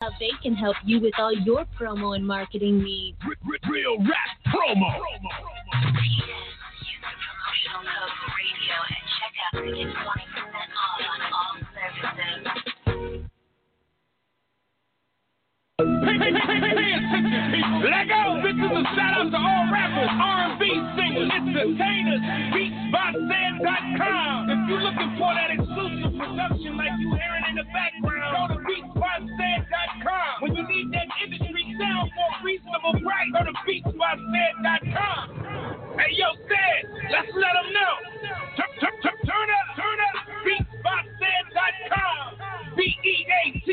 how they can help you with all your promo and marketing needs. Real rap promo. Radio and check out to Let go. This is a shout out to all rappers, R&B singers, entertainers, beatsbyced.com. If you're looking for that exclusive production like you hearing in the background, go to beatsbyced.com. When you need that industry sound for a reasonable price, go to beatsbyced.com. Hey, yo, Stan, let's let them know. Turn, turn, turn, turn up, turn up, beatsbyced.com. B-E-A-T-S-B-Y-C-E-D.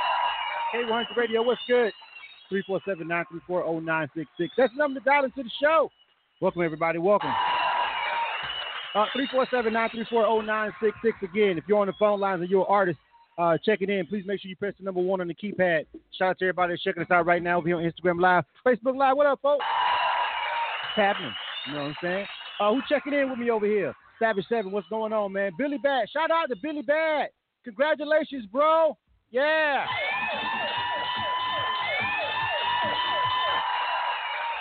K100 Radio, what's good? 347-934-0966. That's the number to dial into the show. Welcome, everybody. Welcome. Uh, 347-934-0966. Again, if you're on the phone lines and you're an artist uh, checking in, please make sure you press the number one on the keypad. Shout out to everybody that's checking us out right now over here on Instagram Live, Facebook Live. What up, folks? It's happening? You know what I'm saying? Uh, who's checking in with me over here? Savage 7, what's going on, man? Billy Bad. Shout out to Billy Bad. Congratulations, bro. Yeah.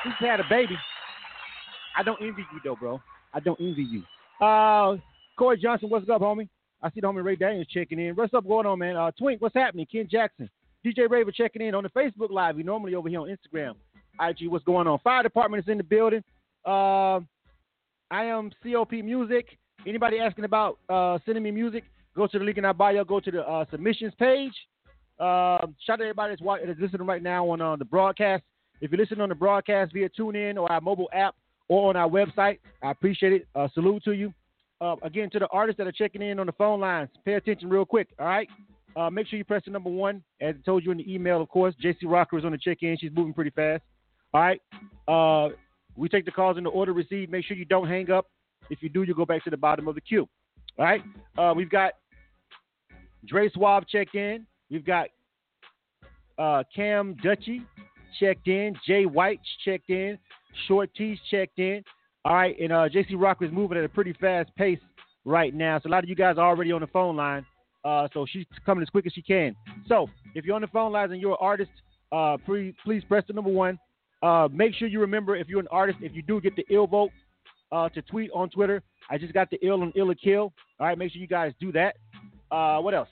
He's had a baby. I don't envy you, though, bro. I don't envy you. Uh, Corey Johnson, what's up, homie? I see the homie Ray Daniels checking in. What's up going on, man? Uh, Twink, what's happening? Ken Jackson. DJ Raver checking in on the Facebook Live. We normally over here on Instagram. IG, what's going on? Fire department is in the building. Uh, I am COP Music. Anybody asking about uh, sending me music, go to the link in our bio. Go to the uh, submissions page. Uh, shout out to everybody that's, watching, that's listening right now on uh, the broadcast. If you're listening on the broadcast via TuneIn or our mobile app or on our website, I appreciate it. Uh, salute to you. Uh, again, to the artists that are checking in on the phone lines, pay attention real quick, all right? Uh, make sure you press the number one. As I told you in the email, of course, JC Rocker is on the check-in. She's moving pretty fast. All right. Uh, we take the calls in the order received. Make sure you don't hang up. If you do, you go back to the bottom of the queue. All right. Uh, we've got Dre Suave checked in. We've got uh, Cam Dutchy checked in. Jay White checked in. Short T's checked in. All right. And uh, JC Rocker is moving at a pretty fast pace right now. So a lot of you guys are already on the phone line. Uh, so she's coming as quick as she can. So if you're on the phone lines and you're an artist, uh, please, please press the number one. Uh, make sure you remember if you're an artist, if you do get the ill vote, uh, to tweet on Twitter. I just got the ill and ill kill. All right, make sure you guys do that. Uh, what else?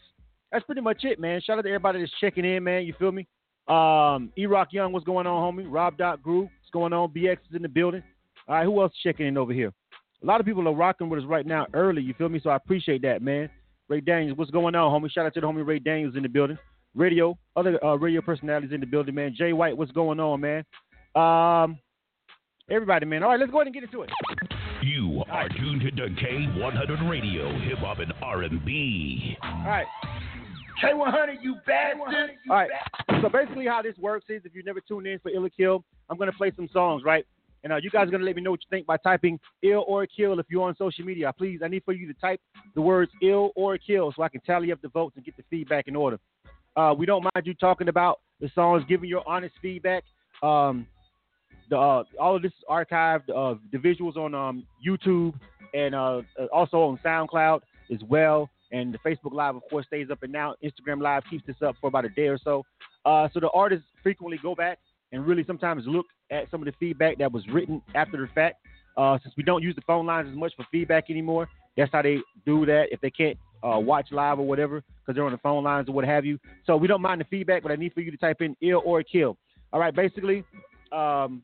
That's pretty much it, man. Shout out to everybody that's checking in, man. You feel me? Um, E Rock Young, what's going on, homie? Rob Dot Groove, what's going on? BX is in the building. All right, who else is checking in over here? A lot of people are rocking with us right now early. You feel me? So I appreciate that, man. Ray Daniels, what's going on, homie? Shout out to the homie Ray Daniels in the building. Radio, other uh, radio personalities in the building, man. Jay White, what's going on, man? Um, everybody, man. All right, let's go ahead and get into it. You are tuned to K100 Radio, Hip Hop and R&B. All right. K100, you bastard. All right. So basically, how this works is, if you never tuned in for Ill or Kill, I'm gonna play some songs, right? And uh, you guys are gonna let me know what you think by typing "ill" or "kill" if you're on social media. Please, I need for you to type the words "ill" or "kill" so I can tally up the votes and get the feedback in order. Uh, we don't mind you talking about the songs, giving your honest feedback. Um, the uh, all of this is archived. Uh, the visuals on um, YouTube and uh, also on SoundCloud as well. And the Facebook Live, of course, stays up and now. Instagram Live keeps this up for about a day or so. Uh, so the artists frequently go back and really sometimes look at some of the feedback that was written after the fact. Uh, since we don't use the phone lines as much for feedback anymore, that's how they do that. If they can't uh, watch live or whatever, because they're on the phone lines or what have you. So we don't mind the feedback, but I need for you to type in ill or kill. All right, basically, um,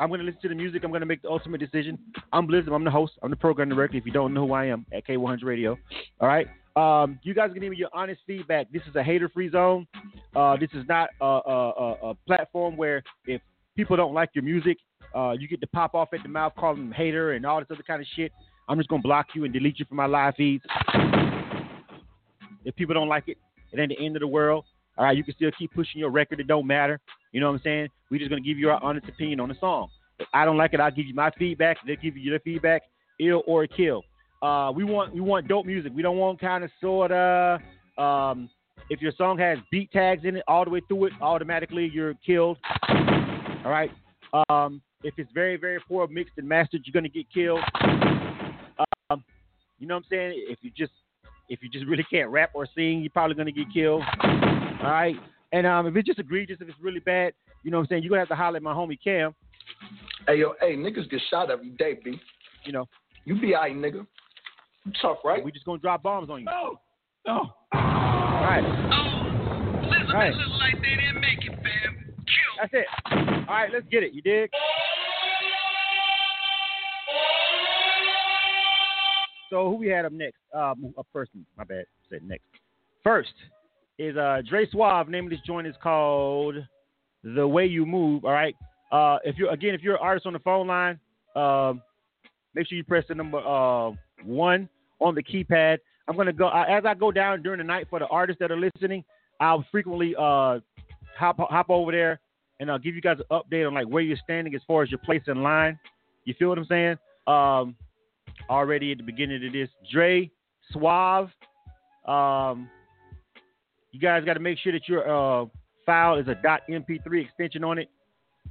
I'm going to listen to the music. I'm going to make the ultimate decision. I'm Blizm. I'm the host. I'm the program director. If you don't know who I am, at K100 Radio. All right. Um, you guys can give me your honest feedback. This is a hater-free zone. Uh, this is not a, a, a, a, platform where if people don't like your music, uh, you get to pop off at the mouth, calling them hater and all this other kind of shit. I'm just going to block you and delete you from my live feeds. If people don't like it, it ain't the end of the world. All right, you can still keep pushing your record. It don't matter. You know what I'm saying? We're just gonna give you our honest opinion on the song. If I don't like it, I'll give you my feedback. They'll give you their feedback, ill or kill. Uh, we want we want dope music. We don't want kind of sorta. Um, if your song has beat tags in it all the way through it, automatically you're killed. All right. Um, if it's very very poor mixed and mastered, you're gonna get killed. Um, you know what I'm saying? If you just if you just really can't rap or sing, you're probably gonna get killed. All right. And um, if it's just egregious, if it's really bad, you know what I'm saying? You're gonna have to holler at my homie Cam. Hey yo, hey niggas get shot every day, b. You know, You be alright, nigga. You tough, right? we just gonna drop bombs on you. No, no. All right. Listen, Right. this is like they didn't make it, fam. Kill. That's it. All right, let's get it. You dig? So who we had up next? Um, up first. My bad. Said next. First is uh Dre Suave. Name of this joint is called "The Way You Move." All right. Uh, if you're again, if you're an artist on the phone line, um, make sure you press the number uh one on the keypad. I'm gonna go as I go down during the night for the artists that are listening. I'll frequently uh hop hop over there and I'll give you guys an update on like where you're standing as far as your place in line. You feel what I'm saying? Um, already at the beginning of this, Dre, Suave. Um, you guys got to make sure that your uh, file is a .mp3 extension on it.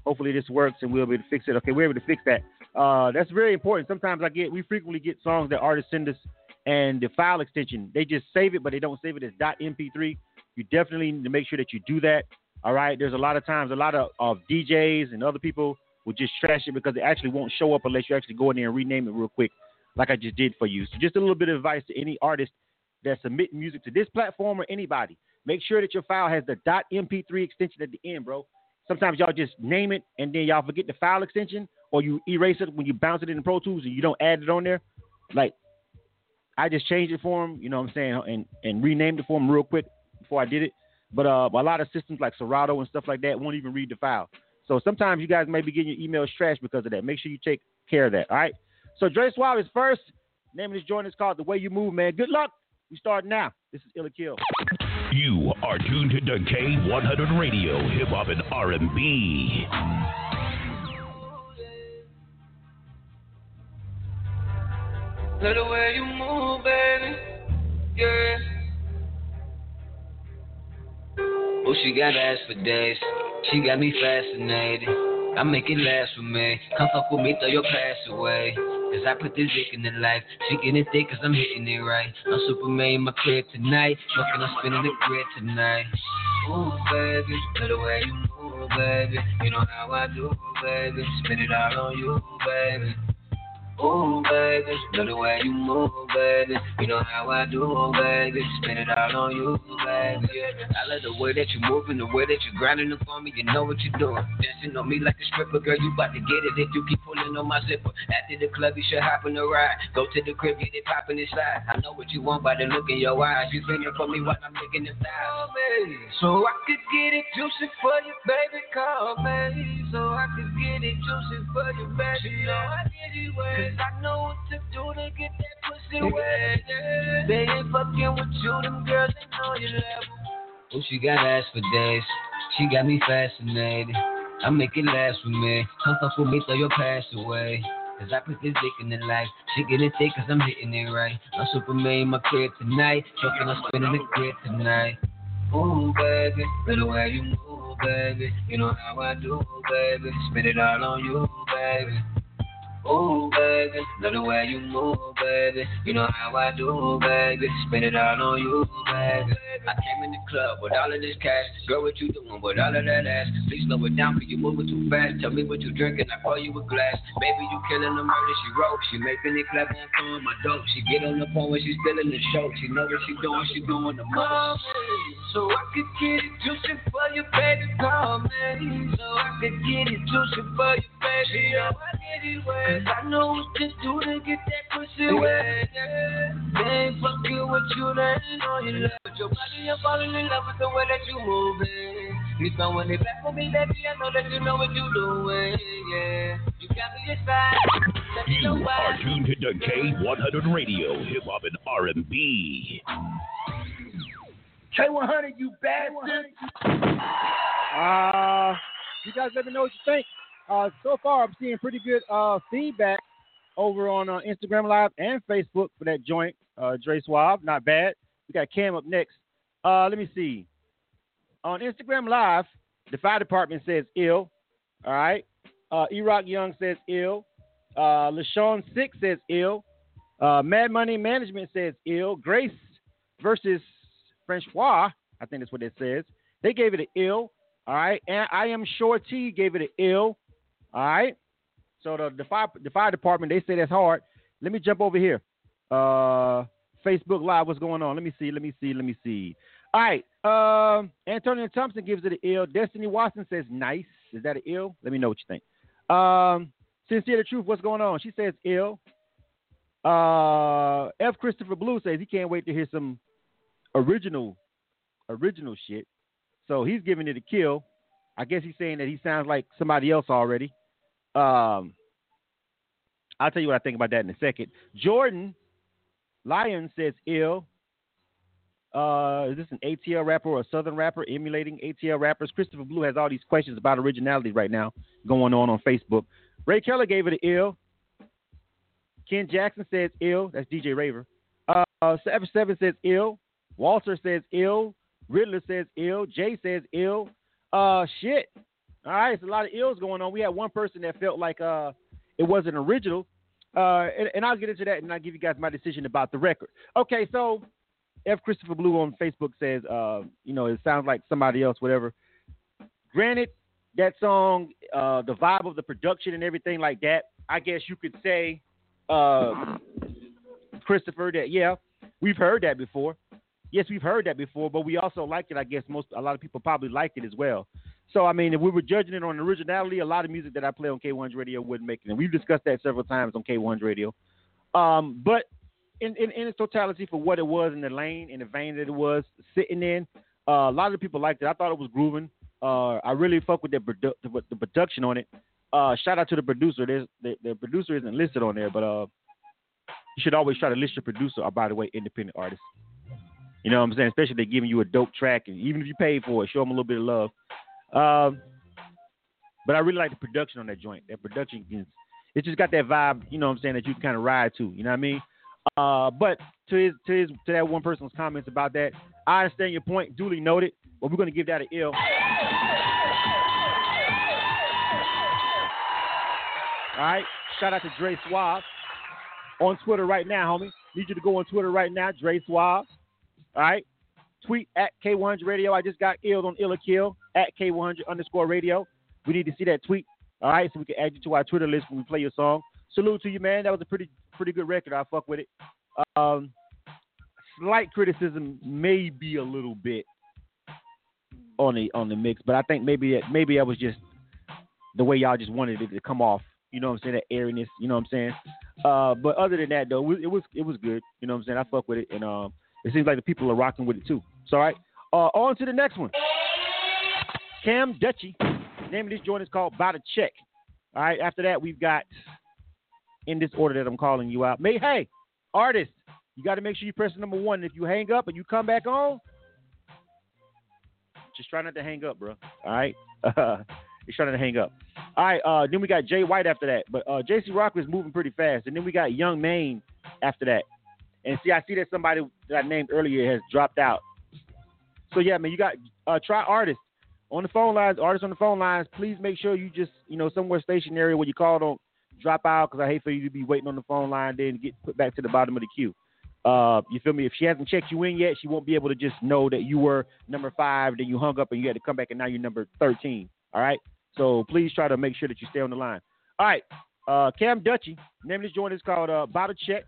Hopefully this works and we'll be able to fix it. Okay, we're able to fix that. Uh, that's very important. Sometimes I get, we frequently get songs that artists send us, and the file extension they just save it, but they don't save it as .mp3. You definitely need to make sure that you do that. All right. There's a lot of times, a lot of, of DJs and other people will just trash it because it actually won't show up unless you actually go in there and rename it real quick, like I just did for you. So just a little bit of advice to any artist that's submitting music to this platform or anybody. Make sure that your file has the .mp3 extension at the end, bro. Sometimes y'all just name it and then y'all forget the file extension, or you erase it when you bounce it in Pro Tools and you don't add it on there. Like I just changed it for him, you know what I'm saying, and and renamed it for him real quick before I did it. But uh, a lot of systems like Serato and stuff like that won't even read the file. So sometimes you guys may be getting your emails trashed because of that. Make sure you take care of that. All right. So Dre Suave is first. Name of this joint is called The Way You Move, man. Good luck. We start now. This is Ill or Kill. You are tuned to K100 Radio, Hip Hop and R&B. Love the way you move, baby. Yeah. Oh, she got ass for days. She got me fascinated. I make it last for me. Come fuck with me, throw your past away. Cause I put this dick in the life. She getting thick cause I'm hitting it right. I'm Superman in my crib tonight. Fucking, I'm spinning the grid tonight. Ooh, baby. The way you move, baby. You know how I do, baby. Spin it all on you, baby. Ooh, baby, love the way you move, baby. You know how I do, baby. Spin it all on you, baby. Yeah. I love the way that you moving, the way that you grinding it for me. You know what you're doing. Dancing on me like a stripper, girl. You about to get it if you keep pulling on my zipper. After the club, you should hop in the ride. Go to the crib, get it popping inside. I know what you want by the look in your eyes. You feeling for me while I'm making it style, baby. So I could get it juicy for you, baby. Call me. So I could get it juicy for you, baby. You know I get it wet. Cause I know what to do to get that pussy wet. Yeah. They ain't fucking with you, them girls, they know you level. Oh, she got ass for days. She got me fascinated. I make it last for me. Come fuck with me, throw your past away. Cause I put this dick in the life. She getting thick cause I'm hitting it right. I'm Superman in my crib tonight. Fucking, I'm spinning the grid tonight. Ooh, baby, love the way you move, baby. You know how I do, baby. Spin it all on you, baby. Ooh, baby, love the way you move, baby. You know how I do, baby. Spend it all on you, baby. I came in the club with all of this cash. Girl, what you doing with all of that ass? Please slow it down, cause you moving too fast. Tell me what you drinking, I pour you a glass. Baby, you killing the murder, she wrote. She making it clap on throwing my dope. She get on the phone when she still in the show. She know what she doing, she doing the most. So I could get it juicy for you, baby, call me. So I could get it juicy for you, baby. Oh, I get it wet. I know what to do to get that pussy wet. Yeah. They ain't fucking with you, they ain't know you love it. Your body, I'm falling in love with the way that you move it. You throwing it back for me, baby, I know that you know what you doing, yeah. You got me inside. Let me You are tuned to K100 Radio, Hip Hop and R&B. K100, you bastard. Uh, you guys let me know what you think. Uh, so far, I'm seeing pretty good uh, feedback over on uh, Instagram Live and Facebook for that joint. Uh, Dre Suave, not bad. We got Cam up next. Uh, let me see. On Instagram Live, the fire department says ill. All right. Uh, E-Rock Young says ill. Uh, LaShawn Six says ill. Uh, Mad Money Management says ill. Grace versus Francois, I think that's what it says. They gave it an ill. All right. And I am sure T gave it an ill. All right. So the, the fire the fire department, they say that's hard. Let me jump over here. Uh Facebook Live, what's going on? Let me see, let me see, let me see. All right. Um Antonio Thompson gives it an ill. Destiny Watson says nice. Is that an ill? Let me know what you think. Um Sincere the Truth, what's going on? She says ill. Uh F. Christopher Blue says he can't wait to hear some original original shit. So he's giving it a kill. I guess he's saying that he sounds like somebody else already. Um, I'll tell you what I think about that in a second. Jordan Lion says ill. Uh, is this an ATL rapper or a Southern rapper emulating ATL rappers? Christopher Blue has all these questions about originality right now going on on Facebook. Ray Keller gave it an ill. Ken Jackson says ill. That's DJ Raver. Uh, Seven Seven says ill. Walter says ill. Riddler says ill. Jay says ill. Uh, shit. All right, it's a lot of ills going on. We had one person that felt like uh it wasn't original. Uh, and, and I'll get into that and I'll give you guys my decision about the record. Okay, so F. Christopher Blue on Facebook says, uh, you know, it sounds like somebody else, whatever. Granted, that song, uh, the vibe of the production and everything like that, I guess you could say, uh, Christopher, that yeah, we've heard that before. Yes, we've heard that before, but we also liked it. I guess most a lot of people probably liked it as well. So I mean, if we were judging it on originality, a lot of music that I play on K1's radio wouldn't make it. And we've discussed that several times on K1's radio. Um, but in, in, in its totality, for what it was in the lane, in the vein that it was sitting in, uh, a lot of people liked it. I thought it was grooving. Uh, I really fuck with the, produ- the, the production on it. Uh, shout out to the producer. There's, the, the producer isn't listed on there, but uh, you should always try to list your producer. Or by the way, independent artist. You know what I'm saying? Especially if they're giving you a dope track, and even if you pay for it, show them a little bit of love. Um, but I really like the production on that joint. That production is it just got that vibe, you know what I'm saying, that you can kind of ride to, you know what I mean? Uh, but to his to his to that one person's comments about that, I understand your point, duly noted, but we're gonna give that an ill. All right. Shout out to Dre Suave on Twitter right now, homie. Need you to go on Twitter right now, Dre Suave. All right. Tweet at K100 Radio. I just got ill on Ill or Kill at K100 underscore radio. We need to see that tweet. All right, so we can add you to our Twitter list when we play your song. Salute to you, man. That was a pretty pretty good record. I fuck with it. Um, slight criticism, maybe a little bit on the on the mix, but I think maybe it, maybe that was just the way y'all just wanted it to come off. You know what I'm saying? That airiness. You know what I'm saying? Uh, but other than that, though, it was it was good. You know what I'm saying? I fuck with it, and um, it seems like the people are rocking with it too. So, all right. Uh, on to the next one. Cam Dutchy. The name of this joint is called By the Check. All right. After that, we've got in this order that I'm calling you out. May hey, artist, you got to make sure you press number one. If you hang up and you come back on, just try not to hang up, bro. All right. Uh, just trying to hang up. All right. Uh, then we got Jay White after that, but uh, JC Rock is moving pretty fast, and then we got Young Maine after that. And see, I see that somebody that I named earlier has dropped out. So yeah, man, you got uh, try artists on the phone lines. Artists on the phone lines, please make sure you just you know somewhere stationary where you call don't drop out because I hate for you to be waiting on the phone line then get put back to the bottom of the queue. Uh, you feel me? If she hasn't checked you in yet, she won't be able to just know that you were number five, then you hung up and you had to come back and now you're number thirteen. All right. So please try to make sure that you stay on the line. All right. Uh, Cam Dutchy, name of this joint is called uh, Bottle Check.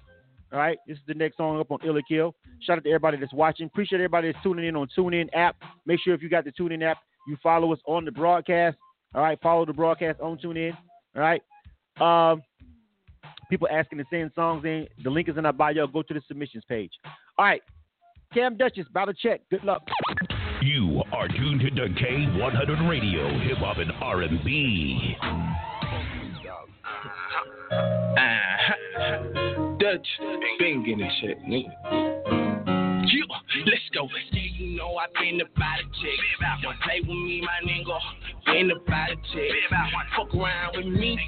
All right, this is the next song up on Ill or Kill. Shout out to everybody that's watching. Appreciate everybody that's tuning in on TuneIn app. Make sure if you got the TuneIn app, you follow us on the broadcast. All right, follow the broadcast on TuneIn. All right. Um, people asking to send songs in. The link is in our bio. Go to the submissions page. All right. Cam Dutchy, about to check. Good luck. You are tuned to K100 Radio, Hip Hop and R&B. Uh-huh. Dutch banging and shit, nigga. Yeah, let's go. you know I been about a check. Don't play with me, my nigga. Been about a check. Fuck around with me,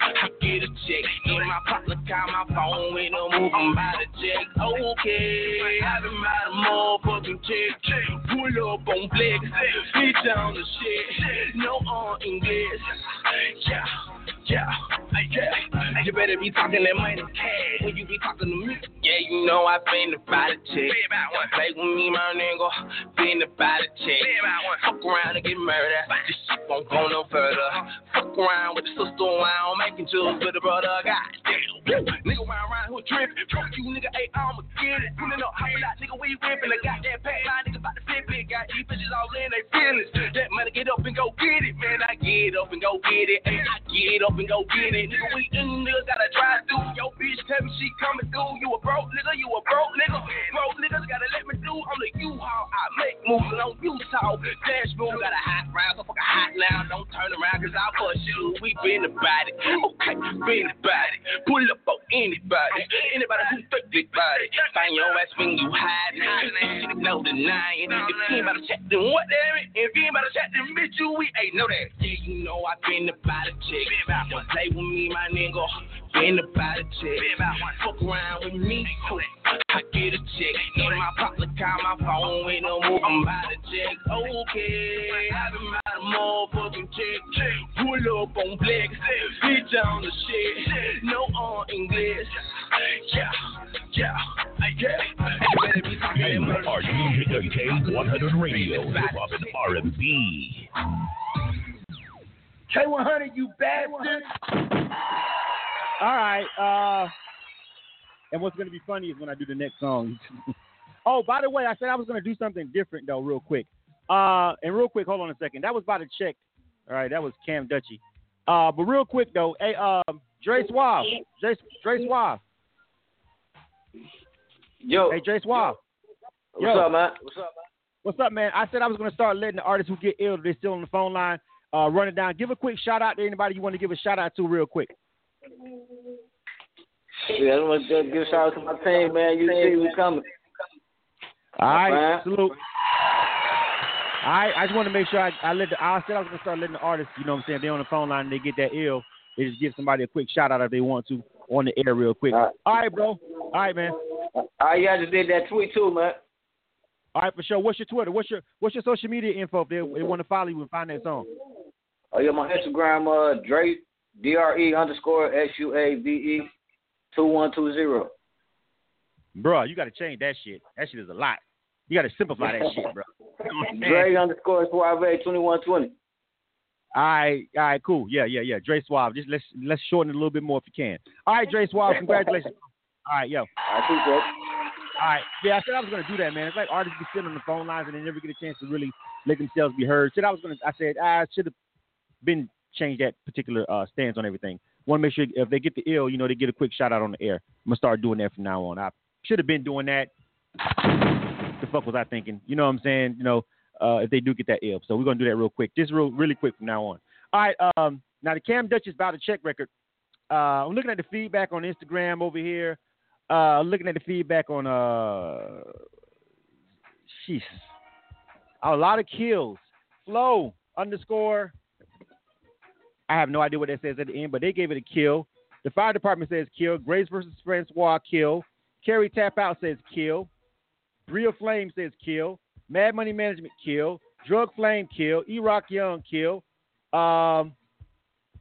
I get a check. In my pocket, call my phone with a move. I'm about to check. Okay, I been about a motherfucking check. Pull up on flex, bitch on the shit. No uh, on English. Yeah. Yeah, yeah. You better be talking that money cash when you be talking to me. Yeah, you know I been about a check. Play with me, my nigga. Been about a check. Fuck around and get murdered. This shit won't go no further. Fuck around with the sister around, making jewels with the brother. Goddamn. Nigga round around who trip. Fuck you, nigga. Hey, I'ma get it. Pulling up, hopping out, nigga. We ripping. I got that pack line, nigga. About to flip it. Got these bitches all in they feelings. That money get up and go get it, man. I get up and go get it. Hey, I get up and go get it. Nigga, we in nigga, gotta drive through. Yo, bitch, tell me she coming through. You a broke nigga, you a broke nigga. Broke niggas gotta let me do. I'm the U-Haul. I make moves and on U-Talk. Dashboard got a hot round, so fucking hot now. Don't turn around, cause I'll push you. We been about it. Okay, been about it. Pull up on anybody. Anybody who think big body. Find your ass when you hide. Hiding no denying. If you ain't about to check, then what damn it? If you ain't about to check, then bitch, you we ain't know that. Yeah, you know I been about a check. Don't play with me, my nigga. Been about a check. Fuck around with me. I get a check. In my pocket, call my phone with no move. I'm about to check. Okay, I been about a motherfucking check. Pull up on flex. Bitch on the shit. No on English. Yeah, yeah, yeah. You better be You that are tuned to K100 Radio, Hip Hop and R&B. K100, you bastard. All right. Uh, and what's going to be funny is when I do the next song. oh, by the way, I said I was going to do something different though, real quick. Uh, and real quick, hold on a second. That was by the check. All right, that was Cam Dutchy. Uh, but real quick though, hey, um, Dre Suave, Dre, Dre Suave, Yo, hey, Dre Suave. what's yo. up, man? What's up, man? What's up, man? I said I was going to start letting the artists who get ill, they're still on the phone line, uh, run it down. Give a quick shout out to anybody you want to give a shout out to, real quick. Yeah, I want to give a shout out to my team, man. You see we coming. All right, salute. All right, I just want to make sure I, I let the. I said I was gonna start letting the artists, you know, what I'm saying, if they're on the phone line and they get that ill, they just give somebody a quick shout out if they want to on the air, real quick. All right. All right, bro. All right, man. All you just did that tweet too, man. All right, for sure. What's your Twitter? What's your What's your social media info if they, they want to follow you and find that song? Oh yeah, my Instagram, uh, Dre D R E underscore S U A V E two one two zero. Bro, you got to change that shit. That shit is a lot. You got to simplify that shit, bro. Dre underscore Suave twenty one twenty. All right, all right, cool. Yeah, yeah, yeah. Dre Suave. Just let's let's shorten it a little bit more if you can. All right, Dre Suave. Congratulations. All right, yo. I appreciate it. All right. Yeah, I said I was gonna do that, man. It's like artists be sitting on the phone lines and they never get a chance to really let themselves be heard. Said I was gonna. I said I should have been changed that particular uh, stance on everything. Want to make sure if they get the ill, you know, they get a quick shout out on the air. I'm gonna start doing that from now on. I should have been doing that. The fuck was I thinking? You know what I'm saying? You know, uh, if they do get that ill, so we're gonna do that real quick. Just real, really quick from now on. All right. Um, now the Cam Dutch is about to check record. Uh, I'm looking at the feedback on Instagram over here. Uh, looking at the feedback on uh, sheesh, a lot of kills. Flow underscore. I have no idea what that says at the end, but they gave it a kill. The fire department says kill. Grace versus Francois kill. Kerry Tap Out says kill. Bria Flame says kill. Mad Money Management kill. Drug Flame kill. E Rock Young kill. Um,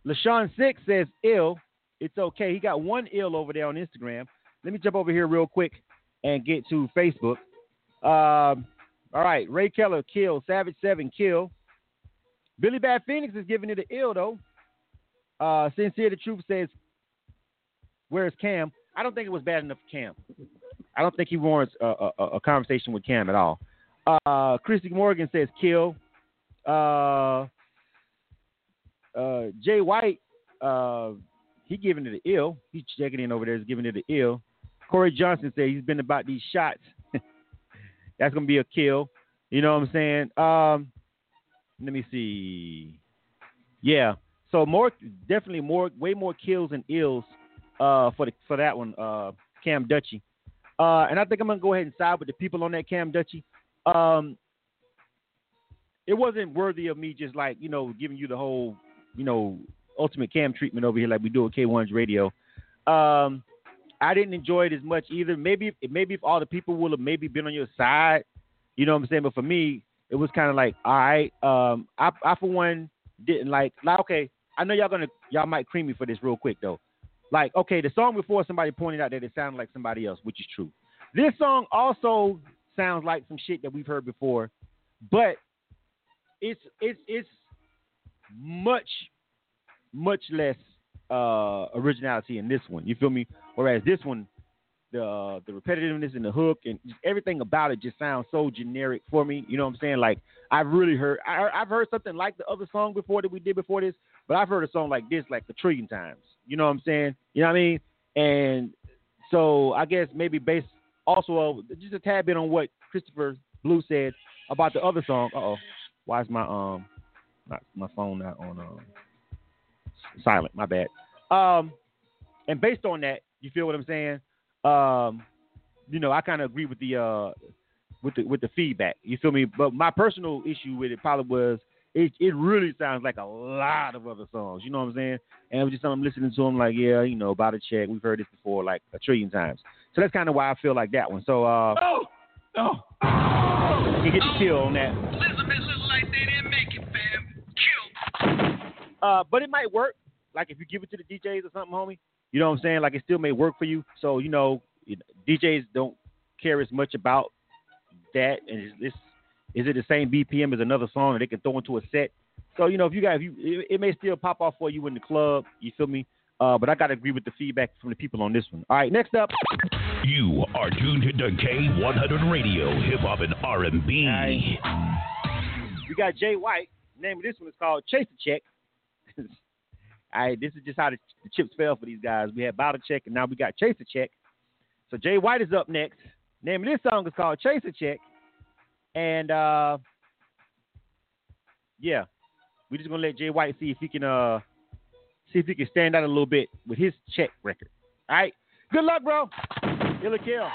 LaShawn Six says ill. It's okay. He got one ill over there on Instagram. Let me jump over here real quick and get to Facebook. Um, all right. Ray Keller kill. Savage Seven kill. Billy Bad Phoenix is giving it an ill though. Uh, Sincere the Truth says, "Where's Cam?" I don't think it was bad enough for Cam. I don't think he warrants a, a, a conversation with Cam at all. Uh, Christy Morgan says, "Kill." Uh, uh, Jay White, uh, he giving it an ill. He's checking in over there, he's giving it an ill. Corey Johnson said he's been about these shots. That's gonna be a kill. You know what I'm saying? Um, let me see. Yeah. So more, definitely more, way more kills and ills uh, for the for that one, uh, Cam Dutchy. Uh, and I think I'm gonna go ahead and side with the people on that Cam Dutchy. um, it wasn't worthy of me just like you know giving you the whole you know ultimate cam treatment over here like we do at K1's radio. Um, I didn't enjoy it as much either. Maybe if, maybe if all the people would have maybe been on your side, you know what I'm saying. But for me, it was kind of like, all right, um, I, I for one didn't like. Like, okay, I know y'all gonna y'all might cream me for this real quick though. Like, okay, the song before somebody pointed out that it sounded like somebody else, which is true. This song also sounds like some shit that we've heard before, but it's it's it's much much less uh, originality in this one. You feel me? Whereas this one, the uh, the repetitiveness and the hook and everything about it just sounds so generic for me. You know what I'm saying? Like I've really heard I, I've heard something like the other song before that we did before this, but I've heard a song like this like a trillion times. You know what I'm saying? You know what I mean? And so I guess maybe based also just a tad bit on what Christopher Blue said about the other song. Uh oh, why is my um not my phone not on um silent? My bad. Um, and based on that, you feel what I'm saying? Um, you know, I kind of agree with the uh with the with the feedback. You feel me? But my personal issue with it probably was it it really sounds like a lot of other songs. You know what I'm saying? And it was just I'm listening to them like, yeah, you know, about a check. We've heard this before like a trillion times. So that's kind of why I feel like that one. So uh, Oh, no. you get the kill on that. Elizabeth look like they didn't make it, fam. Kill. Uh, but it might work. Like if you give it to the DJs or something, homie. You know what I'm saying? Like it still may work for you. So you know, DJs don't care as much about that. And is this is it the same BPM as another song that they can throw into a set? So you know, if you got, if you, it, it may still pop off for you in the club. You feel me? Uh, but I got to agree with the feedback from the people on this one. All right, next up. You are tuned to K100 Radio, Hip Hop and R&B. We got Jay White. The name of this one is called Chase the Check. All right, this is just how the, the chips fell for these guys. We had Bow the Check, and now we got Chase the Check. So Jay White is up next. name of this song is called Chase the Check. And uh, yeah, we're just gonna let Jay White see if he can uh see if he can stand out a little bit with his check record. All right. Good luck, bro. Kill a kill.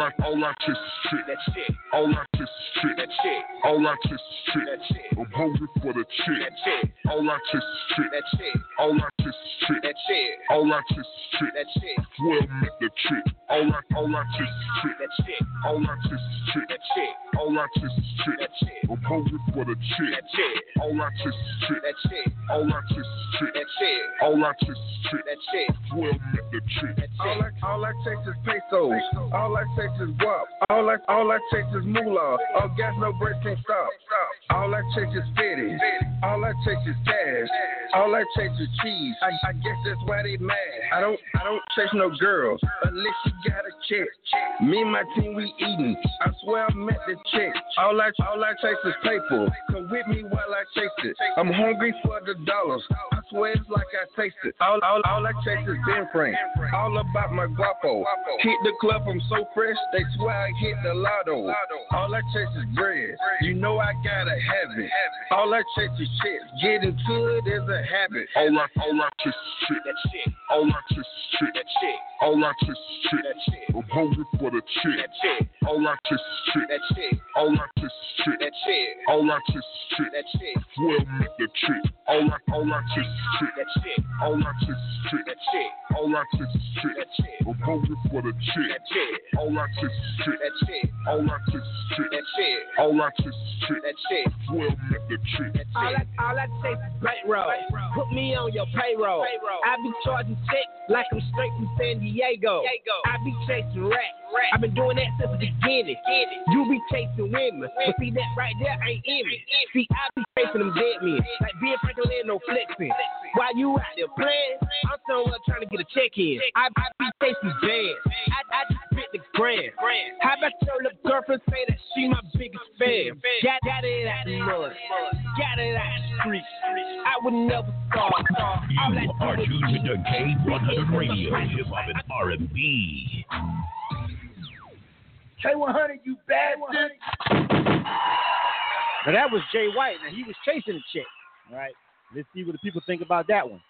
All I, all I kiss is chick. That shit. All I kiss is chick. That shit. All I kiss is chick. That shit. I'm hungry for the chick. That shit. All I kiss is chick. That shit. All I kiss is chick. That shit. All I kiss is chick. That shit. Well met the chick. All I, all I kiss is chick. That shit. All I kiss is chick. That shit. All I kiss is chick. That shit. I'm hungry for the chick. That shit. All I kiss is chick. That shit. All I kiss is chick. That shit. All I kiss is chick. That shit. Well met the chick. All. I, all I chase is pesos. All I chase is guap. All I, all I chase is moolah. Oh, all gas, no brakes, can't stop. All I chase is fitty. All I chase is cash. All I chase is cheese. I, I guess that's why they mad. I don't, I don't chase no girls unless you got a check. Me and my team, we eating. I swear I met the check. All I, all I chase is paper. Come with me while I chase it. I'm hungry for the dollars. I swear it's like I taste it. All, all, all I chase is Ben Frank. All about my guapo. Hit the club, I'm so fresh. They swear I hit the lotto. All I chase is bread. You know I gotta have it. All I chase is shit. Getting to it is a habit. All I, all I kiss is chick. That shit. All I kiss is chick. That shit. All I kiss is chick. That shit. I'm hungry for the chick. That shit. All I kiss is chick. That shit. All I kiss is chick. That shit. All I kiss is chick. That shit. Well met the chick. All I, all I kiss is chick. That shit. All I kiss is chick. All I kiss is chick. I'm hungry for the chick. All I kiss is chick. All I kiss is chick. All I kiss is chick. That shit. Well met the chick. All I, all I chase is bankroll. Put me on your payroll. I be charging checks like I'm straight from San Diego. I be chasing racks. I've been doing that since the beginning. You be chasing women, but see that right there ain't in me. See, I be chasing them dead men, like being Franklin and no flexing. While you out there playing, I'm somewhere trying to get a check in. I, I be chasing bands. I, I just spit the grand. How about your little girlfriend say that she my biggest fan? Got, got it out the mud, got it out the street. I would never stop. All I You are tuned eat. into K100 Radio, Hip Hop and R&B. K100, you bastard. Now that was Jay White. Now he was chasing a chick. All right. Let's see what the people think about that one.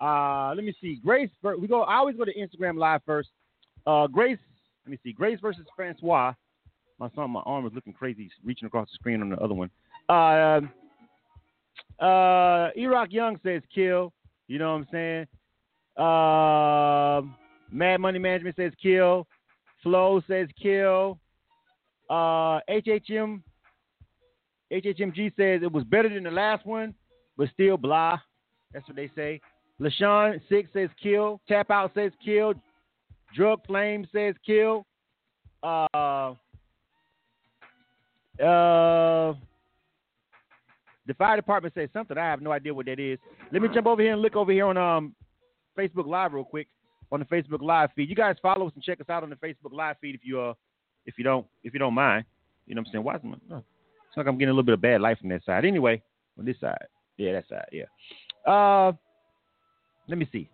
Uh, let me see. Grace. We go. I always go to Instagram Live first. Uh, Grace. Let me see. Grace versus Francois. My son, my arm is looking crazy, He's reaching across the screen on the other one. Uh, uh, Erock Young says kill. You know what I'm saying? Uh, Mad Money Management says kill. Flow says kill. Uh, HHM HHMG says it was better than the last one, but still blah. That's what they say. LaShawn Six says kill. Tap Out says kill. Drug Flame says kill. Uh, uh, the fire department says something. I have no idea what that is. Let me jump over here and look over here on um Facebook Live real quick on the Facebook Live feed. You guys follow us and check us out on the Facebook Live feed if you uh if you don't if you don't mind. You know what I'm saying? Why is my it's like I'm getting a little bit of bad light from that side. Anyway, on this side. Yeah, that's that yeah. Uh let me see.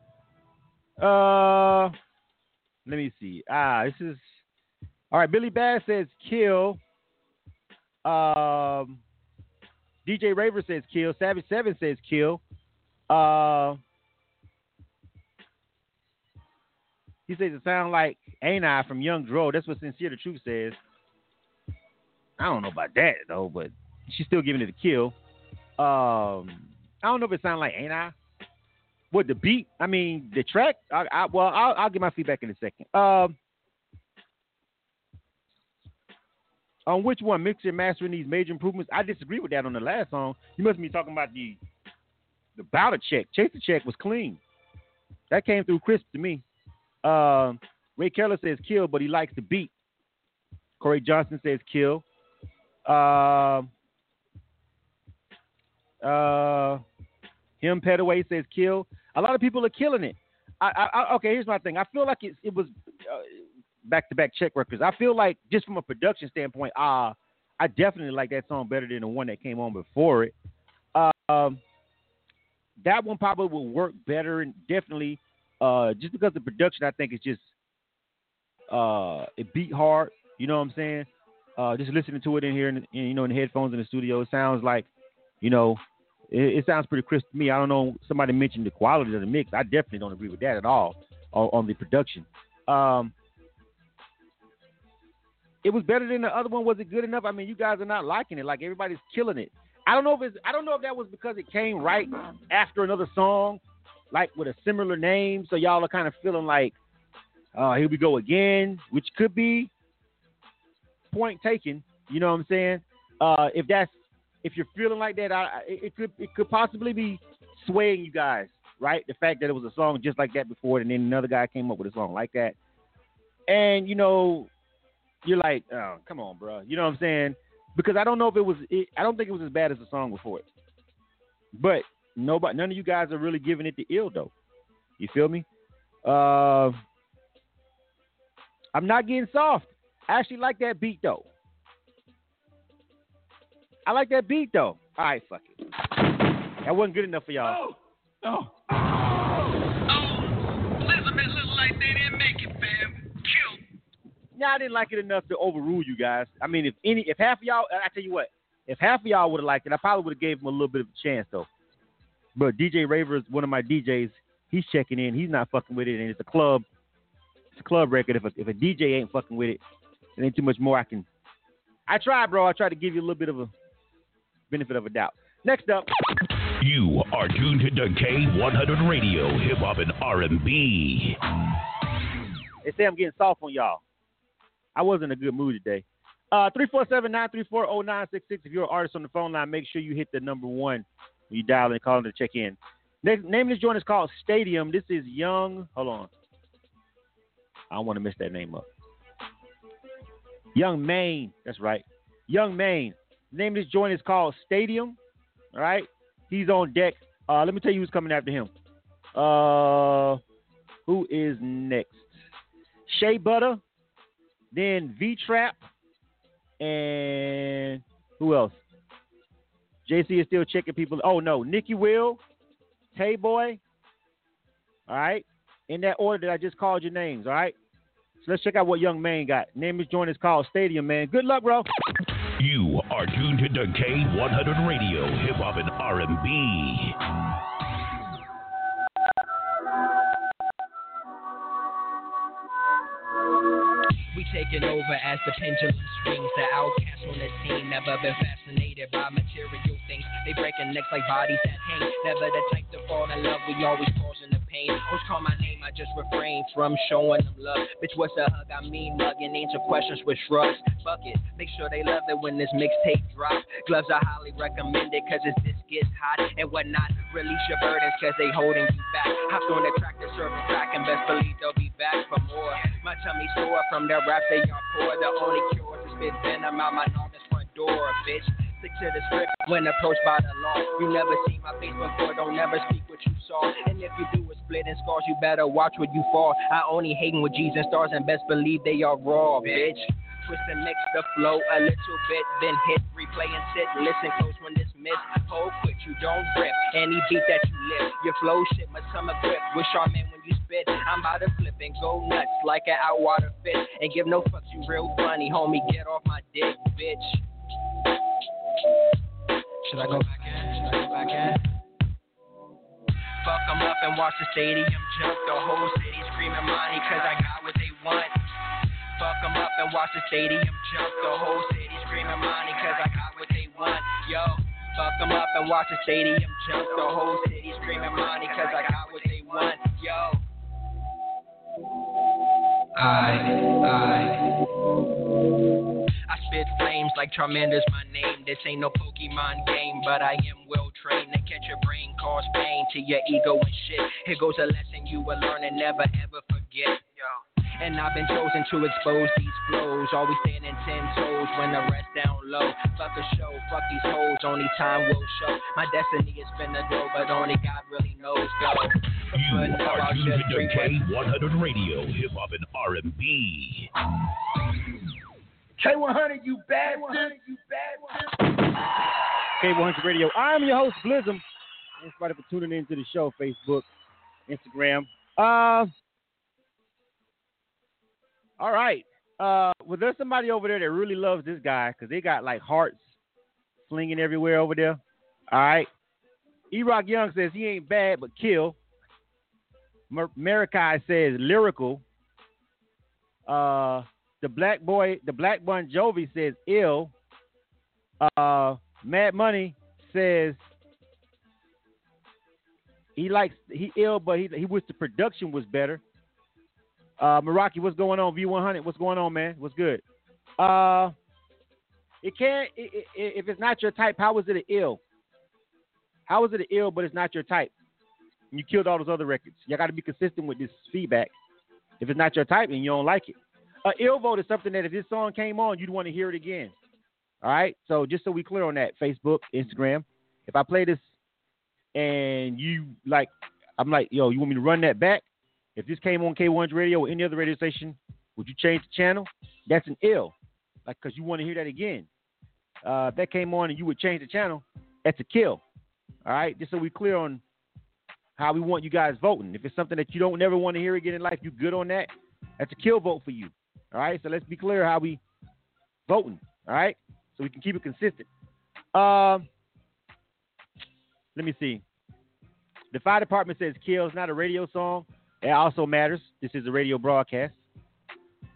Uh let me see. Ah, this is all right. Billy Bass says kill. Um DJ Raver says kill. Savage Seven says kill. Uh He says it sounds like Ain't I from Young Dro. That's what Sincere the Truth says. I don't know about that though, but she's still giving it a kill. Um, I don't know if it sounds like Ain't I. What the beat? I mean, the track. I, I well, I'll, I'll my feedback in a second. Um, on which one, mixing and mastering these major improvements? I disagree with that on the last song. You must be talking about the the Bowder check. Chase the check was clean. That came through crisp to me. Uh, Ray Keller says kill, but he likes the beat. Corey Johnson says kill. Uh, uh, him Petaway says kill. A lot of people are killing it. I, I, okay, here's my thing. I feel like it, it was back to back check records. I feel like just from a production standpoint, uh, I definitely like that song better than the one that came on before it. Um, that one probably will work better and definitely uh, just because the production I think is just uh, it beat hard. You know what I'm saying? Uh, just listening to it in here, in, in, you know, in the headphones in the studio, it sounds like, you know, it, it, sounds pretty crisp to me. I don't know. Somebody mentioned the quality of the mix. I definitely don't agree with that at all on, on the production. Um, it was better than the other one. Was it good enough? I mean, you guys are not liking it. Like everybody's killing it. I don't know if it's. I don't know if that was because it came right after another song like with a similar name, so y'all are kind of feeling like, uh, here we go again, which could be point taken. You know what I'm saying? Uh, if that's if you're feeling like that, I, it could it could possibly be swaying you guys, right? The fact that it was a song just like that before, and then another guy came up with a song like that, and you know, you're like, oh, come on, bro. You know what I'm saying? Because I don't know if it was, it, I don't think it was as bad as the song before it, but nobody, none of you guys are really giving it the ill though. You feel me? Uh, I'm not getting soft. I actually like that beat though. I like that beat though. All right, fuck it. That wasn't good enough for y'all. Oh, oh. Oh, Elizabeth looks like they didn't make it, fam. Kill. Yeah, I didn't like it enough to overrule you guys. I mean, if any, if half of y'all, I tell you what, if half of y'all would have liked it, I probably would have gave him a little bit of a chance though. But DJ Raver is one of my DJs. He's checking in. He's not fucking with it, and it's a club. It's a club record. If a, if a DJ ain't fucking with it, it ain't too much more I can. I try, bro. I try to give you a little bit of a benefit of a doubt. Next up. You are tuned to K100 Radio, Hip Hop and R&B. They say I'm getting soft on y'all. I wasn't in a good mood today. Uh, 347-934-0966. If you're an artist on the phone line, make sure you hit the number one when you dial in, call in to check in. Next, name of this joint is called Stadium. This is Young. Hold on. I don't want to mess that name up. Young Maine. That's right. Young Maine. The name of this joint is called Stadium. All right. He's on deck. Uh, let me tell you who's coming after him. Uh, who is next? Shea Butter, then V Trap, and who else? JC is still checking people. Oh no, Nikki Will, Tay Boy. All right, in that order that I just called your names. All right. So let's check out what Young Man got. Name is joint is called Stadium Man. Good luck, bro. You are tuned to K100 Radio, Hip Hop and R&B. We taking over as the pendulum swings. The outcast on the scene, never been fascinated by material things. They breaking necks like bodies that hang. Never the type to fall in love. We always causing the pain. Hoes call my name, I just refrain from showing them love. Bitch, what's a hug? I mean mugging. Answer questions with shrugs. Fuck it. Make sure they love it when this mixtape drops. Gloves are highly recommended cause it's this gets hot and whatnot. Release your burdens cause they holding you back. Hopped on the track to serve a crack and best believe they'll be back for more. My tummy sore from the rap they are poor. The only cure is to spit venom out my enormous front door, bitch. Stick to the script when approached by the law. You never see my face before, don't never speak what you saw. And if you do a split and scars, you better watch what you fall. I only hating with G's and stars and best believe they are raw, bitch. Twist and mix the flow a little bit, then hit replay and sit. Listen close when this miss. Hold quick, you don't rip. Any beat that you lift, your flow shit must come equipped with Charmin when you spit. I'm about to flip and go nuts like an outwater fish. And give no fucks, you real funny, homie. Get off my dick, bitch. Should I go back in? Should I go back in? Fuck 'em up and watch the stadium jump. The whole city screaming money cause I got what they want. Fuck 'em up and watch the stadium jump. The whole city screaming money cause I got what they want. Yo, fuck 'em up and watch the stadium jump. The whole city screaming money cause I got what they want. Yo. I, I spit flames like Charmander's my name. This ain't no Pokemon game, but I am well trained to catch your brain, cause pain to your ego and shit. Here goes a lesson you will learn and never ever forget. Yo. And I've been chosen to expose these flows. Always standing ten toes when the rest down low. Fuck a show, fuck these hoes, only time will show. My destiny is spin the dough, but only God really knows. Go. You are tuned to K100 Radio, Hip Hop and R&B. K100, you bastard. You bastard. K100 Radio. I'm your host, Blizm. Thanks everybody for tuning in to the show, Facebook, Instagram. Uh, all right. Uh, well, there's somebody over there that really loves this guy because they got like hearts flinging everywhere over there. All right. E-Rock Young says he ain't bad but kill. Mar- Marikai says lyrical. Uh, the black boy, the black Bon Jovi says ill. Uh, Mad Money says he likes he ill, but he he wish the production was better. Uh, Meraki, what's going on? V100, what's going on, man? What's good? Uh, it can't i- i- if it's not your type. How is it an ill? How is it an ill, but it's not your type? And you killed all those other records. You got to be consistent with this feedback. If it's not your type and you don't like it, a ill vote is something that if this song came on, you'd want to hear it again. All right. So just so we clear on that, Facebook, Instagram. If I play this and you like, I'm like, yo, you want me to run that back? If this came on K1's radio or any other radio station, would you change the channel? That's an ill, like because you want to hear that again. Uh, if that came on and you would change the channel, that's a kill. All right, just so we clear on how we want you guys voting. If it's something that you don't never want to hear again in life, you good on that? That's a kill vote for you. All right, so let's be clear how we voting. All right, so we can keep it consistent. Um, let me see. The fire department says kill is not a radio song. It also matters. This is a radio broadcast.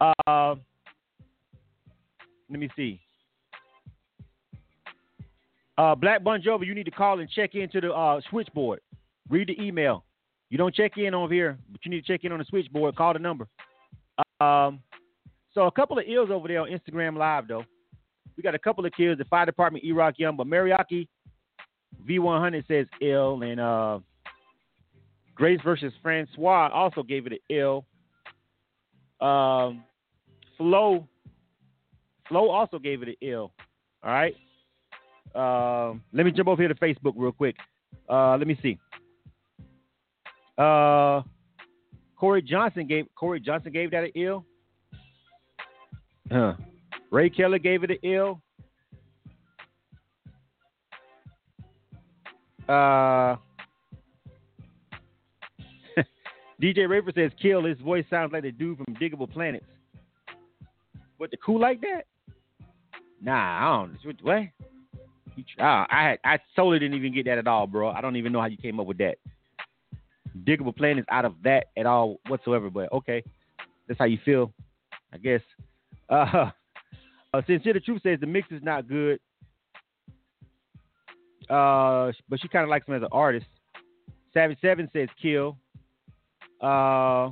Uh, let me see. Uh, Black Bon Jovi, you need to call and check into the uh, switchboard. Read the email. You don't check in over here, but you need to check in on the switchboard. Call the number. Um, so a couple of ills over there on Instagram Live though. We got a couple of kills. The fire department, Rock Young, but Mariaki V100 says ill, and uh, Grace versus Francois also gave it an ill. Um, Flo, Flo also gave it an ill. All right. Um, let me jump over here to Facebook real quick. Uh, let me see. Uh, Corey Johnson gave Corey Johnson gave that an ill. Huh. Ray Keller gave it an ill. Uh, DJ Raver says, "Kill." His voice sounds like the dude from Diggable Planets. What the cool like that? Nah, I don't. What? what? Uh, I had, I totally didn't even get that at all, bro. I don't even know how you came up with that. Diggable planets out of that at all whatsoever. But okay, that's how you feel, I guess. Uh, uh sincere the truth says the mix is not good. Uh, but she kind of likes him as an artist. Savage Seven says kill. Uh,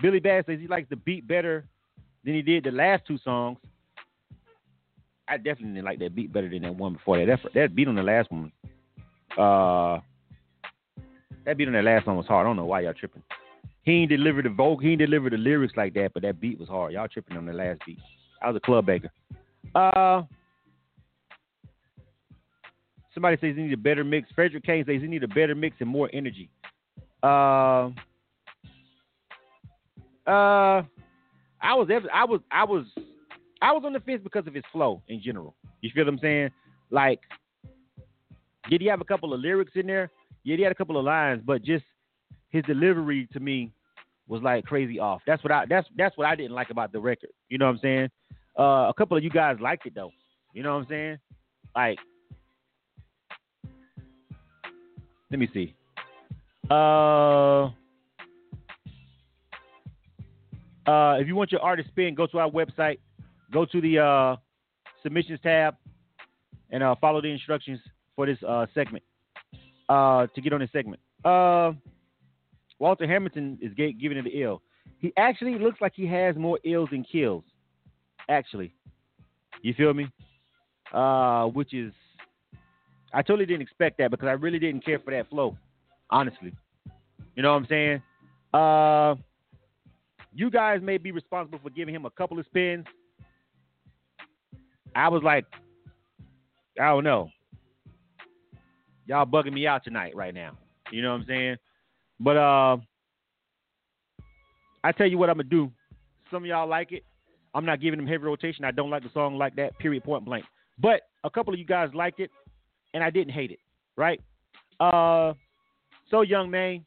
Billy Bass says he likes the beat better than he did the last two songs. I definitely like that beat better than that one before that. That, that beat on the last one, uh, that beat on that last one was hard. I don't know why y'all tripping. He ain't delivered the vocal, he ain't delivered the lyrics like that, but that beat was hard. Y'all tripping on the last beat. I was a club baker. Uh, somebody says he need a better mix. Frederick Kane says he need a better mix and more energy. Uh, uh, I was I was I was I was on the fence because of his flow in general. You feel what I'm saying? Like, did he have a couple of lyrics in there? Yeah, he had a couple of lines, but just his delivery to me was like crazy off. That's what I that's that's what I didn't like about the record. You know what I'm saying? Uh, a couple of you guys liked it though. You know what I'm saying? Like, let me see. Uh, uh, if you want your artist spin, go to our website, go to the uh, submissions tab, and uh, follow the instructions for this uh, segment uh, to get on this segment. Uh, Walter Hamilton is giving it the ill. He actually looks like he has more ills than kills. Actually, you feel me? Uh, which is, I totally didn't expect that because I really didn't care for that flow, honestly. You know what I'm saying? Uh, you guys may be responsible for giving him a couple of spins. I was like, I don't know. Y'all bugging me out tonight right now. You know what I'm saying? But uh I tell you what I'm gonna do. Some of y'all like it. I'm not giving them heavy rotation. I don't like the song like that, period point blank. But a couple of you guys liked it and I didn't hate it. Right? Uh so young man,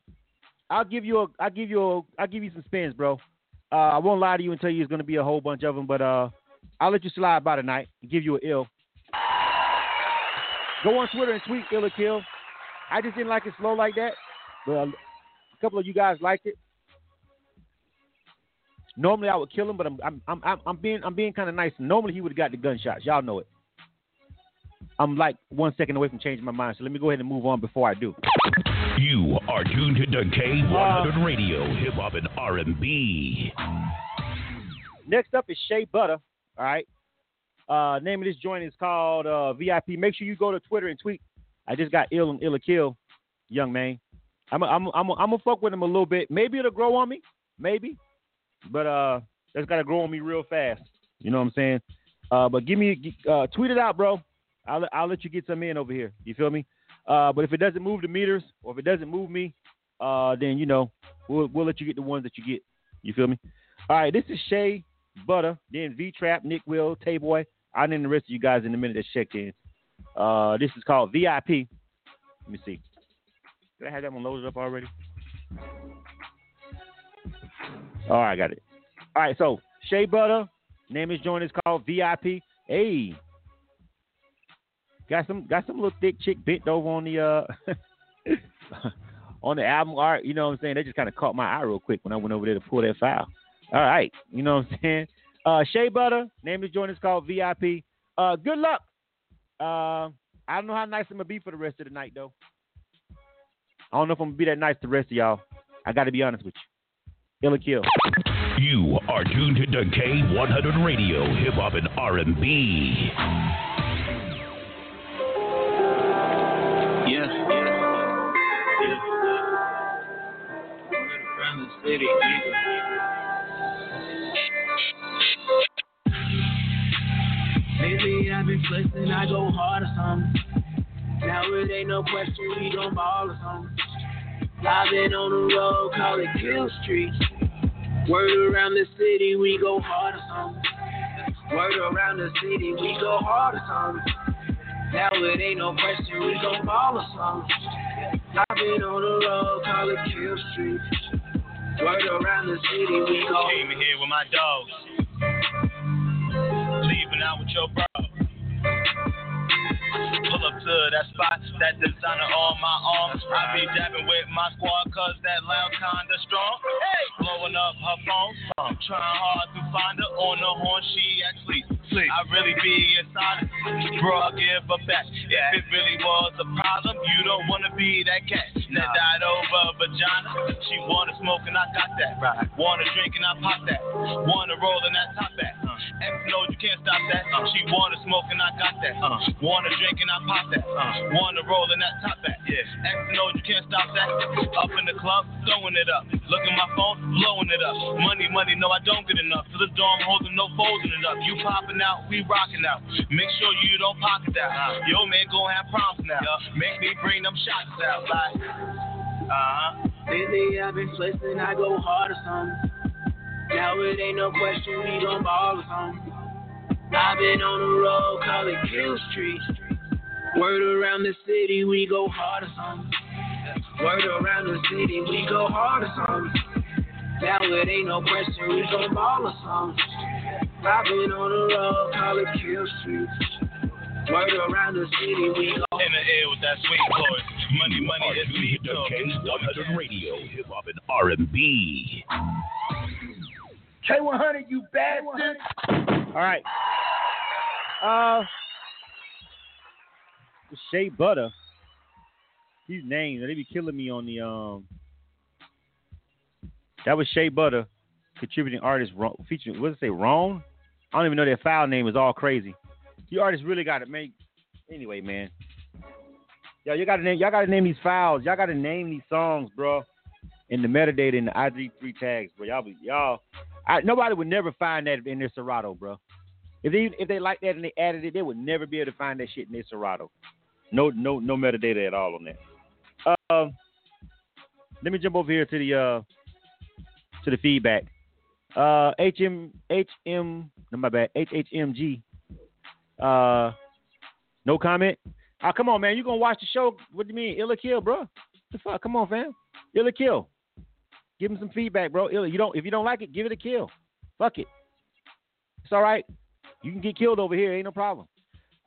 I'll give you a I'll give you a I'll give you some spins, bro. Uh, I won't lie to you and tell you it's gonna be a whole bunch of them, but uh, I'll let you slide by tonight and give you an ill. Go on Twitter and tweet ill or kill. I just didn't like it slow like that, but a couple of you guys liked it. Normally I would kill him, but I'm I'm I'm, I'm being I'm being kind of nice. Normally he would have got the gunshots. Y'all know it. I'm like one second away from changing my mind, so let me go ahead and move on before I do. You are tuned to K100 Radio, Hip Hop and R&B. Next up is Shea Butter. All right. Uh, name of this joint is called uh, VIP. Make sure you go to Twitter and tweet. I just got ill and ill a kill, young man. I'm a, I'm a, I'm gonna fuck with him a little bit. Maybe it'll grow on me, maybe, but uh, that's gotta grow on me real fast. You know what I'm saying? Uh, but give me uh, tweet it out, bro. I'll I'll let you get some in over here. You feel me? Uh, but if it doesn't move the meters or if it doesn't move me, uh, then you know we'll we'll let you get the ones that you get. You feel me? All right, this is Shea Butter, then V Trap, Nick Will, Tay Boy. I'll name the rest of you guys in a minute that checked in. Uh, this is called VIP. Let me see. Did I have that one loaded up already? All right, I got it. All right, so Shea Butter, name is joint is called VIP. Hey, got some got some little thick chick bent over on the uh on the album art. You know what I'm saying? They just kind of caught my eye real quick when I went over there to pull that file. All right, you know what I'm saying? Uh, Shea Butter, name is joint is called VIP. Uh, good luck. Uh, I don't know how nice I'm gonna be for the rest of the night though. I don't know if I'm gonna be that nice to the rest of y'all. I got to be honest with you. Ill or kill. You are tuned to K100 Radio, Hip Hop and R&B. Yeah, yeah, yeah. Around the city, Lately I've been flexing, I go hard or something. Now it ain't no question, we gon' ball or something. I've been on the road, call it Kill Street. Word around the city, we go hard or something. Word around the city, we go hard or something. Now it ain't no question, we gon' ball or something. I've been on the road, call it Kill Street. Word around the city, we go. Came here with my dogs. leaving out with your bro. Pull up to that spot, that designer on my arm. I be dabbing with my squad, cause that loud kinda strong. Hey! Blowing up her phone, I'm trying hard to find her on the horn, she actually I really be inside it, bro, I give a back. If it really was a problem, you don't wanna be that cat that died over a vagina. She wanna smoke and I got that. Right. Wanna drink and I pop that. Wanna roll and I top that. Uh. X knows you can't stop that. Uh. She wanna smoke and I got that. Uh. Wanna drink and I pop that. Wanna roll and I top that. X knows you can't stop that. Up in the club, throwing it up. Look at my phone, blowing it up. Money, money, no, I don't get enough. To the dorm, holding no folding it up. You popping out, we rocking out. Make sure you don't pocket that. Yo, man, gon' have problems now. Make me bring them shots out. Like, uh huh. Lately I've been flexing, I go hard or something. Now it ain't no question, we gon' ball or something. I've been on the road, call it Kill Street. Word around the city, we go hard or something. Word around the city, we go hard or something. Now it ain't no question, we gon' ball or something. I've been on the road, call it Kill Street. Word around the city, we go. In the air with that sweet voice. Money, money, it's me The talking. K100 Radio, hip hop and R&B. K100, you bastard. All right. Uh, the Shea Butter. These names, they be killing me on the um. That was Shea Butter, contributing artist, featuring what does it say, Ron? I don't even know their file name is all crazy. You artists really got to make. Anyway, man. Y'all, you got to name. Y'all got to name these files. Y'all got to name these songs, bro. In the metadata in the ID3 tags, bro. Y'all, be, y'all. I, nobody would never find that in their Serato, bro. If they if they like that and they added it, they would never be able to find that shit in their Serato. No no no metadata at all on that. Um, let me jump over here to the uh to the feedback. Uh, HM HM no my bad HHMG. Uh, no comment. Oh come on man, you gonna watch the show? What do you mean Ill or Kill, bro? The fuck? Come on, fam. Ill or Kill. Give him some feedback, bro. Illa, you don't if you don't like it, give it a kill. Fuck it. It's all right. You can get killed over here, ain't no problem.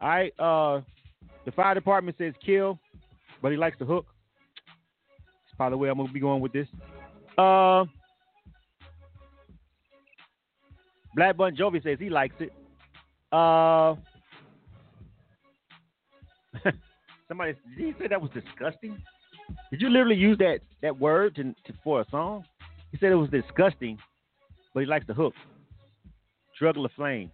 All right. Uh, the fire department says kill, but he likes the hook. That's probably the way I'm gonna be going with this. Uh, Black Bon Jovi says he likes it. Uh, somebody did he say that was disgusting? Did you literally use that that word to, to for a song? He said it was disgusting, but he likes the hook. Struggle of flame.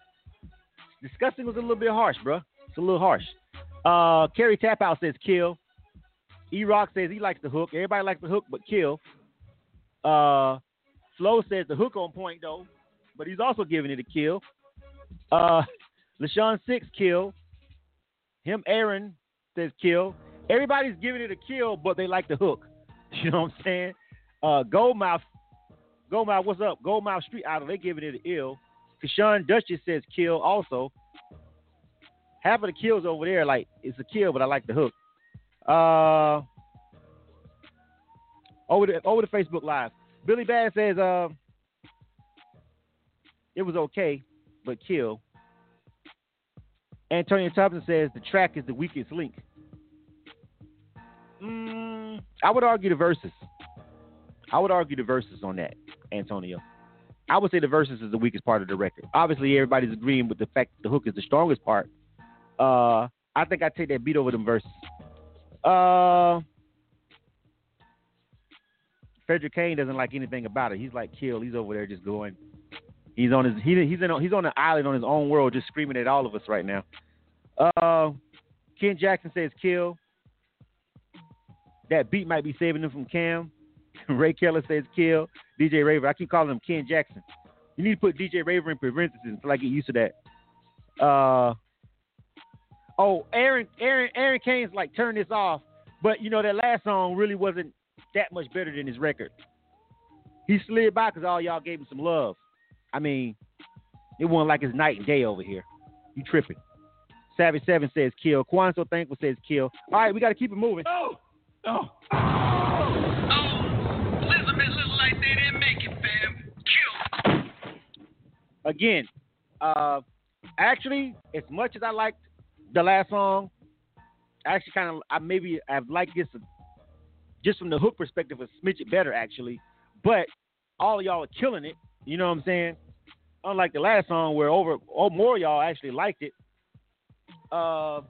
Disgusting was a little bit harsh, bro. It's a little harsh. Uh, Kerry Tapout says kill. E Rock says he likes the hook. Everybody likes the hook, but kill. Uh, Flo says the hook on point though, but he's also giving it a kill. Uh, LaShawn Six kill. Him Aaron says kill. Everybody's giving it a kill, but they like the hook. You know what I'm saying? Uh, Goldmouth, Goldmouth, what's up? Goldmouth Street Idol, they giving it an ill. Kashawn Duchess says kill also. Half of the kills over there, like it's a kill, but I like the hook. Uh, over the over the Facebook Live, Billy Bass says uh, it was okay, but kill. Antonio Thompson says the track is the weakest link. Mm, I would argue the verses. I would argue the verses on that, Antonio. I would say the verses is the weakest part of the record. Obviously, everybody's agreeing with the fact the hook is the strongest part. Uh, I think I take that beat over them verses. Uh, Frederick Kane doesn't like anything about it. He's like kill. He's over there just going. He's on his he, he's in he's on an island on his own world, just screaming at all of us right now. Uh, Ken Jackson says kill. That beat might be saving him from Cam. Ray Keller says kill. DJ Raver. I keep calling him Ken Jackson. You need to put DJ Raver in parentheses until I get used to that. Uh oh, Aaron Aaron Aaron Kane's like turn this off, but you know that last song really wasn't that much better than his record. He slid by because all y'all gave him some love. I mean, it wasn't like it's night and day over here. You tripping. Savage Seven says kill. Quan so thankful says kill. All right, we got to keep it moving. Oh, oh. Elizabeth look like they didn't make it, fam. Kill. Again, uh, Actually, as much as I liked the last song, I actually kind of I maybe I've liked this just from the hook perspective a smidge better actually. But all of y'all are killing it. You know what I'm saying? Unlike the last song where over oh more y'all actually liked it. Uh,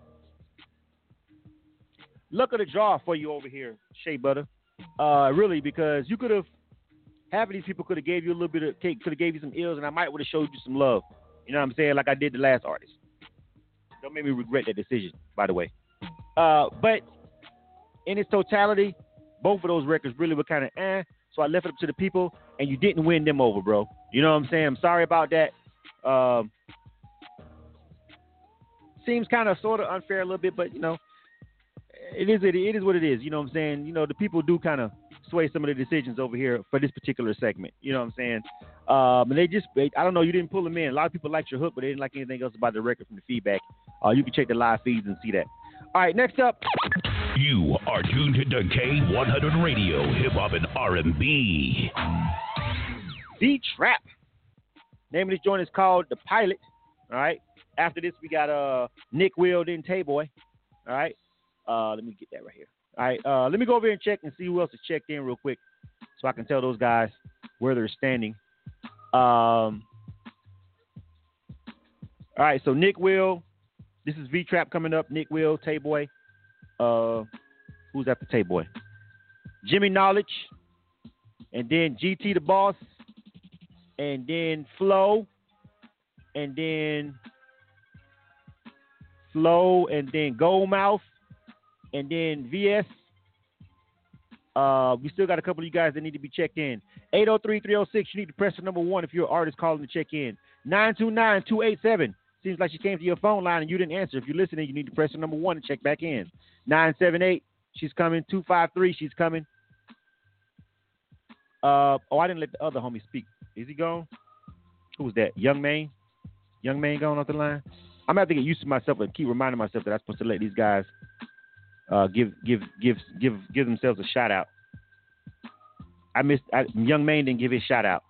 of the draw for you over here, Shea Butter. Uh, really, because you could have half of these people could have gave you a little bit of cake, could have gave you some ills, and I might would have showed you some love. You know what I'm saying? Like I did the last artist. Don't make me regret that decision, by the way. Uh, but in its totality, both of those records really were kind of eh. So I left it up to the people, and you didn't win them over, bro. You know what I'm saying? I'm sorry about that. Um, seems kind of sort of unfair a little bit, but you know, it is it, it is what it is. You know what I'm saying? You know, the people do kind of sway some of the decisions over here for this particular segment. You know what I'm saying? Um, and they just, I don't know, you didn't pull them in. A lot of people liked your hook, but they didn't like anything else about the record from the feedback. Uh, you can check the live feeds and see that. All right, next up. You are tuned to K100 Radio, Hip Hop and R&B. The Trap. Name of this joint is called The Pilot. All right. After this, we got uh Nick Will, then Tay Boy. All right. Uh, let me get that right here. All right. Uh, let me go over here and check and see who else has checked in real quick, so I can tell those guys where they're standing. Um. All right. So Nick Will. This is V Trap coming up. Nick Will, Tay Boy. Uh, who's after Tay Boy? Jimmy Knowledge, and then GT the Boss, and then Flow, and then Flow, and then Goldmouth, and then VS. Uh, we still got a couple of you guys that need to be checked in. 803-306, you need to press the number one if you're an artist calling to check in. 929-287. Seems like she came to your phone line and you didn't answer. If you're listening, you need to press the number one and check back in. 978, she's coming. 253, she's coming. Uh, oh, I didn't let the other homie speak. Is he gone? Who's that? Young man? Young man going off the line? I'm gonna have to get used to myself and keep reminding myself that I'm supposed to let these guys uh, give give give give give themselves a shout out. I missed. I, young man didn't give his shout out.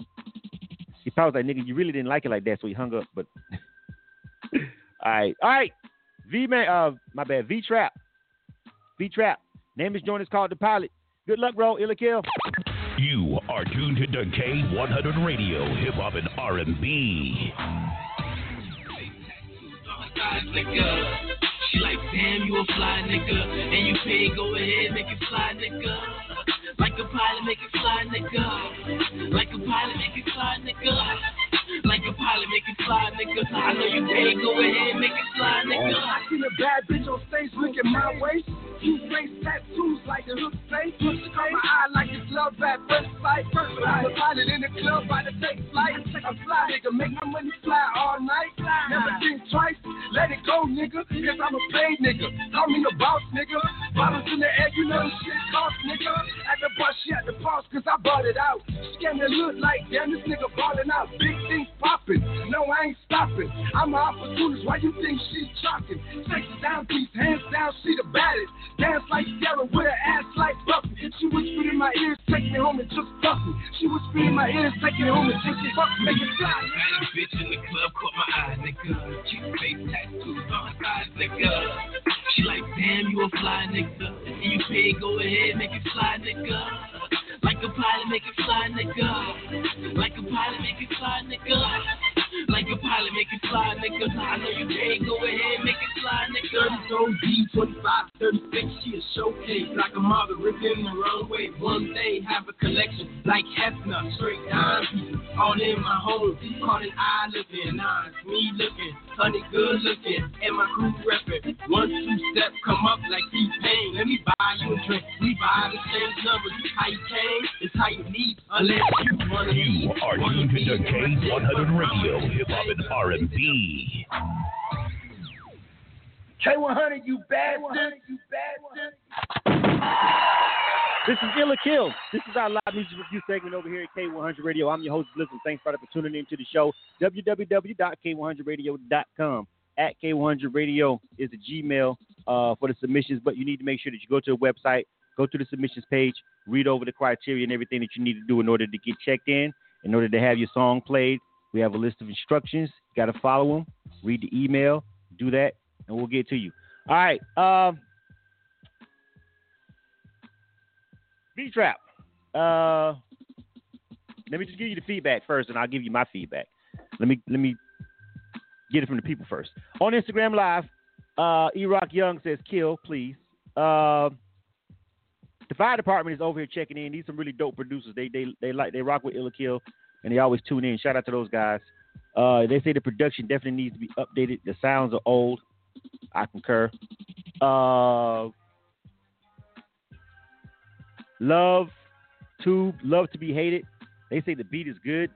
He probably was like, "Nigga, you really didn't like it like that," so he hung up. But all right, all right. V man, uh, my bad. V Trap, V Trap. Name is joint is called the Pilot. Good luck, bro. Ill or kill. You are tuned to K100 Radio, Hip Hop and R&B. She like, damn, you a fly nigga. And you pay, go ahead, make it fly, nigga. Like a pilot, make it fly, nigga. Like a pilot, make it fly, nigga. Like a pilot, make it fly, nigga. I know you pay, go ahead, make it fly, nigga. I seen a bad bitch on stage looking my way. Two face tattoos like a hook face. Push on my eye like it's love at first sight. First sight. I'm a pilot in the club by the take flight. I'm fly, nigga. Make my money fly all night. Never think twice. Let it go, nigga. Cause I'm a paid nigga. Call me the boss, nigga. Bottles in the air, you know shit cost, nigga. At the bus, she at the boss, cause I bought it out. The look like, damn, this nigga ballin' out. Big things poppin'. No, I ain't stopping. I'm an opportunist. Why you think she's shocking? Sex down, piece, hands down, she the baddest. Dance like Sarah with her ass like Buffy. She whispered in my ears, take me home and just fuck me. She whispered in my ears, take me home and just fuck me. Make it fly. Bad bitch in the club caught my eye, nigga. Cute face tattoos on her thighs, nigga. She like, damn, you a fly, nigga. And you pay, go ahead, make it fly, nigga gonna like a pilot, make it fly, nigga. Like a pilot, make it fly, nigga. Like a pilot, make it fly, nigga. I know you pay, go ahead, make it fly, nigga. 30 so deep, 25, 36, she a showcase. Like a mother ripped in the runway. One day, have a collection like Hefner, straight dime pieces. All in my home, caught an eye looking, nines, me looking, honey good looking, and my crew reppin'. One, two step, come up like T-Pain. Let me buy you a drink. We buy the same numbers. How you came, it's how you need, unless you wanna You are tuned to K100 Radio, Hip Hop and R&B. K100, you bastard. You bastard. This is Ill or Kill. This is our live music review segment over here at K100 Radio. I'm your host, Listen. Thanks for tuning in to the show. www.k100radio.com. At K100 Radio is the Gmail uh, for the submissions, but you need to make sure that you go to the website, go to the submissions page, read over the criteria and everything that you need to do in order to get checked in, in order to have your song played We have a list of instructions. You got to follow them. Read the email. Do that, and we'll get to you. All right. Um, V Trap. Uh, let me just give you the feedback first, and I'll give you my feedback. Let me let me get it from the people first. On Instagram Live, uh, E Rock Young says, "Kill, please." Uh, fire department is over here checking in. These some really dope producers. They they they like they rock with Ill or Kill, and they always tune in. Shout out to those guys. Uh, they say the production definitely needs to be updated. The sounds are old. I concur. Uh, love to love to be hated. They say the beat is good.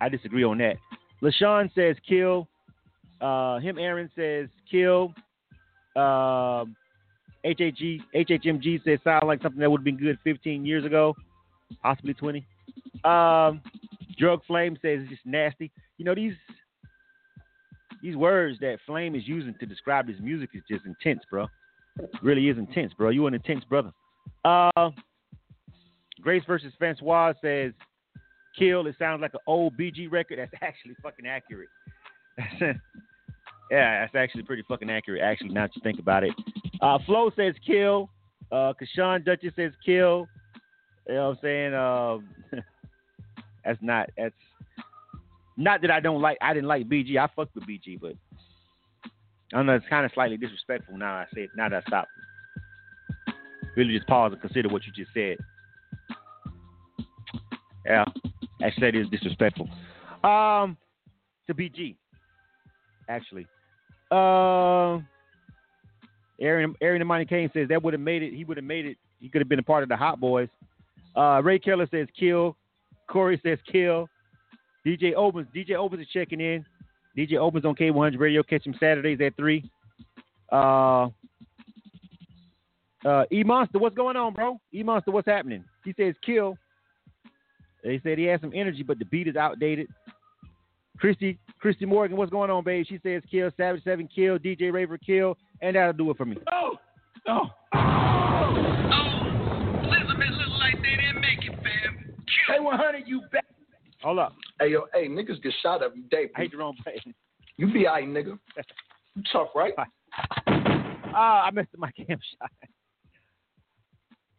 I disagree on that. LaShawn says kill. Uh, him Aaron says kill. Um, HHG, HHMG says sound like something that would have been good 15 years ago, possibly 20. Um, Drug Flame says it's just nasty. You know these these words that Flame is using to describe his music is just intense, bro. Really is intense, bro. You an intense brother. Uh, Grace versus Francois says kill. It sounds like an old BG record. That's actually fucking accurate. yeah, that's actually pretty fucking accurate. Actually, now that you think about it. Uh, Flo says kill. Uh, Kashawn Duchess says kill. You know what I'm saying? Um, that's not. That's not that I don't like. I didn't like BG. I fucked with BG, but I don't know. It's kind of slightly disrespectful now. I say now that I stopped. Really, just pause and consider what you just said. Yeah, actually, that is disrespectful. Um, to BG, actually. Um, Aaron Aaron the Money Kane says that would have made it. He would have made it. He could have been a part of the Hot Boys. Uh, Ray Keller says kill. Corey says kill. DJ Opens DJ Opens is checking in. DJ Opens on K100 Radio. Catch him Saturdays at three. Uh, uh, E Monster, what's going on, bro? E Monster, what's happening? He says kill. They said he has some energy, but the beat is outdated. Christy Christy Morgan, what's going on, babe? She says kill. Savage Seven kill. DJ Raver kill, and that'll do it for me. Oh, oh. K100, you bet. Hold up. Hey yo, hey niggas get shot every day. I hate the wrong place. You be alright, nigga. You tough, right? Ah, I missed my cam shot.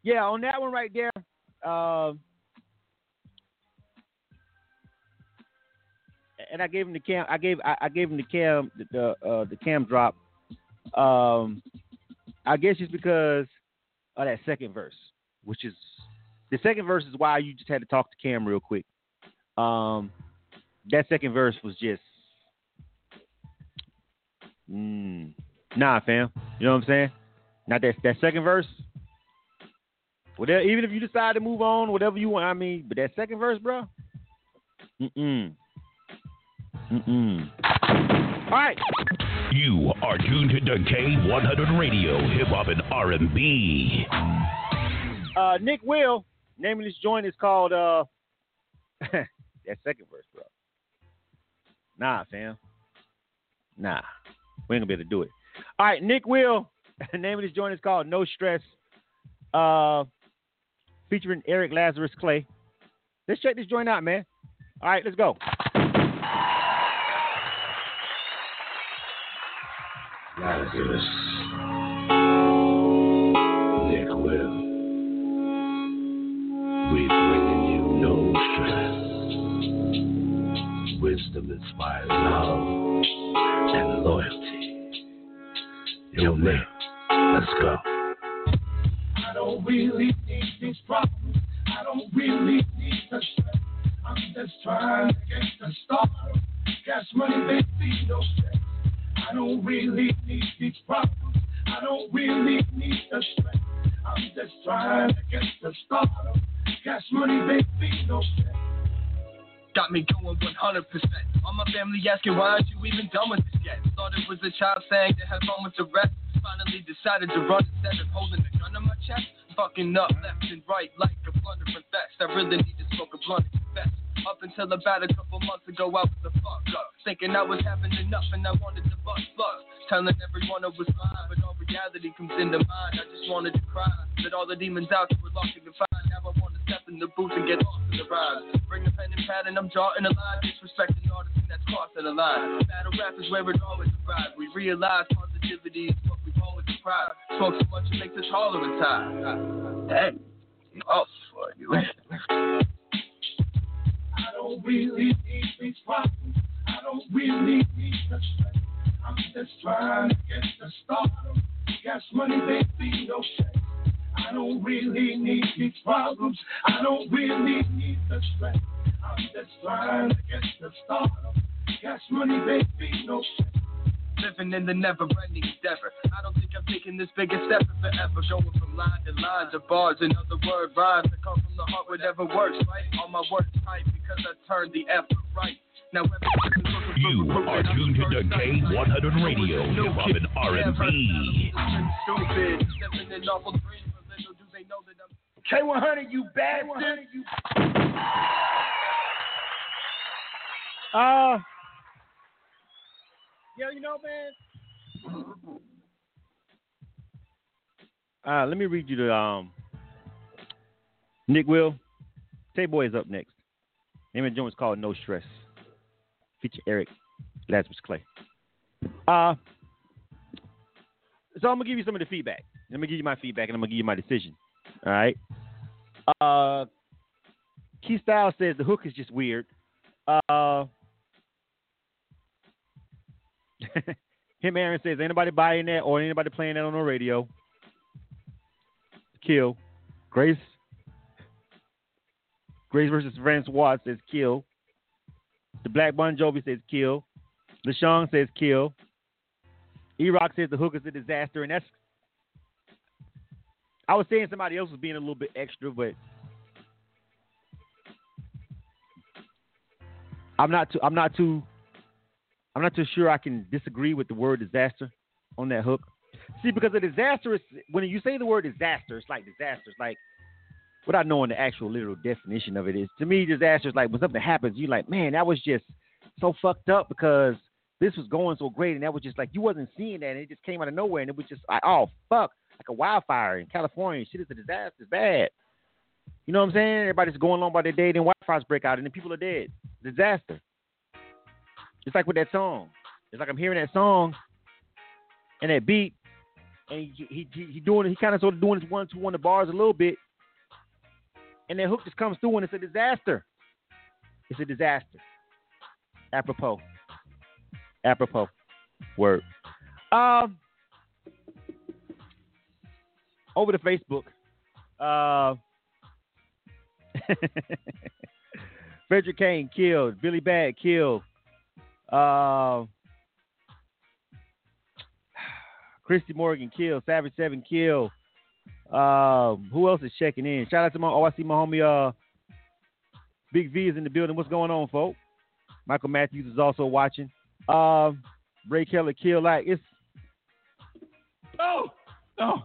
Yeah, on that one right there. Um, and I gave him the cam. I gave I, I gave him the cam the the, uh, the cam drop. Um, I guess just because of that second verse, which is the second verse is why you just had to talk to Cam real quick. Um, that second verse was just, mm, nah, fam. You know what I'm saying? Not that that second verse. Whatever, even if you decide to move on, whatever you want. I mean, but that second verse, bro. Mm-mm. Mm-mm. All right. You are tuned to K100 Radio, Hip Hop and R&B. Uh, Nick Will, name of this joint is called uh, that second verse, bro. Nah, fam. Nah, we ain't gonna be able to do it. All right, Nick Will, name of this joint is called No Stress. Uh, featuring Eric Lazarus Clay. Let's check this joint out, man. All right, let's go. Lazarus. Nick Will. We bringing you no stress. Wisdom inspires love and loyalty. Yo, man, let's go. I don't really need these problems. I don't really need the stress. I'm just trying to get the start. Cash money, baby, no stress. I don't really need these problems. I don't really need the stress. I'm just trying to get the start. Cash money, baby, no stress. Got me going 100%. All my family asking, why aren't you even done with this yet? Thought it was a child saying to have fun with the rest. Finally decided to run instead of holding a gun on my chest. Fucking up left and right like a blundering vest. I really need to smoke a blunt. Up until about a couple months ago, I was the fuck up. Thinking I was having enough and I wanted to bust bust. Telling everyone it was fine, but all reality comes into mind. I just wanted to cry. That all the demons out there were lost and confined. Now I want to step in the booth and get lost in the rhymes. Bring a pen and pad and I'm drawing a line. Disrespecting artists and that's crossing the line. Battle rap is where it always arrives. We realize positivity is what we've always deprived. Smoke so much it makes us tolerant time. Dang. Oh, for you. I don't really need these problems. I don't really need the stress. I'm just trying to get the stardom. Gas money, baby, no stress. I don't really need these problems. I don't really need the stress. I'm just trying to get the stardom. Gas money, baby, no stress. Living in the never-ending endeavor. I don't think I'm taking this big step in forever. Going from line to line to bars, in other word rhymes that come from the heart, whatever works, right? All my words tight because I turned the effort right. Now You are tuned to the K100 Radio, Hip Hop and R&B. Stupid, living in awful dreams, but little do they know that I'm K100, you bastard. Uh, yeah, you know, man. Uh, let me read you the um. Nick Will, Tay Boy is up next. Name of is called No Stress. Feature Eric Lazarus Clay. Uh, so I'm gonna give you some of the feedback. Let me give you my feedback, and I'm gonna give you my decision. All right. Uh, Key Style says the hook is just weird. Uh, him Aaron says anybody buying that or anybody playing that on the radio. Kill. Grace. Grace versus Francois says kill. The Black Bon Jovi says kill. LaShawn says kill. E Rock says the hook is a disaster, and that's. I was saying somebody else was being a little bit extra, but I'm not too. I'm not too. I'm not too sure I can disagree with the word disaster on that hook. See, because a disaster is when you say the word disaster, it's like disaster. It's like without knowing the actual literal definition of it is to me disaster is like when something happens, you're like, man, that was just so fucked up because this was going so great and that was just like you wasn't seeing that and it just came out of nowhere and it was just like, oh fuck, like a wildfire in California. Shit is a disaster. It's bad. You know what I'm saying? Everybody's going along by their day, then wildfires break out and then people are dead. Disaster. It's like with that song. It's like I'm hearing that song and that beat, and he he, he, doing he kind of sort of doing his one two one the bars a little bit, and that hook just comes through and it's a disaster. It's a disaster. Apropos. Apropos. Word. Um. Over to Facebook. Uh. Frederick Kane killed. Billy Bad killed. Uh, Christy Morgan killed. Savage Seven killed. Uh, who else is checking in? Shout out to my oh I see my homie uh Big V is in the building. What's going on, folks? Michael Matthews is also watching. Uh, Ray Keller killed like it's Oh, no.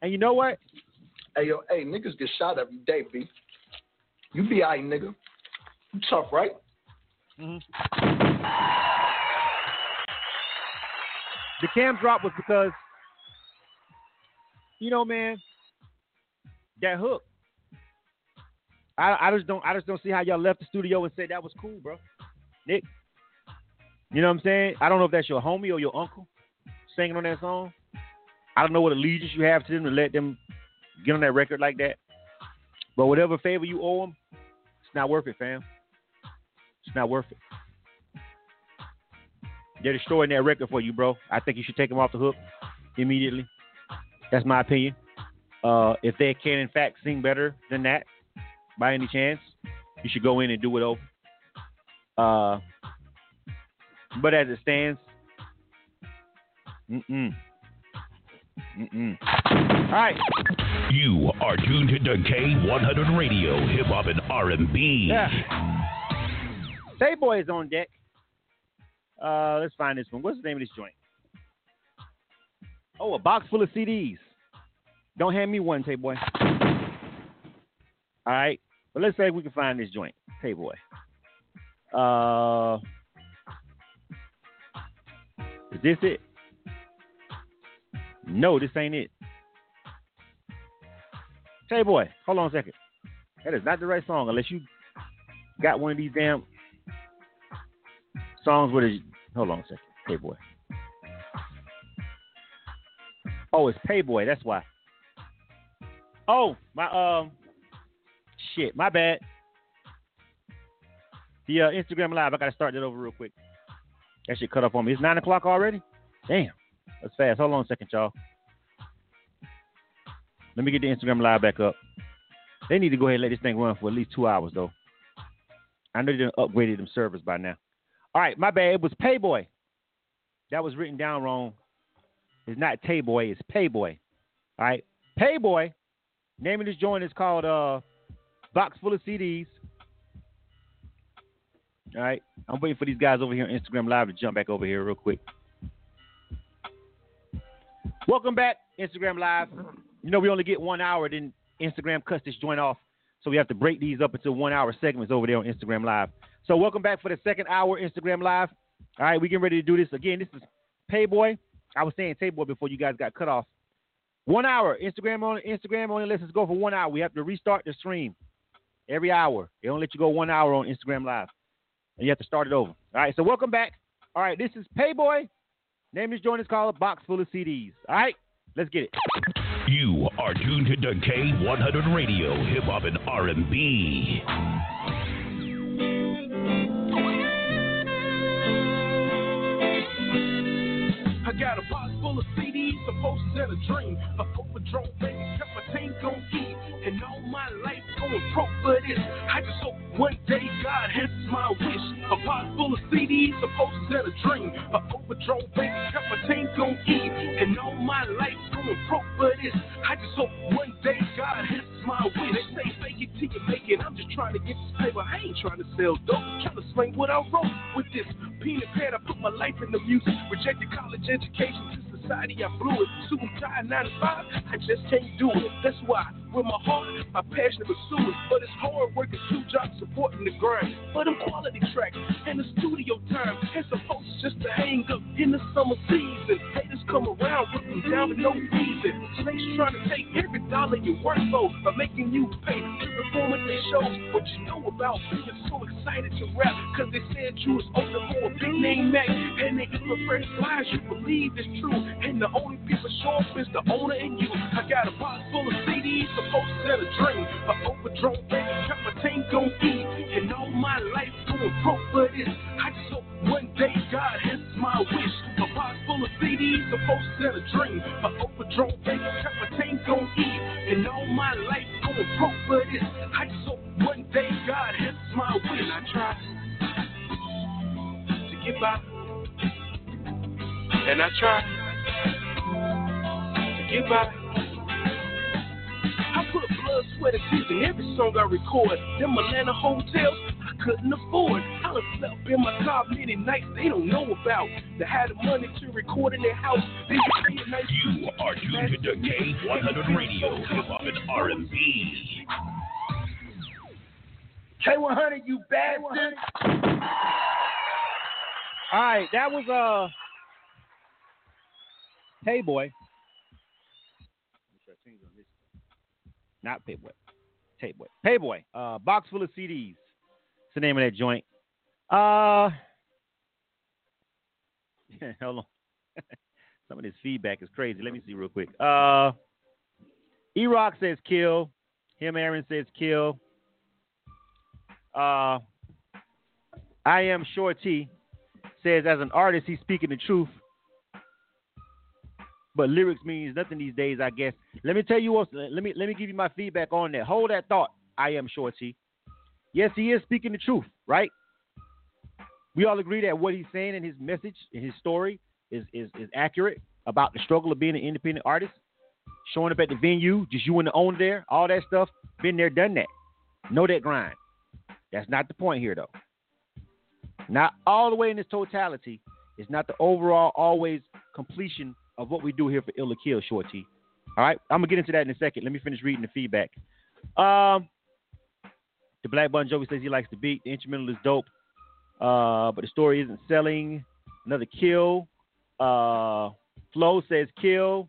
and you know what? Hey yo, hey, niggas get shot every day, B. You be alright, nigga. You tough, right? The cam drop was because, you know, man, that hook. I, I just don't I just don't see how y'all left the studio and said that was cool, bro. Nick. You know what I'm saying? I don't know if that's your homie or your uncle singing on that song. I don't know what allegiance you have to them to let them get on that record like that. But whatever favor you owe them, it's not worth it, fam. It's not worth it. They're destroying that record for you, bro. I think you should take them off the hook immediately. That's my opinion. Uh, if they can, in fact, sing better than that, by any chance, you should go in and do it over. Uh, but as it stands, mm-mm. Mm-mm. All right. You are tuned to K100 Radio, Hip Hop and R&B. Yeah. Tay Boy is on deck. Uh, let's find this one. What's the name of this joint? Oh, a box full of CDs. Don't hand me one, Tay Boy. All right. But let's say if we can find this joint, Tay Boy. Uh, is this it? No, this ain't it. Tay Boy, hold on a second. That is not the right song unless you got one of these damn songs with a. Hold on a second. Payboy. Oh, it's Payboy. That's why. Oh, my um, shit. My bad. The uh, Instagram live. I gotta start that over real quick. That shit cut off on me. It's nine o'clock already. Damn, that's fast. Hold on a second, y'all. Let me get the Instagram live back up. They need to go ahead and let this thing run for at least two hours, though. I know they done upgraded them servers by now. All right, my bad. It was Payboy. That was written down wrong. It's not Tayboy, it's Payboy. All right, Payboy. Name of this joint is called uh, Box Full of CDs. All right, I'm waiting for these guys over here on Instagram Live to jump back over here real quick. Welcome back, Instagram Live. You know we only get one hour, then Instagram cuts this joint off, so we have to break these up into one-hour segments over there on Instagram Live. So welcome back for the second hour Instagram Live. All right, we getting ready to do this again. This is Payboy. I was saying Payboy before you guys got cut off. One hour Instagram on Instagram only lets us go for one hour. We have to restart the stream every hour. They don't let you go one hour on Instagram Live, and you have to start it over. All right, so welcome back. All right, this is Payboy. Name is is called a box full of CDs. All right, let's get it. You are tuned to K100 Radio, Hip Hop and R&B. Got a box full of CDs, some posters and a dream. A overdrove baby, kept my tank on E. And all my life going broke for this. I just hope one day God answers my wish. A box full of CDs, some posters and a dream. A overdrove baby, kept my tank on E. And all my life going broke for this. I just hope one day God answers my wish. They say fake it till you make it. I'm just trying to get this paper. I ain't trying to sell dope. Trying to explain what I wrote with this pen and pad. I put my life in the music. Rejected college education society. I blew it. Suit and tie, 9 to 5. I just can't do it. That's why, with my heart, my passion to pursue it. But it's hard working two jobs supporting the grind. But them quality tracks and the studio time. And supposed just to hang up in the summer season. Haters come around with them down for no reason. Snakes trying to take every dollar you work for by making you pay to perform at their shows. What you know about being so excited to rap? Cause they said you was open for a big name Mac. And they even fresh lies you believe is true. And the only people show up is the owner and you. I got a box full of CDs, supposed to sell a dream. A overdrove baby, kept my tank on E. And all my life going broke for this. I just hope one day God answers my wish. A box full of CDs, supposed to sell a dream. A overdrove baby, kept my tank on E. And all my life going broke for this. I just hope one day God answers my wish. I try to get by. And I try to get by. I put blood, sweat, and tears in every song I record. Them Atlanta hotels I couldn't afford. I done slept in my car many nights they don't know about. They had the money to record in their house. They pay nice You are tuned to the K100 Radio, Hip Hop and R&B. K100, you bastard. All right, that was uh Payboy. Not Payboy. Payboy. Payboy. Uh, box full of CDs. It's the name of that joint. Uh, hold on. Some of this feedback is crazy. Let me see real quick. Uh, E Rock says kill. Him Aaron says kill. Uh, I am Shorty says as an artist he's speaking the truth. But lyrics means nothing these days, I guess. Let me tell you what. Let me let me give you my feedback on that. Hold that thought. I am Shorty. Yes, he is speaking the truth, right? We all agree that what he's saying in his message, in his story, is is is accurate about the struggle of being an independent artist. Showing up at the venue, just you and the owner there, all that stuff. Been there, done that. Know that grind. That's not the point here, though. Not all the way in its totality. It's not the overall, always completion of what we do here for Ill or Kill, Shorty. All right, I'm gonna get into that in a second. Let me finish reading the feedback. Um, the Black Bon Jovi says he likes the beat. The instrumental is dope, uh, but the story isn't selling. Another kill. Uh, Flo says kill.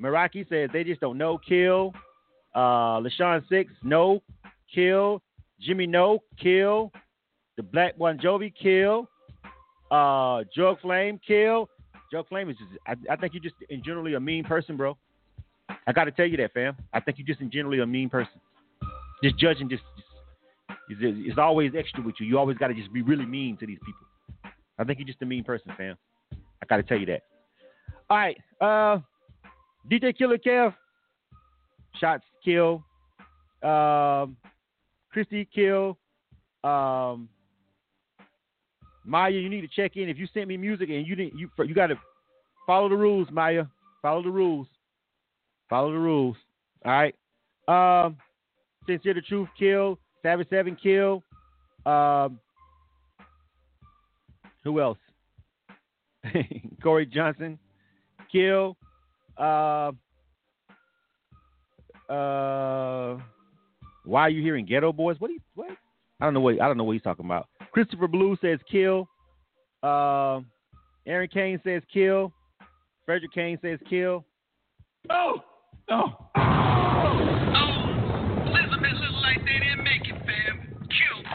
Meraki says they just don't know. Kill. Uh, LaShawn Six, no, kill. Jimmy No, kill. The Black Bon Jovi, kill. Uh, Drug Flame, kill. Drug Flame is just, I, I think you're just in generally a mean person, bro. I got to tell you that, fam. I think you're just in generally a mean person. Just judging, just, just it's always extra with you. You always got to just be really mean to these people. I think you're just a mean person, fam. I got to tell you that. All right, uh, DJ Killer Kev, shots kill. Um, Christy kill. Um, Maya, you need to check in. If you sent me music and you didn't, you you got to follow the rules, Maya. Follow the rules. Follow the rules. All right. Um, sincere the truth kill. Savage Seven kill. Um, who else? Corey Johnson kill. Uh, uh, why are you hearing Geto Boys? What? You, what? I don't know what I don't know what he's talking about. Christopher Blue says kill. Uh, Aaron Kane says kill. Frederick Kane says kill. Oh, oh. Oh. Elizabeth look like they didn't make it, fam. Kill.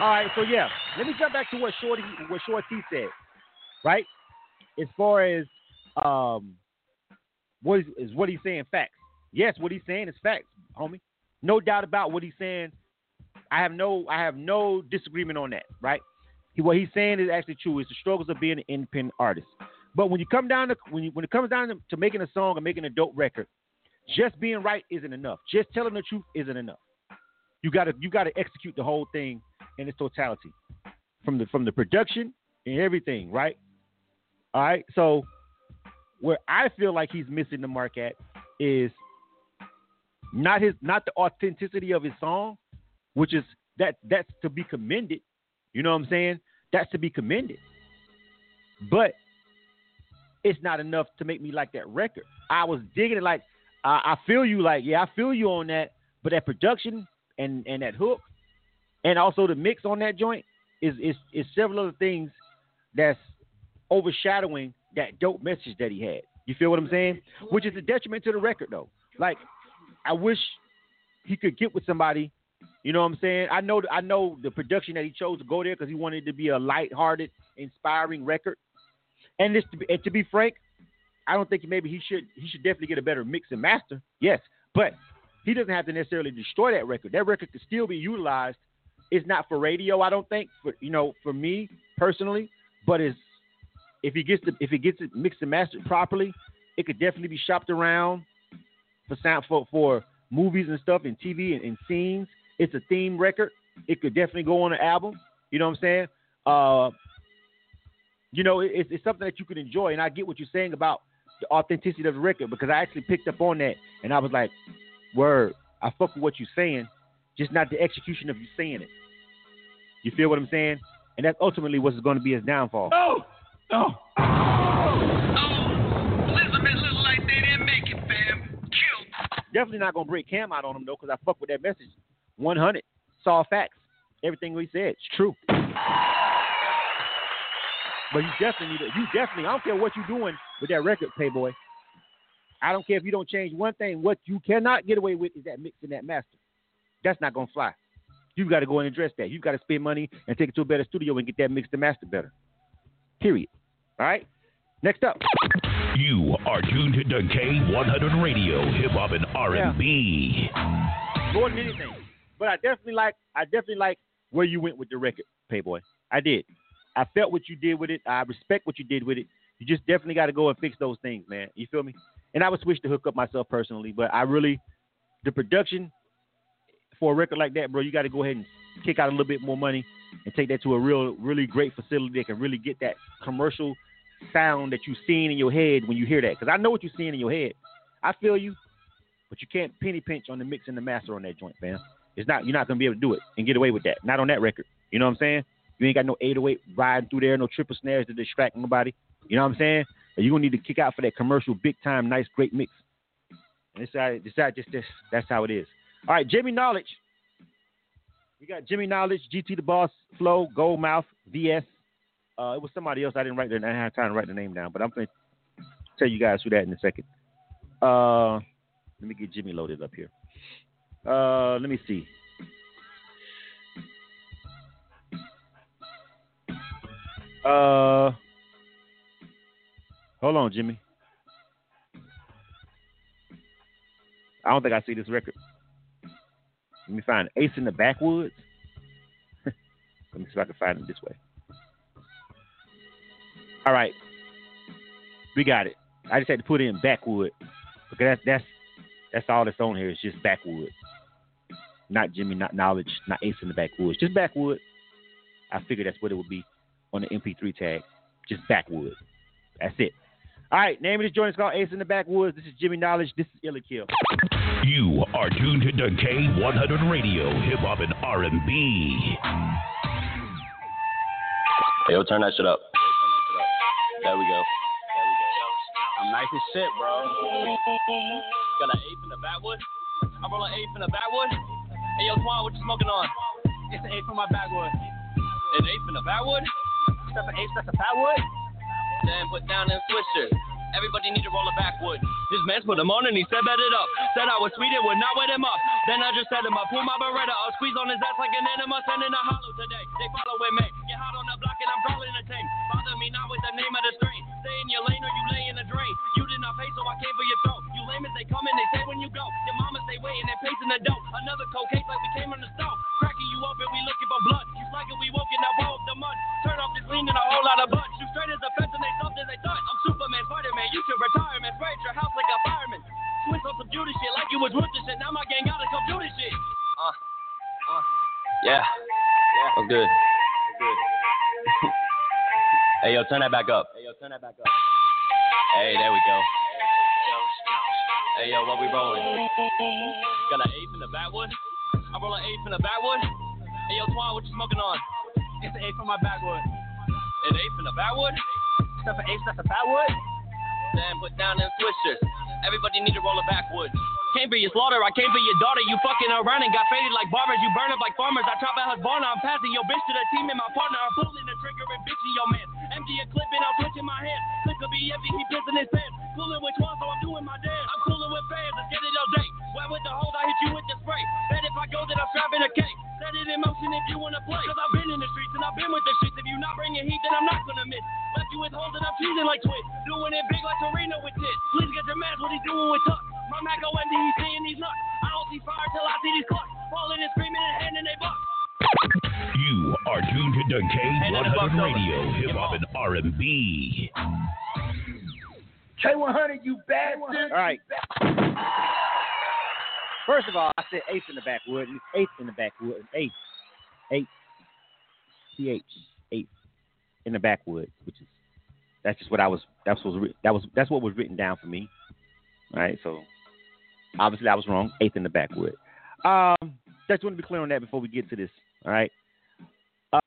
All right, so yeah, let me jump back to what Shorty what Shorty said, right? As far as um, what is, is what he's saying facts? Yes, what he's saying is facts, homie. No doubt about what he's saying. I have no I have no disagreement on that, right? He, what he's saying is actually true. It's the struggles of being an independent artist. But when you come down to when you, when it comes down to, to making a song and making a dope record, just being right isn't enough. Just telling the truth isn't enough. You gotta you gotta execute the whole thing in its totality, from the from the production and everything, right? All right. So where I feel like he's missing the mark at is not his not the authenticity of his song, which is that that's to be commended. You know what I'm saying? That's to be commended. But it's not enough to make me like that record. I was digging it like I, I feel you like yeah, I feel you on that, but that production and and that hook and also the mix on that joint is is is several other things that's overshadowing that dope message that he had. You feel what I'm saying? Which is a detriment to the record though. Like I wish he could get with somebody. You know what I'm saying? I know I know the production that he chose to go there because he wanted it to be a light-hearted, inspiring record. And this to be, and to be frank, I don't think maybe he should he should definitely get a better mix and master. Yes, but he doesn't have to necessarily destroy that record. That record could still be utilized. It's not for radio, I don't think. For you know, for me personally, but is if he gets the, if he gets it mixed and mastered properly, it could definitely be shopped around for sound for, for movies and stuff and TV and, and scenes. It's a theme record. It could definitely go on an album. You know what I'm saying? Uh, you know, it, it's something that you can enjoy, and I get what you're saying about the authenticity of the record because I actually picked up on that, and I was like, "Word, I fuck with what you're saying, just not the execution of you saying it." You feel what I'm saying? And that's ultimately what's going to be his downfall. Oh, oh. Oh. Elizabeth look like they didn't make it, fam. Kill. Definitely not gonna break Cam out on him though, because I fuck with that message. 100 saw facts. Everything we said, it's true. But you definitely need to, you definitely. I don't care what you're doing with that record, Playboy. I don't care if you don't change one thing. What you cannot get away with is that mix and that master. That's not gonna fly. You got to go and address that. You got to spend money and take it to a better studio and get that mix and master better. Period. All right. Next up. You are tuned to K100 Radio, Hip Hop and R&B. More than anything, but I definitely like. I definitely like where you went with the record, Payboy. I did. I felt what you did with it. I respect what you did with it. You just definitely got to go and fix those things, man. You feel me? And I would switch to hook up myself personally, but I really, the production for a record like that, bro, you got to go ahead and kick out a little bit more money and take that to a real, really great facility that can really get that commercial sound that you're seeing in your head when you hear that. Because I know what you're seeing in your head. I feel you, but you can't penny pinch on the mix and the master on that joint, fam. It's not you're not gonna be able to do it and get away with that. Not on that record. You know what I'm saying? You ain't got no 808 riding through there, no triple snares to distract nobody. You know what I'm saying? And you're gonna need to kick out for that commercial, big time, nice, great mix. And this side, this side, just this, that's how it is. All right, Jimmy Knowledge. We got Jimmy Knowledge, GT the Boss, Flow, Goldmouth, VS. Uh, it was somebody else. I didn't write their. I have time to write the name down, but I'm gonna tell you guys who that in a second. Uh, Let me get Jimmy loaded up here. Uh, let me see. Uh, hold on, Jimmy. I don't think I see this record. Let me find Ace in the Backwoods. Let me see if I can find it this way. All right, we got it. I just had to put in backwood because that's that's that's all that's on here. It's just backwood, not Jimmy, not knowledge, not Ace in the backwoods, just backwood. I figured that's what it would be on the MP3 tag, just backwood. That's it. All right, name of this joint is called Ace in the Backwoods. This is Jimmy Knowledge. This is Ill or Kill. You are tuned to K100 Radio, Hip Hop and R&B. Hey, yo, turn that shit up. There we go. I'm nice as shit, bro. Got an eighth in the backwood. I roll an eighth in the backwood. Hey, yo, Twan, what you smoking on? It's an eighth from my backwood. An eighth in the backwood? That's an eighth, that's a backwood? Then put down them switchers. Everybody need to roll a backwood. This man put him on and he said bet it up. Said I was sweet, it would not wet him up. Then I just set him up, pull my beretta up, squeeze on his ass like an enema, sending a hollow today. They following me, get hot on the block and I'm calling in a team. Bother me not with the name of the strain. Stay in your lane or you lay in the drain. You did not pay, so I came for your throat. You lame as they come and they say when you go. Your mama stay waiting and pacing the dope. Another cold case like we came on the stove. You up and we looking for blood. You slacking, we woken up all the mud. Turn off this lean and a whole lot of blood. Shoot straight as a fence and they soft as they thought. I'm Superman, Spider-Man, you should retire, man. Spray your house like a fireman. Switch on some Judas shit like you was with this shit. Now my gang gotta come do this shit. Uh, uh. Yeah. Yeah. I'm good. I'm good. hey, yo, turn that back up. Hey, yo, turn that back up. Hey, there we go. Hey, yo, what we rolling? Got an eighth in the backwood. I roll an eighth in the backwood. Hey, yo, Twan, what you smoking on? It's an eighth from my backwood. An eighth in the backwood? That's an eighth, that's a backwood? Then put down them switchers. Everybody need to roll a backwood. Came for your slaughter, I came for your daughter. You fucking around and got faded like barbers. You burn up like farmers. I chop out Husqvarna. I'm passing your bitch to the team and my partner. I'm pulling the trigger and bitching your man. Empty a clip and I'm switching my hand. Clip could be empty, he pissing his pants. Fooling with one, so I'm doing my dance. I'm cooling with fans, let's get it all day. Wet with the hold, I hit you with the spray. Bet if I go, then I'm strapping a cake. Set it in motion if you wanna play. Cause I've been in the streets and I've been with the streets. If you not bringing heat, then I'm not gonna miss. Left you with holes and I'm cheesing like twit. Doing it big like Serena with tits. Please get your man what he's doing with tuck. My Mac OMD, he's seeing these nuts. I don't see fire till I see these clucks. Falling and screaming and handing they bucks. You are tuned to K100 Radio, Hip Hop and R&B. K100, you bastard. All right. First of all, I said eighth in the backwood. eighth in the backwood. Eighth. Eighth. Th. Eighth in the backwood, which is that's just what I was. That's what was that was that's what was written down for me. All right. So obviously I was wrong. Eighth in the backwood. Um, just want to be clear on that before we get to this. All right.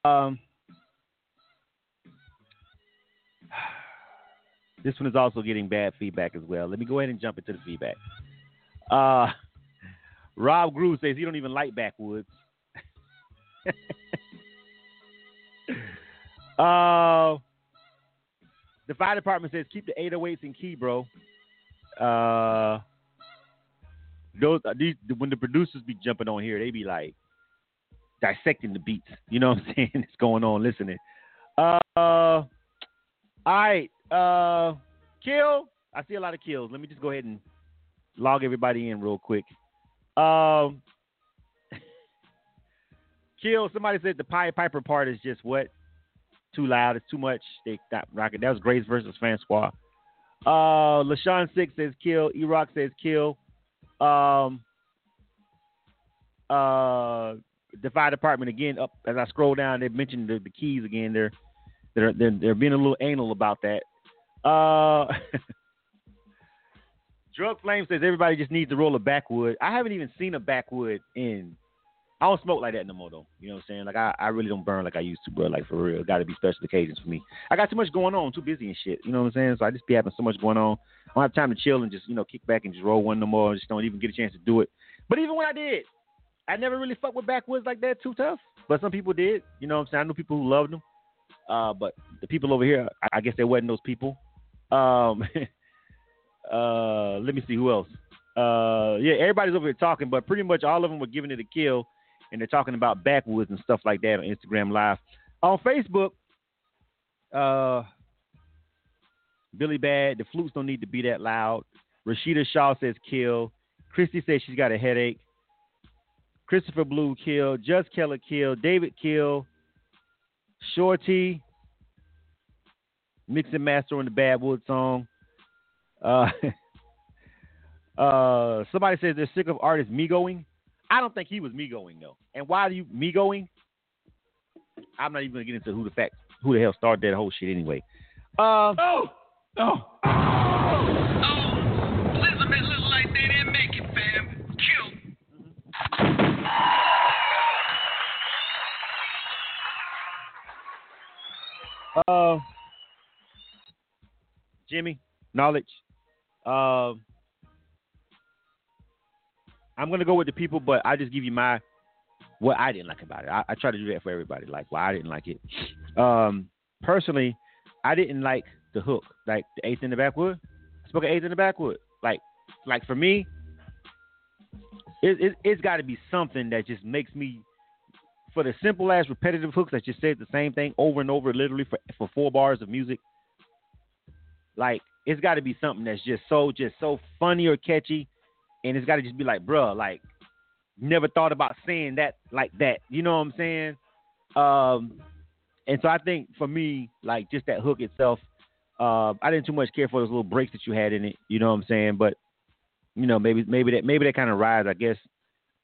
Um. This one is also getting bad feedback as well. Let me go ahead and jump into the feedback. Uh, Rob Groove says he don't even like backwoods. uh, the fire department says keep the 808s in key, bro. Uh, those uh, these when the producers be jumping on here, they be like dissecting the beats. You know what I'm saying? It's going on listening. Uh, all right. Uh, kill. I see a lot of kills. Let me just go ahead and log everybody in real quick. Um, kill. Somebody said the Pied Piper part is just what too loud. It's too much. They stop rocking. That was Grace versus Francois. Uh, Lashawn Six says kill. E-Rock says kill. Um, uh, the fire department again. Up as I scroll down, they mentioned the, the keys again. They're they're they're they're being a little anal about that. Uh, Drug Flame says everybody just needs to roll a backwood. I haven't even seen a backwood in. I don't smoke like that no more though. You know what I'm saying? Like I, I really don't burn like I used to, bro. Like for real, got to be special occasions for me. I got too much going on, too busy and shit. You know what I'm saying? So I just be having so much going on. I don't have time to chill and just you know kick back and just roll one no more. I just don't even get a chance to do it. But even when I did, I never really fucked with backwoods like that too tough. But some people did. You know what I'm saying? I knew people who loved them. Uh, but the people over here, I, I guess there wasn't those people. Um, uh, let me see who else. Uh, yeah, everybody's over here talking, but pretty much all of them were giving it a kill, and they're talking about backwoods and stuff like that on Instagram Live. On Facebook, uh, Billy Bad, the flutes don't need to be that loud. Rashida Shaw says kill. Christy says she's got a headache. Christopher Blue kill. Just Keller kill. David kill. Shorty. Mix and master on the Badwood song. Uh, uh, somebody says they're sick of artists me going. I don't think he was me going though. And why are you me going? I'm not even gonna get into who the fact who the hell started that whole shit anyway. Um, oh, oh. Elizabeth look like they didn't make it, fam. Kill. Uh, Jimmy, knowledge. Um, I'm gonna go with the people, but I just give you my what I didn't like about it. I, I try to do that for everybody, like why I didn't like it. Um, personally, I didn't like the hook, like the eighth in the backwood. I spoke of eighth in the backwood. Like, like for me, it, it it's got to be something that just makes me for the simple ass repetitive hooks that just said the same thing over and over, literally for for four bars of music. Like it's got to be something that's just so just so funny or catchy, and it's got to just be like, bruh, like never thought about saying that like that. You know what I'm saying? Um, and so I think for me, like just that hook itself, uh, I didn't too much care for those little breaks that you had in it. You know what I'm saying? But you know, maybe maybe that maybe that kind of rise, I guess.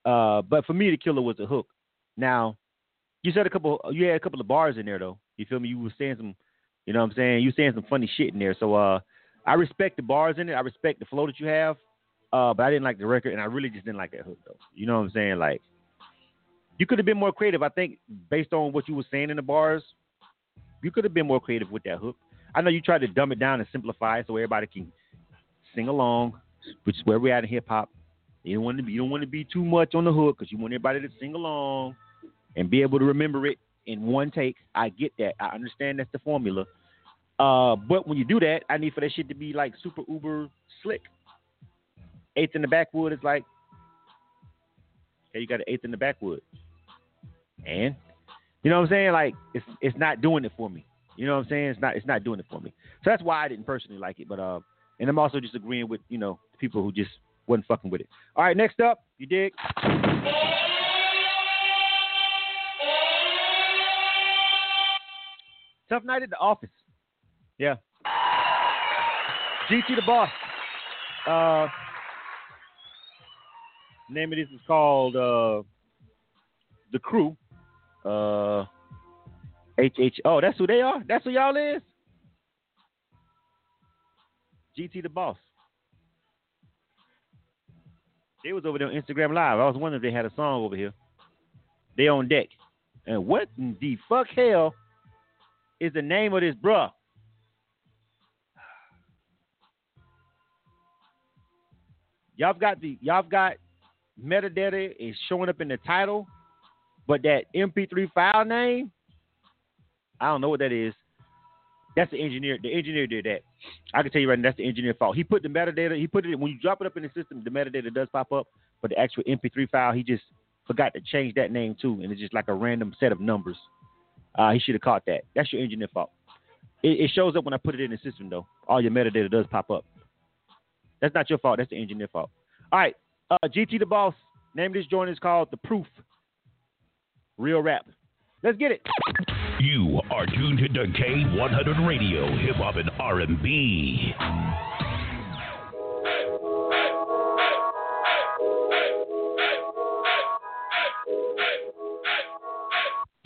Uh, but for me, the killer was the hook. Now, you said a couple, you had a couple of bars in there though. You feel me? You were saying some, you know what I'm saying? You were saying some funny shit in there. So uh, I respect the bars in it. I respect the flow that you have. Uh, but I didn't like the record, and I really just didn't like that hook though. You know what I'm saying? Like, you could have been more creative. I think based on what you were saying in the bars, you could have been more creative with that hook. I know you tried to dumb it down and simplify it so everybody can sing along, which is where we're at in hip hop. You don't want to be, you don't want to be too much on the hook because you want everybody to sing along and be able to remember it in one take. I get that. I understand that's the formula. Uh, but when you do that, I need for that shit to be like super uber slick. Eighth in the backwood is like, okay, you got an eighth in the backwood, and you know what I'm saying? Like it's it's not doing it for me. You know what I'm saying? It's not it's not doing it for me. So that's why I didn't personally like it. But uh, and I'm also just agreeing with you know people who just wasn't fucking with it. All right, next up, you dig? Tough night at the office. Yeah. GT the boss. Uh, name of this is called uh, the Crew. Uh, HH. Oh, that's who they are. That's who y'all is. GT the boss. They was over there on Instagram Live. I was wondering if they had a song over here. They on deck. And what the fuck hell is the name of this bruh? Y'all got the y'all got metadata is showing up in the title, but that MP3 file name, I don't know what that is. That's the engineer. The engineer did that. I can tell you right now, that's the engineer fault. He put the metadata. He put it in when you drop it up in the system. The metadata does pop up, but the actual MP3 file, he just forgot to change that name too, and it's just like a random set of numbers. Uh, he should have caught that. That's your engineer fault. It, it shows up when I put it in the system though. All your metadata does pop up. That's not your fault. That's the engineer fault. All right, uh, GT the boss. Name of this joint is called The Proof. Real rap. Let's get it. You are tuned to K100 Radio, Hip Hop and R&B.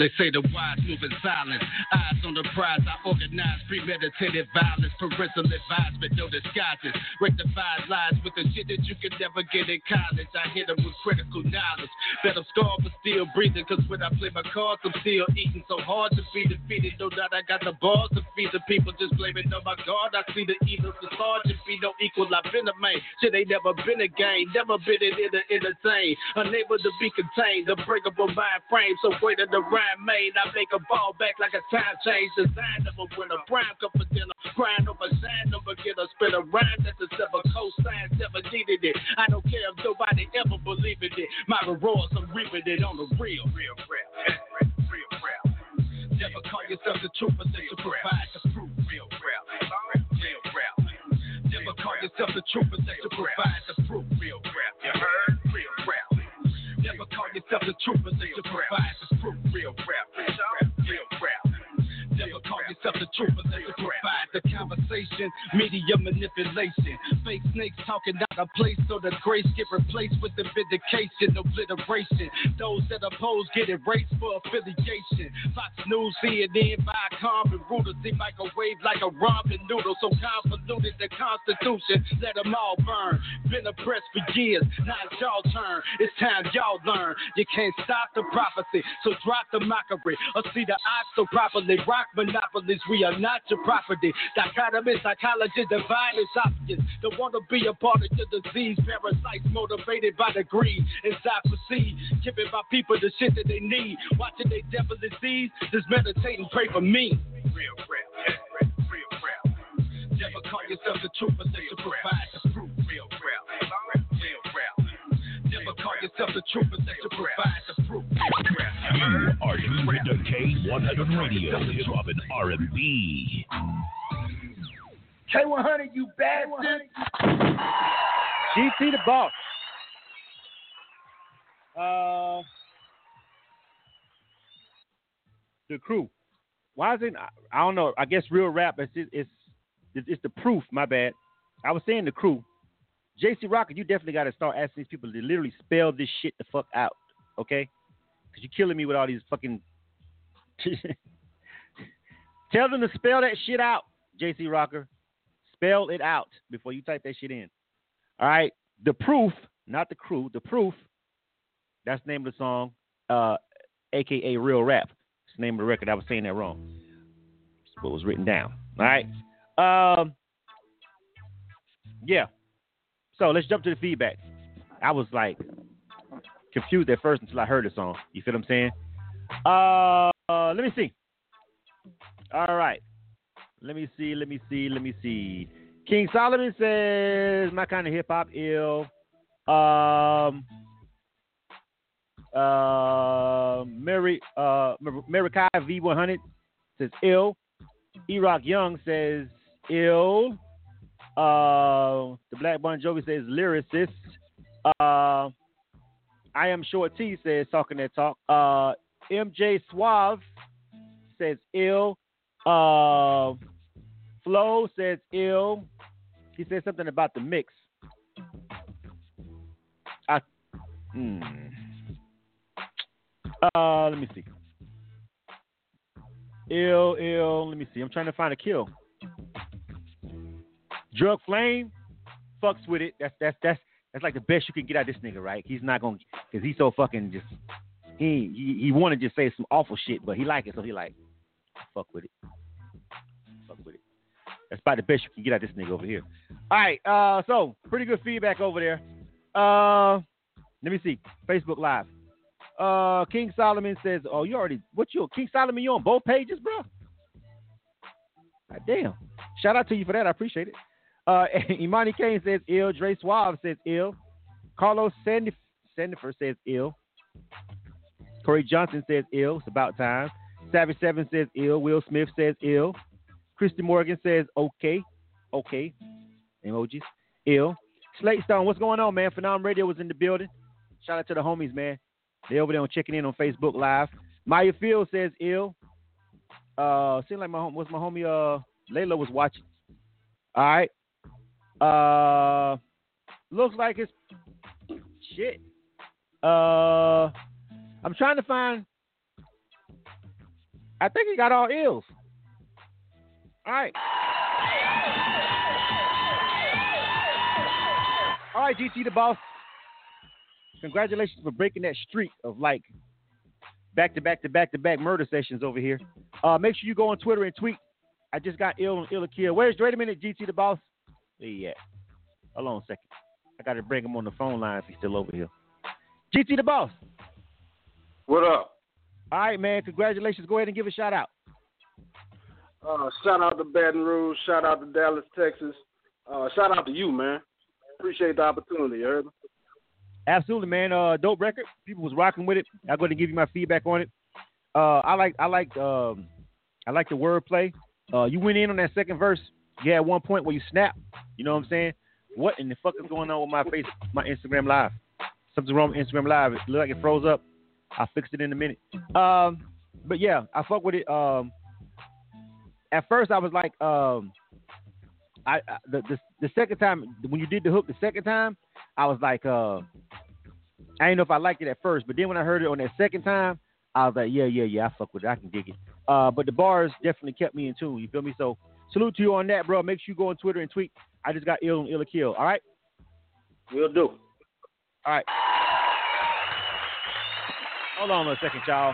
They say the wise move in silence. Eyes on the prize. I organize premeditated violence. Parental advisement, no disguises. Rectified lies with the shit that you could never get in college. I hit them with critical knowledge. Bet I'm scarred but still breathing. Cause when I play my cards, I'm still eating. So hard to be defeated. No doubt I got the balls to feed the people. Just blaming on my God. I see the evil, The sergeant be no equal. I've been a man. Shit ain't never been a game. Never been in the entertain. Unable to be contained. Unbreakable mind frame. So greater the rhyme made. I make a ball back like a time change. Design of a winner. Prime cup for dinner. Crying over shine over get it or spit a rhyme that the seven cosigns never needed it. I don't care if nobody ever believed it. My rewards, I'm reaping it on the real, real, real, real, real, real. Never call yourself the truth unless you provide the proof. Real, real, real, real. Never call yourself the truth unless you provide the proof. Real, real, you heard? Real, real. Never call yourself the truth unless you provide the proof. Real, rap, real, real, real. Never call yourself the truth unless provide the conversation, media manipulation. Fake snakes talking out of place so the grace get replaced with the vindication, obliteration. Those that oppose get erased for affiliation. Fox News, CNN, Viacom, and Reuters, they microwave like a ramen noodle. So convoluted the Constitution, let them all burn. Been oppressed for years, now it's y'all turn. It's time y'all learn. You can't stop the prophecy, so drop the mockery or see the odds so properly. Rock monopolies, we are not your property. Dichotomy, psychology, divine is obvious. Don't want to be a part of your disease. Parasites motivated by the greed. Inside proceed, giving my people the shit that they need. Watching they devil disease, just meditate and pray for me. Real, real, real, real, real. Never call yourself the truth unless you provide the proof. Real. Never call yourself the truth unless you provide the proof. You are tuned to K100 Radio, Hip Hop and R&B. K100, you bastard. GT the boss. Uh, the crew. Why is it? I, I don't know. I guess real rap is it's, it's it's the proof. My bad. I was saying the crew. JC Rocker, you definitely got to start asking these people to literally spell this shit the fuck out, okay? Because you're killing me with all these fucking. Tell them to spell that shit out, JC Rocker. Spell it out before you type that shit in. All right. The proof, not the crew. The proof. That's the name of the song, uh, aka Real Rap. It's the name of the record. I was saying that wrong. It's what was written down. All right. Um. Yeah. So let's jump to the feedback. I was like confused at first until I heard the song. You feel what I'm saying? Uh, uh, let me see. All right. Let me see. Let me see. Let me see. King Solomon says my kind of hip hop ill. Um. Uh, Mary, uh, Mary Marikai V100 says ill. E-Rock Young says ill. Uh, the Black Bon Jovi says lyricist. Uh, I am Shorty says talking that talk. Uh, MJ Suave says ill. Uh, Flo says ill. He said something about the mix. I, hmm. Uh, let me see. Ill, ill. Let me see. I'm trying to find a kill. Drug Flame fucks with it. That's that's that's that's like the best you can get out of this nigga, right? He's not gonna, cause he's so fucking just. He he, he want to just say some awful shit, but he like it, so he like, fuck with it. Fuck with it. That's about the best you can get out of this nigga over here. All right, uh, so pretty good feedback over there. Uh, let me see. Facebook Live. Uh, King Solomon says, "Oh, you already what you King Solomon? You on both pages, bro? God damn! Shout out to you for that. I appreciate it." Uh, Imani Kane says ill. Dre Suave says ill. Carlos Sandif- Sandifer says ill. Corey Johnson says ill. It's about time. Savage Seven says ill. Will Smith says ill. Christy Morgan says okay. Okay. Emojis. Ill. Slate Stone, what's going on, man? Phenom Radio was in the building. Shout out to the homies, man. They over there on checking in on Facebook Live. Maya Field says ill. Uh, seems like my home was my homie uh Layla was watching. All right. Uh, looks like it's shit. Uh, I'm trying to find. I think he got all ills. All right. All right, GT the boss. Congratulations for breaking that streak of like back to back to back to back murder sessions over here. Uh, make sure you go on Twitter and tweet. I just got ill and ill kill. Where's wait a minute, GT the boss? Where he at? Hold on a second. I got to bring him on the phone line if he's still over here. GT the boss. What up? All right, man. Congratulations. Go ahead and give a shout out. Uh, shout out to Baton Rouge. Shout out to Dallas, Texas. uh, shout out to you, man. Appreciate the opportunity, me? Absolutely, man. Uh, dope record. People was rocking with it. I'm going to give you my feedback on it. Uh, I like, I like, um, I like the wordplay. Uh, you went in on that second verse. You had one point where you snap. You know what I'm saying? What in the fuck is going on with my face, my Instagram live? Something's wrong with Instagram live. It looked like it froze up. I fixed it in a minute. Um, but yeah, I fuck with it. Um, at first I was like, um, I, I the, the the second time when you did the hook the second time, I was like, uh, I didn't know if I liked it at first, but then when I heard it on that second time, I was like, yeah, yeah, yeah, I fuck with it. I can dig it. Uh, but the bars definitely kept me in tune. You feel me? So salute to you on that, bro. Make sure you go on Twitter and tweet. I just got ill and ill kill. All right. We'll do. All right. Hold on a second, y'all.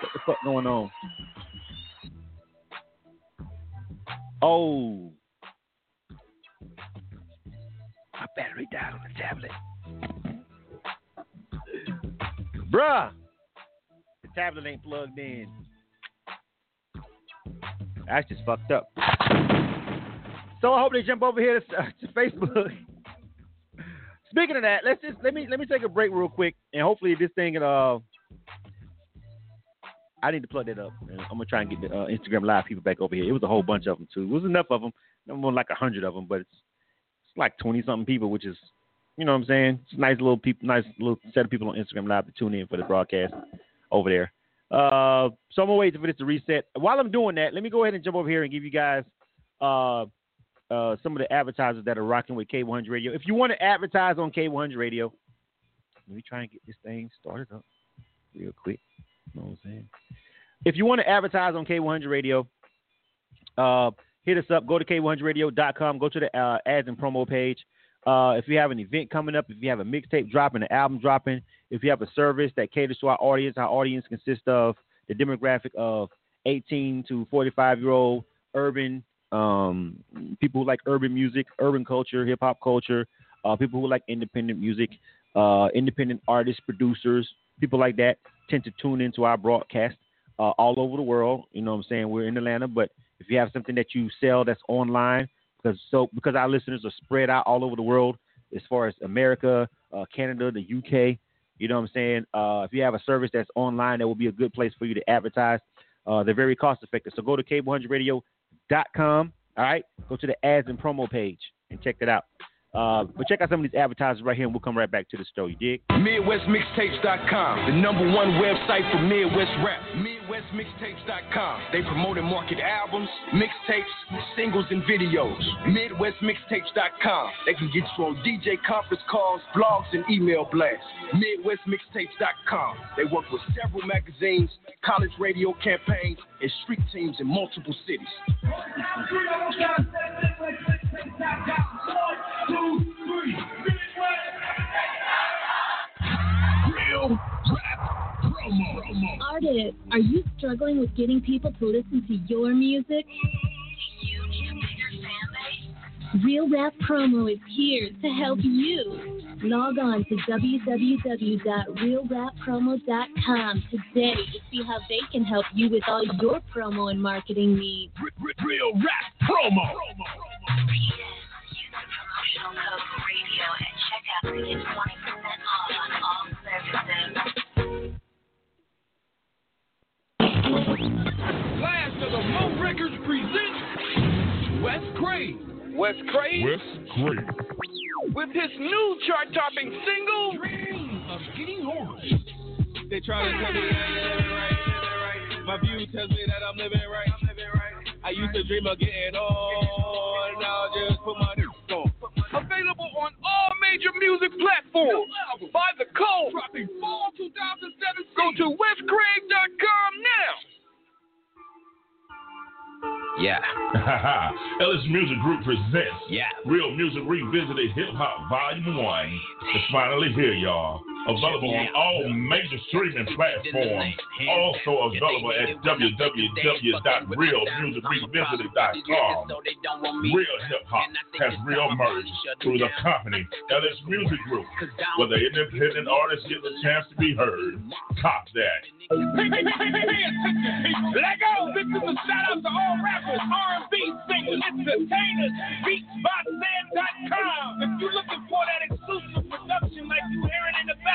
What the fuck going on? Oh. My battery died on the tablet. Bruh. The tablet ain't plugged in. That's just fucked up. So I hope they jump over here to, to Facebook. Speaking of that, let's just let me let me take a break real quick, and hopefully this thing uh I need to plug that up. I'm gonna try and get the uh, Instagram live people back over here. It was a whole bunch of them too. It was enough of them. More like a hundred of them, but it's it's like twenty something people, which is you know what I'm saying. It's nice little people, nice little set of people on Instagram live to tune in for the broadcast over there. Uh, so I'm gonna wait for this to reset. While I'm doing that, let me go ahead and jump over here and give you guys uh, uh, some of the advertisers that are rocking with K100 Radio. If you want to advertise on K100 Radio, let me try and get this thing started up real quick. You know what I'm saying? If you want to advertise on K100 Radio, uh, hit us up. Go to K100Radio.com. Go to the uh, ads and promo page. Uh, if you have an event coming up, if you have a mixtape dropping, an album dropping, if you have a service that caters to our audience, our audience consists of the demographic of 18 to 45 year old urban um, people who like urban music, urban culture, hip hop culture, uh, people who like independent music, uh, independent artists, producers, people like that tend to tune into our broadcast uh, all over the world. You know what I'm saying? We're in Atlanta, but if you have something that you sell that's online, because so because our listeners are spread out all over the world, as far as America, uh, Canada, the UK. You know what I'm saying? Uh, if you have a service that's online, that will be a good place for you to advertise. Uh, they're very cost effective. So go to K100Radio.com. All right, go to the ads and promo page and check that out. Uh, but check out some of these advertisers right here, and we'll come right back to the story. Dig? MidwestMixtapes.com, the number one website for Midwest rap. MidwestMixtapes.com. They promote and market albums, mixtapes, singles, and videos. MidwestMixtapes.com. They can get you on DJ conference calls, blogs, and email blasts. MidwestMixtapes.com. They work with several magazines, college radio campaigns, and street teams in multiple cities. Promo. Artists, are you struggling with getting people to listen to your music? Real Rap Promo is here to help you. Log on to www.realrappromo.com today to see how they can help you with all your promo and marketing needs. Real rap promo. Promotional code radio at checkout to get 20% off on all services. Last of the Mo Records presents Wes Crane. Wes Crane? Wes Crane. With his new chart-topping single, Dreams of Getting Horny. They try to tell me that I'm living right. My view tells me that I'm living right, I'm living right. I used to dream of getting on, now I just put my news on. Available on all major music platforms. Buy the code. Dropping fall 2017. Go to westcraig.com now. Yeah. Ellis Music Group presents yeah. Real Music Revisited Hip Hop Volume 1. It's finally here, y'all. Available on all major streaming platforms. Also available at www.realmusicrevisited.com. Real hip hop has real merged through the company LS Music Group, where the independent artists get the chance to be heard. Cop that. Let go. This is a shout out to all rappers, R&B singers, entertainers, beatsbyced.com. If you're looking for that exclusive production like you hearing in the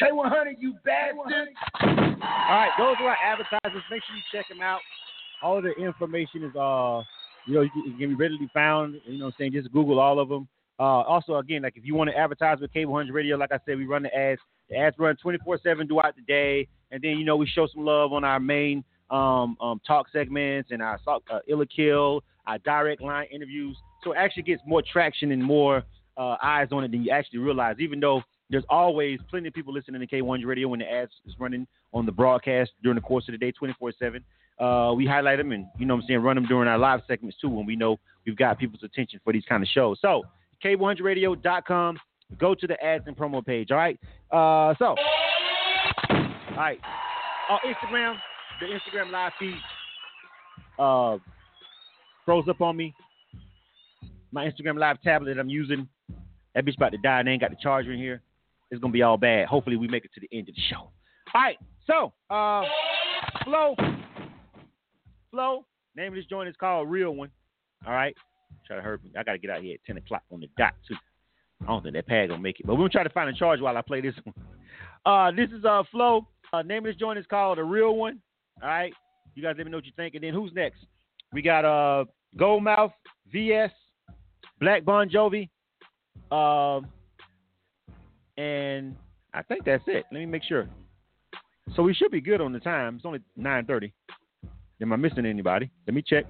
K100, you bastard. All right, those are our advertisers. Make sure you check them out. All the information is uh, you know, you can, be readily found. You know, what I'm saying just Google all of them. Uh, also, again, like if you want to advertise with K100 Radio, like I said, we run the ads. The ads run 24/7 throughout the day, and then you know we show some love on our main um, um, talk segments and our uh, Ill or Kill, our direct line interviews. So it actually gets more traction and more uh, eyes on it than you actually realize. Even though there's always plenty of people listening to K100 Radio when the ads is running on the broadcast during the course of the day, 24/7. Uh, we highlight them and you know what I'm saying, run them during our live segments too when we know we've got people's attention for these kind of shows. So K100Radio.com. Go to the ads and promo page. All right. Uh, so, all right. On Instagram, the Instagram live feed uh, froze up on me. My Instagram live tablet I'm using, that bitch about to die and ain't got the charger in here. It's gonna be all bad. Hopefully we make it to the end of the show. All right. So, uh, Flow, Flow. Name of this joint is called Real One. All right. Try to hurt me. I gotta get out here at 10 o'clock on the dot too. I don't think that pad gonna make it, but we're gonna try to find a charge while I play this one. Uh, this is uh Flow. Uh, name of this joint is called a real one. All right, you guys let me know what you think. And then who's next? We got uh Goldmouth, VS, Black Bon Jovi, um, and I think that's it. Let me make sure. So we should be good on the time. It's only 9:30. Am I missing anybody? Let me check.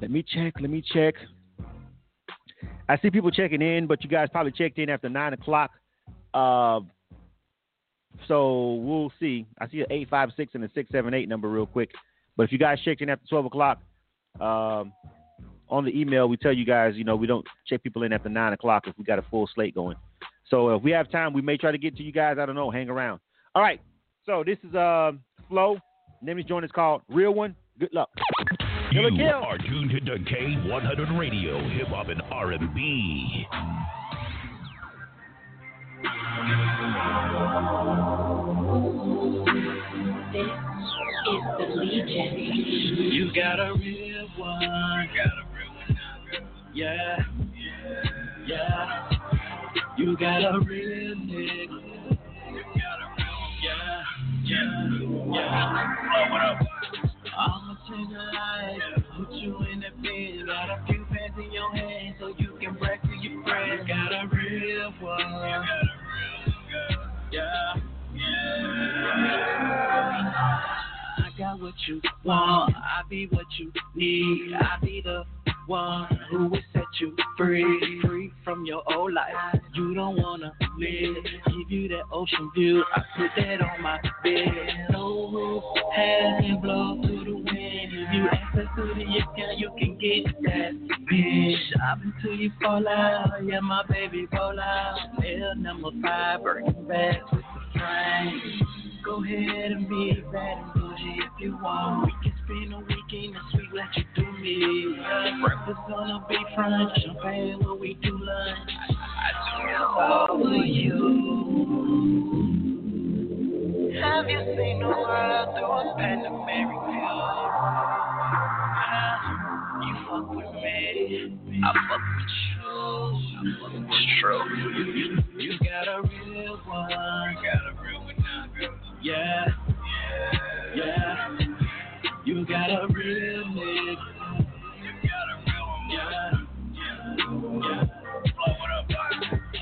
Let me check. Let me check. I see people checking in, but you guys probably checked in after nine o'clock. Uh, so we'll see. I see an eight five six and a six seven eight number real quick. But if you guys checked in after twelve o'clock, um, on the email we tell you guys, you know, we don't check people in after nine o'clock if we got a full slate going. So if we have time, we may try to get to you guys. I don't know. Hang around. All right. So this is uh Flow. Name is joint is called Real One. Good luck. You are tuned to K100 Radio, Hip Hop and R&B. This is the Legion. You got a real one. got a real one Yeah. Yeah. You got a real nigga. Yeah. Yeah. Yeah. It up. I'ma change your life, put you in the bin. Got a few pants in your hand so you can brag to your friends. You Got a real one. Yeah, Yeah. I got what you want. I be what you need. I be the one who will set you free, free from your old life. You don't wanna live. Give you that ocean view. I put that on my bed. No roof, have it blow through the wind. If you access to the account, you can get that bitch. Up until you fall out, yeah, my baby fall out. L number five, bring back with the frame. Go ahead and be bad and bougie if you want. We can spend a weekend in sweet, let you do me. Breakfast on a beachfront, champagne when we do lunch. I do it all for you. Have you seen the world through a panoramic view? You fuck with me, I fuck with you. It's true. You, you, you got a real one. got a real one now, girl yeah, yeah. You got a real nigga. Yeah, yeah.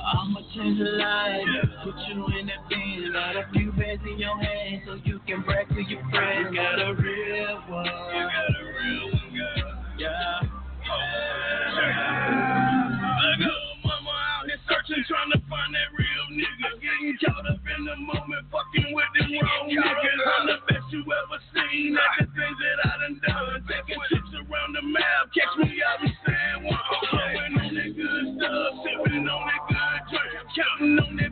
I'ma change your life, put you in that bin. Got a few bands in your hand so you can brag to your friends. You got a real one. You got a real one, girl. Yeah. yeah. I got mama out here searching, trying to find that real nigga. Getting caught up in the moment, fucking with them wrong niggas. I'm the best you ever seen at the things that I done done. Taking trips around the map, catch me out in San Juan. Blowing on that good stuff, sipping on that good drink. Counting on that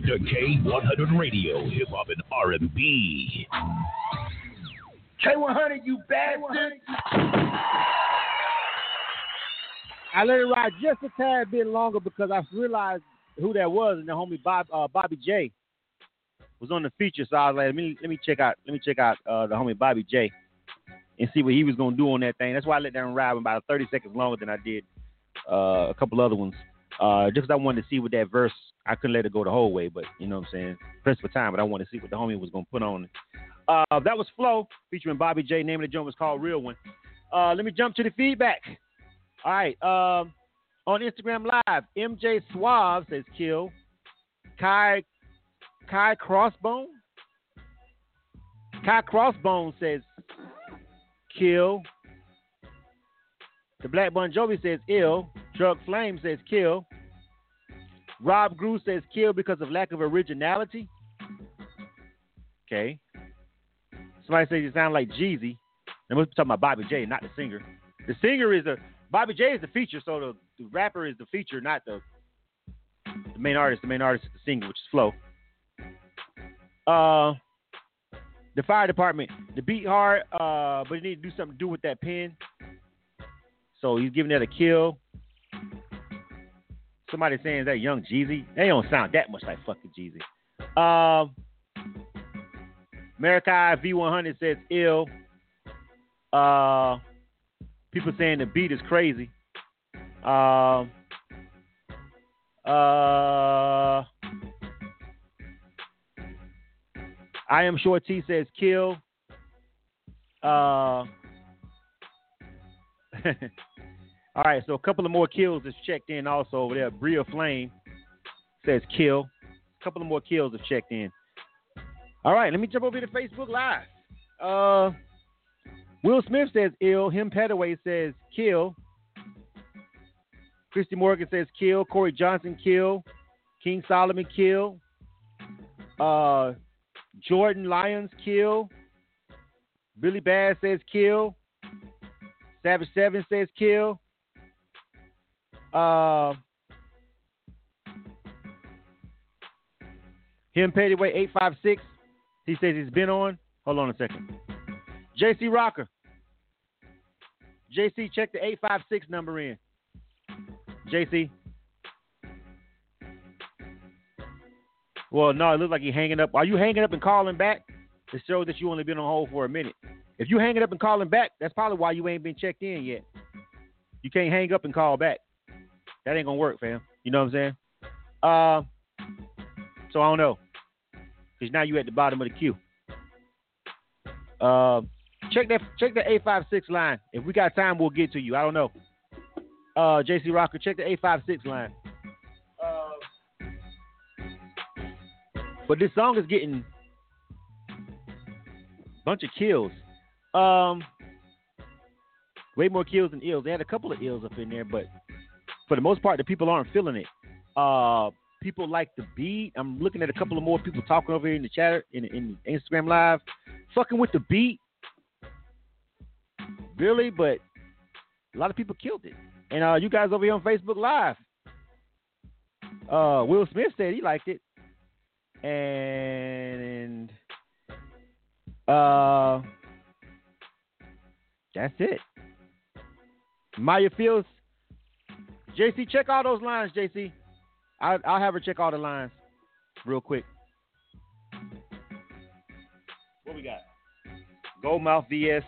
tuned to K100 Radio, Hip Hop and R&B. K100, you bastard. I let it ride just a tad bit longer because I realized who that was, and the homie Bob, uh, Bobby J was on the feature. So I was like, let me let me check out let me check out uh, the homie Bobby J and see what he was gonna do on that thing. That's why I let that ride about 30 seconds longer than I did uh, a couple other ones. Uh, just 'cause I wanted to see what that verse. I couldn't let it go the whole way, but you know what I'm saying. Press for time, but I wanted to see what the homie was gonna put on. Uh, that was Flow featuring Bobby J. Name of the joint was called Real One. Uh, let me jump to the feedback. All right. Um, on Instagram Live, MJ Suave says kill. Kai Kai Crossbone. Kai Crossbone says kill. The Black Bon Jovi says ill. Drug Flame says kill. Rob Grew says kill because of lack of originality. Okay. Somebody says you sound like Jeezy. And we're talking about Bobby J, not the singer. The singer is the Bobby J is the feature, so the, the rapper is the feature, not the the main artist. The main artist is the singer, which is Flo. Uh, the fire department. The beat hard, uh, but you need to do something to do with that pen. So he's giving that a kill. Somebody saying that young Jeezy. They don't sound that much like fucking Jeezy. Um, Marikai V100 says ill. Uh, people saying the beat is crazy. Um, uh, I am Shorty says kill. Uh, all right, so a couple of more kills is checked in also over there. Bria Flame says kill. A couple of more kills have checked in. All right, let me jump over to Facebook Live. Uh, Will Smith says ill. Him Petaway says kill. Christy Morgan says kill. Corey Johnson kill. King Solomon kill. Uh, Jordan Lyons kill. Billy Bass says kill. Savage Seven says kill. Uh, him Petaway eight five six. He says he's been on. Hold on a second. JC Rocker. JC, check the 856 number in. JC. Well, no, it looks like you're hanging up. Are you hanging up and calling back? It shows that you only been on hold for a minute. If you hanging up and calling back, that's probably why you ain't been checked in yet. You can't hang up and call back. That ain't gonna work, fam. You know what I'm saying? Uh, so I don't know. Cause now you at the bottom of the queue. Uh, check that check the eight five six line. If we got time, we'll get to you. I don't know. Uh, JC Rocker, check the eight five six line. Uh, but this song is getting a bunch of kills. Um, way more kills than ills. They had a couple of ills up in there, but for the most part, the people aren't feeling it. Uh, people like the beat. I'm looking at a couple of more people talking over here in the chat in, in Instagram Live, fucking with the beat. Really, but a lot of people killed it. And uh, you guys over here on Facebook Live, uh, Will Smith said he liked it, and uh, that's it. Maya Fields, JC, check all those lines, JC. I'll, I'll have her check all the lines real quick. What we got? Goldmouth VS.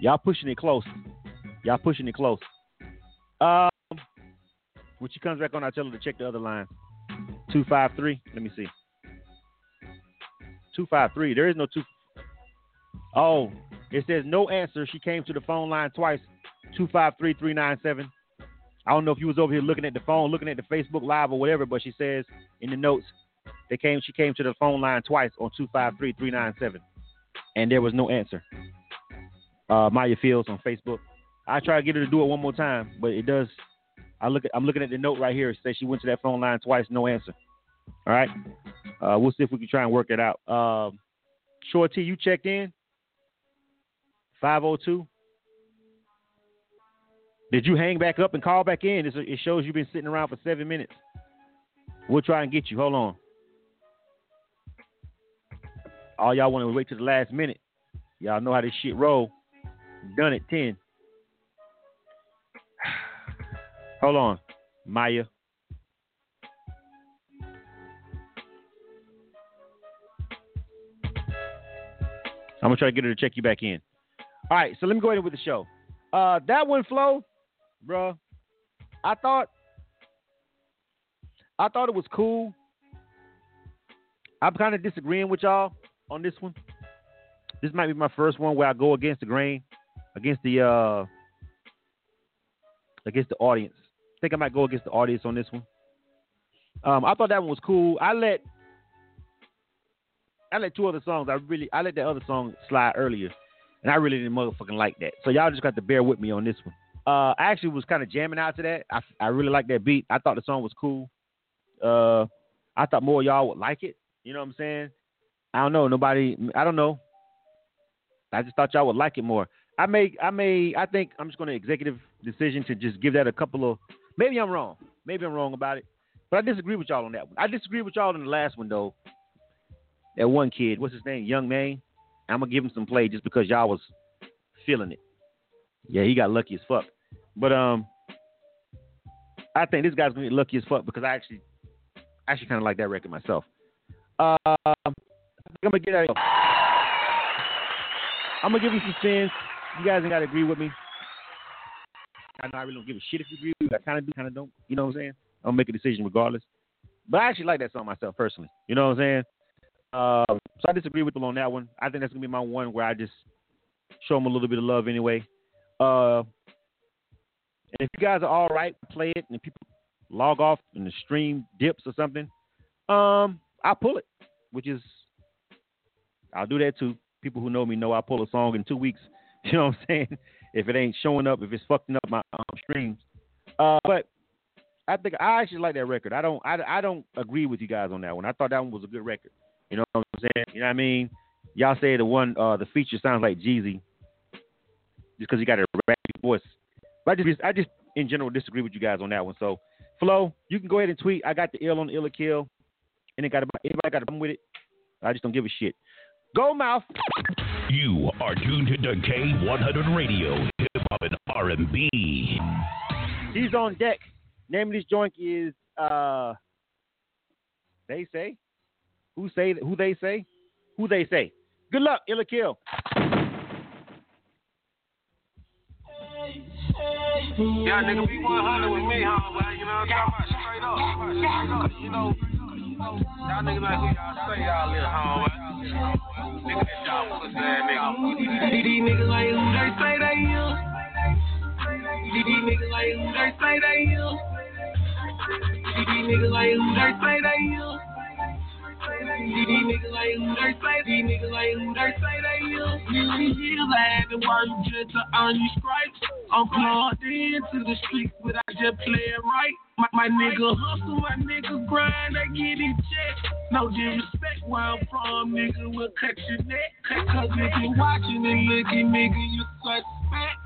Y'all pushing it close. Y'all pushing it close. Um, when she comes back on, I tell her to check the other line. Two five three. Let me see. Two five three. There is no two. Oh, it says no answer. She came to the phone line twice. Two five three three nine seven. I don't know if you was over here looking at the phone, looking at the Facebook Live or whatever, but she says in the notes they came. She came to the phone line twice on two five three three nine seven, and there was no answer. Uh, Maya Fields on Facebook. I try to get her to do it one more time, but it does. I look. At, I'm looking at the note right here. It says she went to that phone line twice, no answer. All right. Uh, we'll see if we can try and work it out. Um, Shorty, you checked in. Five oh two. Did you hang back up and call back in? It shows you've been sitting around for seven minutes. We'll try and get you. Hold on. All y'all want to wait to the last minute. Y'all know how this shit roll. Done at 10. Hold on, Maya. I'm gonna try to get her to check you back in. All right, so let me go ahead with the show. Uh, that one, Flo, bro. I thought, I thought it was cool. I'm kind of disagreeing with y'all on this one. This might be my first one where I go against the grain, against the uh, against the audience. I think I might go against the audience on this one. Um, I thought that one was cool. I let I let two other songs. I really I let that other song slide earlier, and I really didn't motherfucking like that. So y'all just got to bear with me on this one. Uh, I actually was kind of jamming out to that. I I really like that beat. I thought the song was cool. Uh, I thought more y'all would like it. You know what I'm saying? I don't know. Nobody. I don't know. I just thought y'all would like it more. I may. I may. I think I'm just going to executive decision to just give that a couple of. Maybe I'm wrong. Maybe I'm wrong about it. But I disagree with y'all on that one. I disagree with y'all on the last one though. That one kid, what's his name? Young man. I'm gonna give him some play just because y'all was feeling it. Yeah, he got lucky as fuck. But um, I think this guy's gonna be lucky as fuck because I actually, actually kind of like that record myself. Uh, I'm gonna get out. I'm gonna give you some spins. You guys ain't gotta agree with me. I know I really don't give a shit if you agree with me. I kind of do, kind of don't. You know what I'm saying? I'll make a decision regardless. But I actually like that song myself personally. You know what I'm saying? Um, so I disagree with them on that one. I think that's gonna be my one where I just show them a little bit of love anyway. Uh, and if you guys are all right, play it, and people log off and the stream dips or something, um, I pull it, which is I'll do that too. People who know me know I pull a song in two weeks. You know what I'm saying? If it ain't showing up, if it's fucking up my um, streams. Uh, but I think I actually like that record. I don't I, I don't agree with you guys on that one. I thought that one was a good record. You know what I'm saying? You know what I mean? Y'all say the one uh, the feature sounds like Jeezy just because he got a rappy voice. But I just I just in general disagree with you guys on that one. So Flo, you can go ahead and tweet. I got the ill on the ill kill, and it got anybody got a problem with it. I just don't give a shit. Goldmouth. You are tuned to K100 Radio, hip hop and R&B. He's on deck. Name of this joint is uh. They say, who say who they say, who they say. Good luck, Ill or Kill. Yeah, nigga, be 100 with me, homie. You know what I'm talking about? Straight up. Straight up. You know, y'all niggas like who y'all say y'all little homie. Nigga, that y'all pussy ass nigga. These niggas like who they say they is. These niggas like who they say they is. These niggas like who they say they is. These niggas like who they say, these niggas like who they say they is. Many years I had to just to earn these stripes. I'm plugged into the streets, but just play right. My, nigga hustle, my nigga grind, I get it check. No disrespect where from, nigga, will cut your neck. Cause if you watching and looking, nigga, you suspect.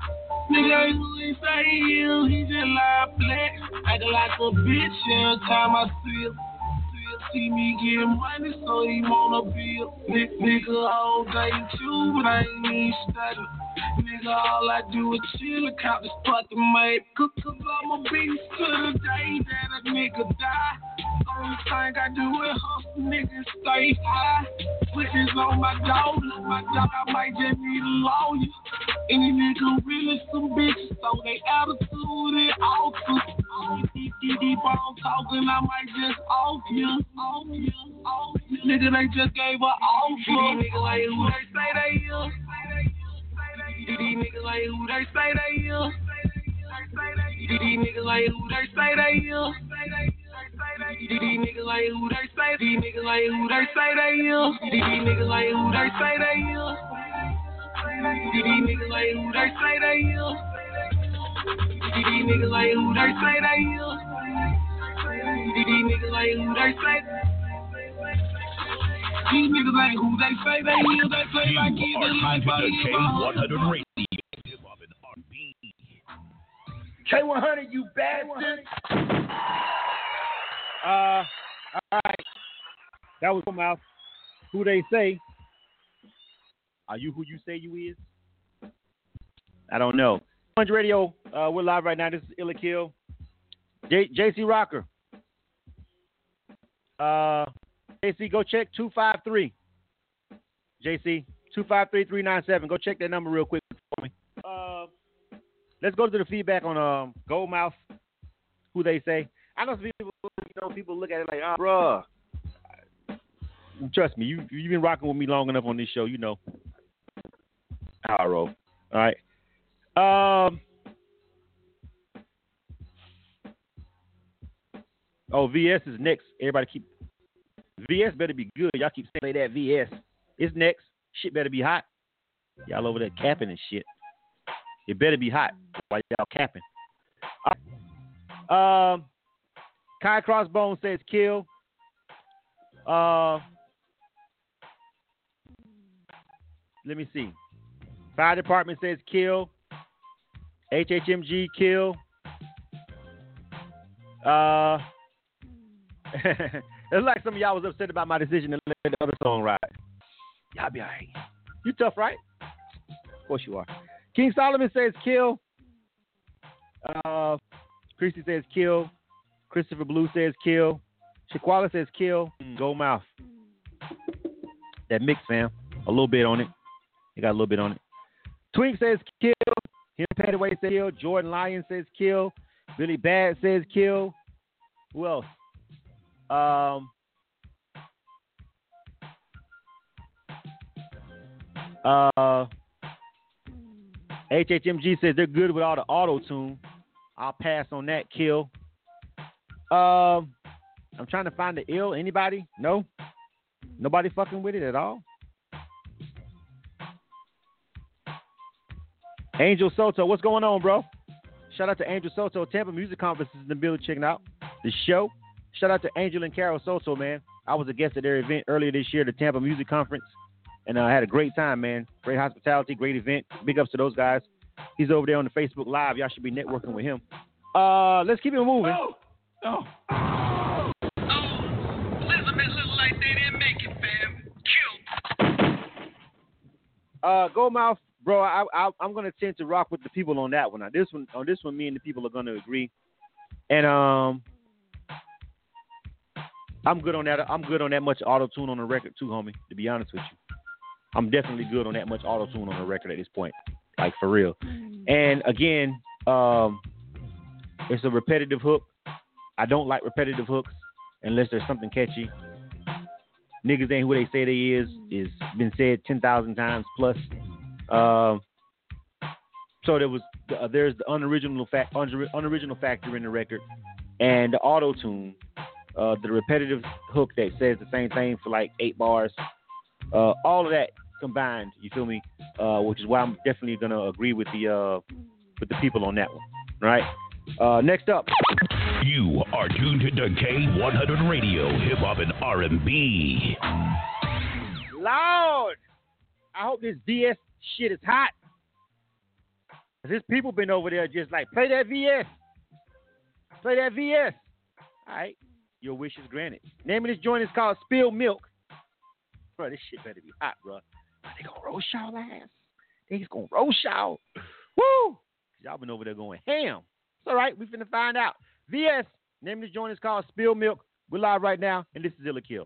Nigga, who he say he he just lie flex. Acting like a bitch every time I see him see me getting money, so he wanna be a big nigga all day too, but I ain't even study. Nigga, all I do is chill count this fucking money. Cause I'm a beast to the day that a nigga die. Only thing I do is hustle, niggas stay high. Switches on my daughter, my dog, I might just need a lawyer. Any nigga really some bitches, so they attitude and awesome. Deep, deep, deep on talking, I might just off you. Off you, off you. Nigga, they just gave her offer. Niggas like who they say they is. These niggas like who they say they is. These niggas like who they say they is. These niggas like who they say. These niggas like who they say. These niggas like who they say they is. These niggas like who they say they is. These niggas like who they say they is. These niggas like who they say. These niggas like who they say they is. They play like You it. are Like tuned to body K100 Radio. Hip Hop and R&B. K100, you bastard. Uh, all right. That was from mouth. Who they say? Are you who you say you is? I don't know. Punch Radio. Uh, we're live right now. This is Ill or Kill. J- JC Rocker. Uh, JC, go check two five three. JC two five three three nine seven. Go check that number real quick for me. Uh, let's go to the feedback on um Goldmouth. Who they say? I know some people. You know, people look at it like, ah, bruh. Trust me, you you've been rocking with me long enough on this show. You know how I roll. All right. Um. Oh, VS is next. Everybody keep. VS better be good. Y'all keep saying that VS. It's next. Shit better be hot. Y'all over there capping and shit. It better be hot while y'all capping. Um. Kai Crossbone says kill. Uh. Let me see. Fire department says kill. HHMG kill. Uh, it's like some of y'all was upset about my decision to let the other song ride. Y'all be alright. You tough, right? Of course you are. King Solomon says kill. Uh, Christy says kill. Christopher Blue says kill. Shaquala says kill. Goldmouth. That mix, fam. A little bit on it. You got a little bit on it. Twink says kill. Him Padaway says kill. Jordan Lyon says kill. Billy Bad says kill. Who else? Um. Uh. HHMG says they're good with all the auto tune. I'll pass on that kill. Um, I'm trying to find the ill. Anybody? No. Nobody fucking with it at all. Angel Soto, what's going on, bro? Shout out to Angel Soto. Tampa Music Conference is in the building checking out the show. Shout out to Angel and Carol Soto, man. I was a guest at their event earlier this year, the Tampa Music Conference, and I had a great time, man. Great hospitality, great event. Big ups to those guys. He's over there on the Facebook Live. Y'all should be networking with him. Uh, let's keep it moving. Oh, oh. Elizabeth look like they didn't make it, Uh, Goldmouth, bro, I, I, I'm gonna tend to rock with the people on that one. Now, this one, on this one, me and the people are gonna agree, and um, I'm good on that. I'm good on that much auto tune on the record too, homie. To be honest with you, I'm definitely good on that much auto tune on the record at this point, like for real. And again, um, it's a repetitive hook. I don't like repetitive hooks unless there's something catchy. Niggas ain't who they say they is is been said ten thousand times plus. Um, so there was uh, there's the unoriginal fact unoriginal factor in the record, and the auto tune, uh, the repetitive hook that says the same thing for like eight bars. Uh, all of that combined, you feel me? Uh, which is why I'm definitely gonna agree with the uh, with the people on that one. Right. Uh, next up. You are tuned to K100 Radio, Hip Hop and R&B. Lord, I hope this VS shit is hot. Cause this people been over there just like play that VS, play that VS. All right, your wish is granted. Name of this joint is called Spill Milk. Bro, this shit better be hot, bro. They gonna roast y'all ass. They just gonna roast y'all. Woo! Y'all been over there going ham. It's all right. We finna find out. VS. Name of this joint is called Spill Milk. We're live right now, and this is Ill or Kill.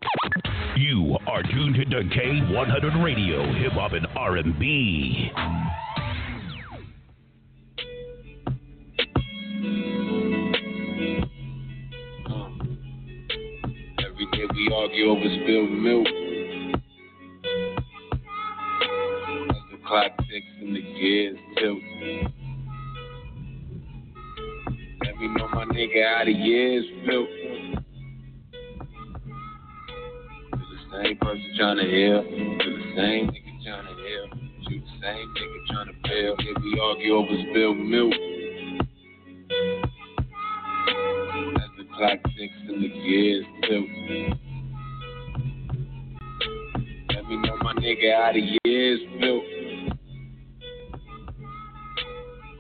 You are tuned to K100 Radio, Hip Hop and R&B. Day we argue over spilled milk. As the clock ticks and the gears tilt. Let me know my nigga out of years built. To the same person trying to heal. To the same nigga trying to heal. To the same nigga trying to fail. Here we argue over spilled milk. The clock ticks and the years tilt. Let me know my nigga out of years built.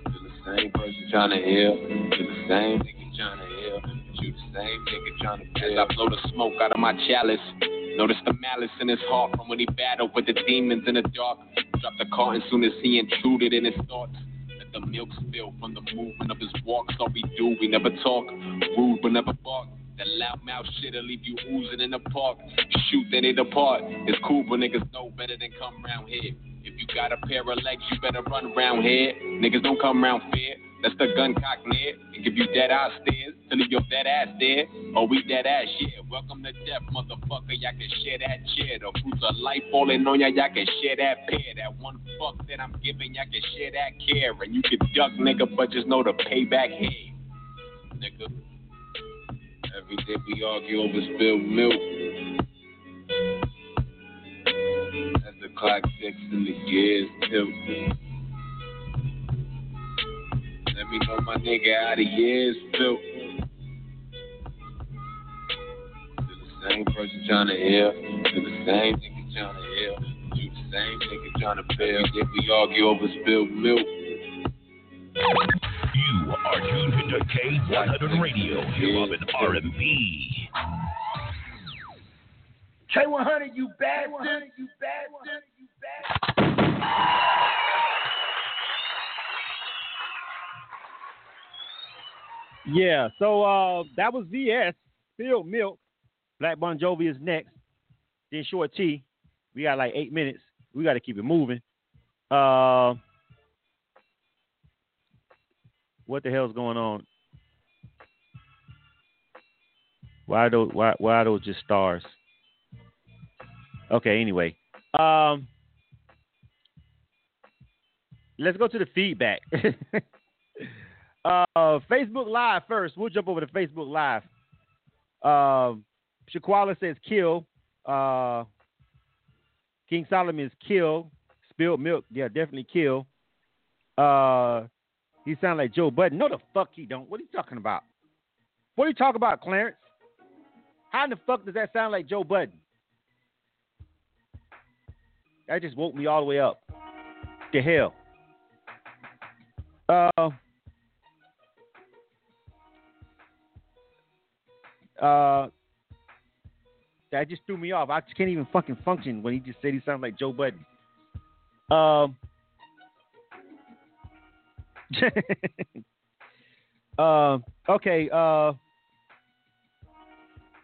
To the same person trying to heal. To the same nigga trying to heal. You the same nigga trying to. As I blow the smoke out of my chalice. Notice the malice in his heart from when he battled with the demons in the dark. Dropped the carton soon as he intruded in his thoughts. The milk spill from the movement of his walk. So we do, we never talk. Rude but never bark. That loud mouth shit'll leave you oozing in the park. Shoot, then they depart. It's cool, but niggas know better than come round here. If you got a pair of legs, you better run round here. Niggas don't come round fair. That's the gun cock near. And give you dead stares to leave your dead ass there. Oh, we dead ass, yeah. Welcome to death, motherfucker. Y'all can share that chair. The fruits of life falling on y'all. Y'all can share that pear. That one fuck that I'm giving, y'all can share that care. And you can duck, nigga, but just know the payback here. Nigga. Every day we argue over spilled milk. As the clock ticks and the gears tilt. Let me know my nigga out of years built. To the same person trying to heal. To the same nigga trying to heal. To the same nigga trying to fail. Yet we argue over spilled milk. You are tuned into K100 Radio, hip hop and R&B. K100, you bad one. You bad one. You bad Yeah, so uh, that was VS, Spilled Milk. Black Bon Jovi is next. Then Shorty. We got like eight minutes. We got to keep it moving. Uh, what the hell's going on? Why those why, why those just stars? Okay, anyway. Um let's go to the feedback. uh Facebook Live first. We'll jump over to Facebook Live. Um Shaquala says kill. Uh King Solomon's kill. Spilled milk. Yeah, definitely kill. Uh he sound like Joe Budden. No, the fuck he don't. What are you talking about? What are you talking about, Clarence? How in the fuck does that sound like Joe Budden? That just woke me all the way up. The hell. Uh, uh, that just threw me off. I just can't even fucking function when he just said he sounded like Joe Budden. Um, uh, okay. Uh,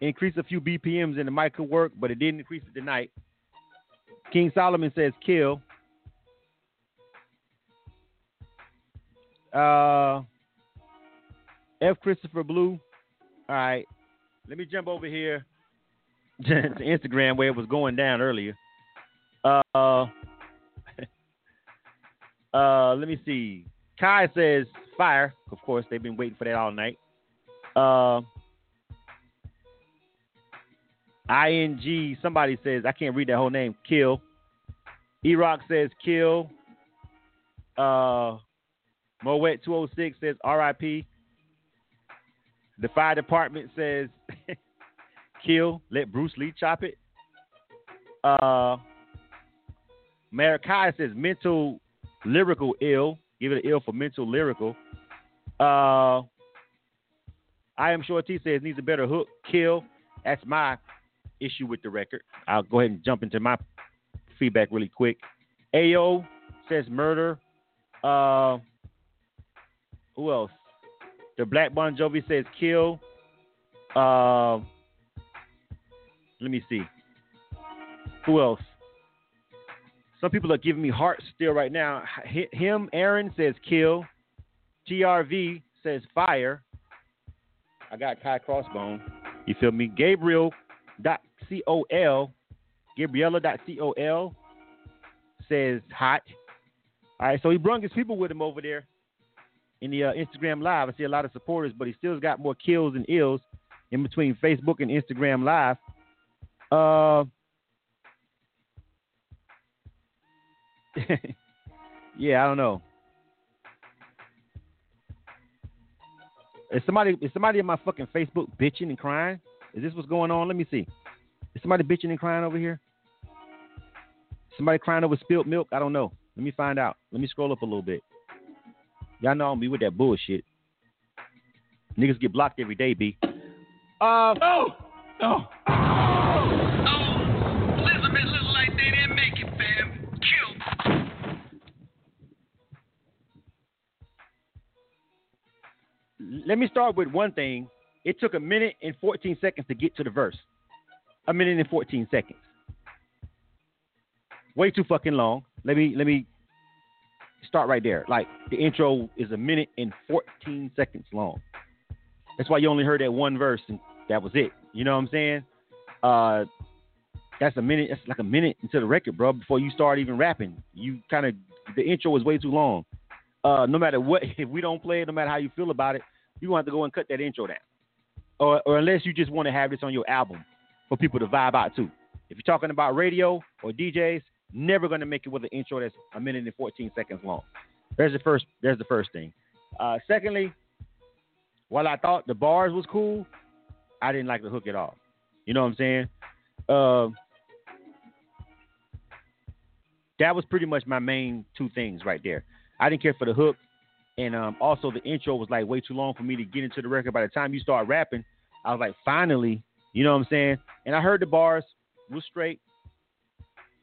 increase a few BPMs and the mic could work, but it didn't increase it tonight. King Solomon says kill. Uh, F. Christopher Blue. All right. Let me jump over here to Instagram where it was going down earlier. Uh, uh, let me see. Kai says fire. Of course, they've been waiting for that all night. Uh, ing. Somebody says I can't read that whole name. Kill. E-Rock says kill. Uh, Moet two hundred six says R.I.P. The fire department says kill. Let Bruce Lee chop it. Uh, Marikai says mental lyrical ill. Give it an ill for mental lyrical. Uh, I am sure T says needs a better hook. Kill. That's my issue with the record. I'll go ahead and jump into my feedback really quick. Ao says murder. Uh, who else? The Black Bon Jovi says kill. Uh, let me see. Who else? Some people are giving me hearts still right now. Him, Aaron says kill. TRV says fire. I got Kai Crossbone. You feel me? Gabriel dot C-O-L. Gabriella dot C-O-L says hot. All right, so he brung his people with him over there in the uh, Instagram Live. I see a lot of supporters, but he still's got more kills and ills in between Facebook and Instagram Live. Uh, yeah, I don't know. Is somebody is somebody in my fucking Facebook bitching and crying? Is this what's going on? Let me see. Is somebody bitching and crying over here? Somebody crying over spilled milk? I don't know. Let me find out. Let me scroll up a little bit. Y'all know I'm be with that bullshit. Niggas get blocked every day, B. Uh oh, oh. Elizabeth look like they didn't make it, fam. Kill. let me start with one thing. It took a minute and 14 seconds to get to the verse. A minute and 14 seconds. Way too fucking long. Let me let me start right there. Like the intro is a minute and 14 seconds long. That's why you only heard that one verse and that was it. You know what I'm saying? Uh that's a minute that's like a minute into the record, bro, before you start even rapping. You kind of the intro was way too long. Uh, no matter what, if we don't play it, no matter how you feel about it, you're gonna have to go and cut that intro down. Or, or unless you just want to have this on your album for people to vibe out to. If you're talking about radio or DJs, never gonna make it with an intro that's a minute and 14 seconds long. There's the first. There's the first thing. Uh, secondly, while I thought the bars was cool, I didn't like the hook at all. You know what I'm saying? Uh, that was pretty much my main two things right there. I didn't care for the hook, and um, also the intro was like way too long for me to get into the record. By the time you start rapping, I was like, finally, you know what I'm saying? And I heard the bars was straight.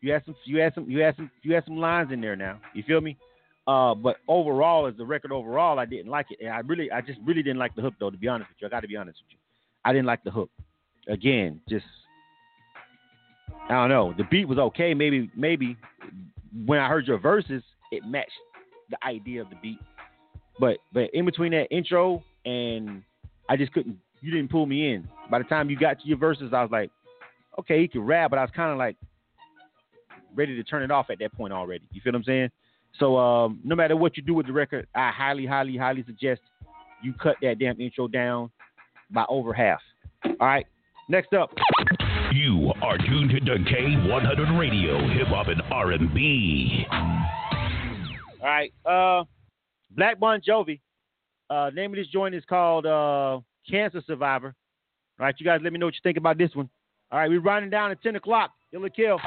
You had some, you had some, you had some, you had some lines in there now. You feel me? Uh, but overall, as the record overall, I didn't like it, and I really, I just really didn't like the hook though. To be honest with you, I got to be honest with you, I didn't like the hook. Again, just I don't know. The beat was okay. Maybe, maybe when I heard your verses, it matched the idea of the beat. But but in between that intro and I just couldn't. You didn't pull me in. By the time you got to your verses, I was like, okay, he can rap, but I was kind of like ready to turn it off at that point already. You feel what I'm saying? So um, no matter what you do with the record, I highly, highly, highly suggest you cut that damn intro down by over half. All right. Next up. You are tuned to K100 Radio, Hip Hop and R&B. All right. Uh, Black Bon Jovi. Uh, name of this joint is called uh, Cancer Survivor. All right, you guys let me know what you think about this one. All right, we're running down at 10 o'clock. Ill or kill.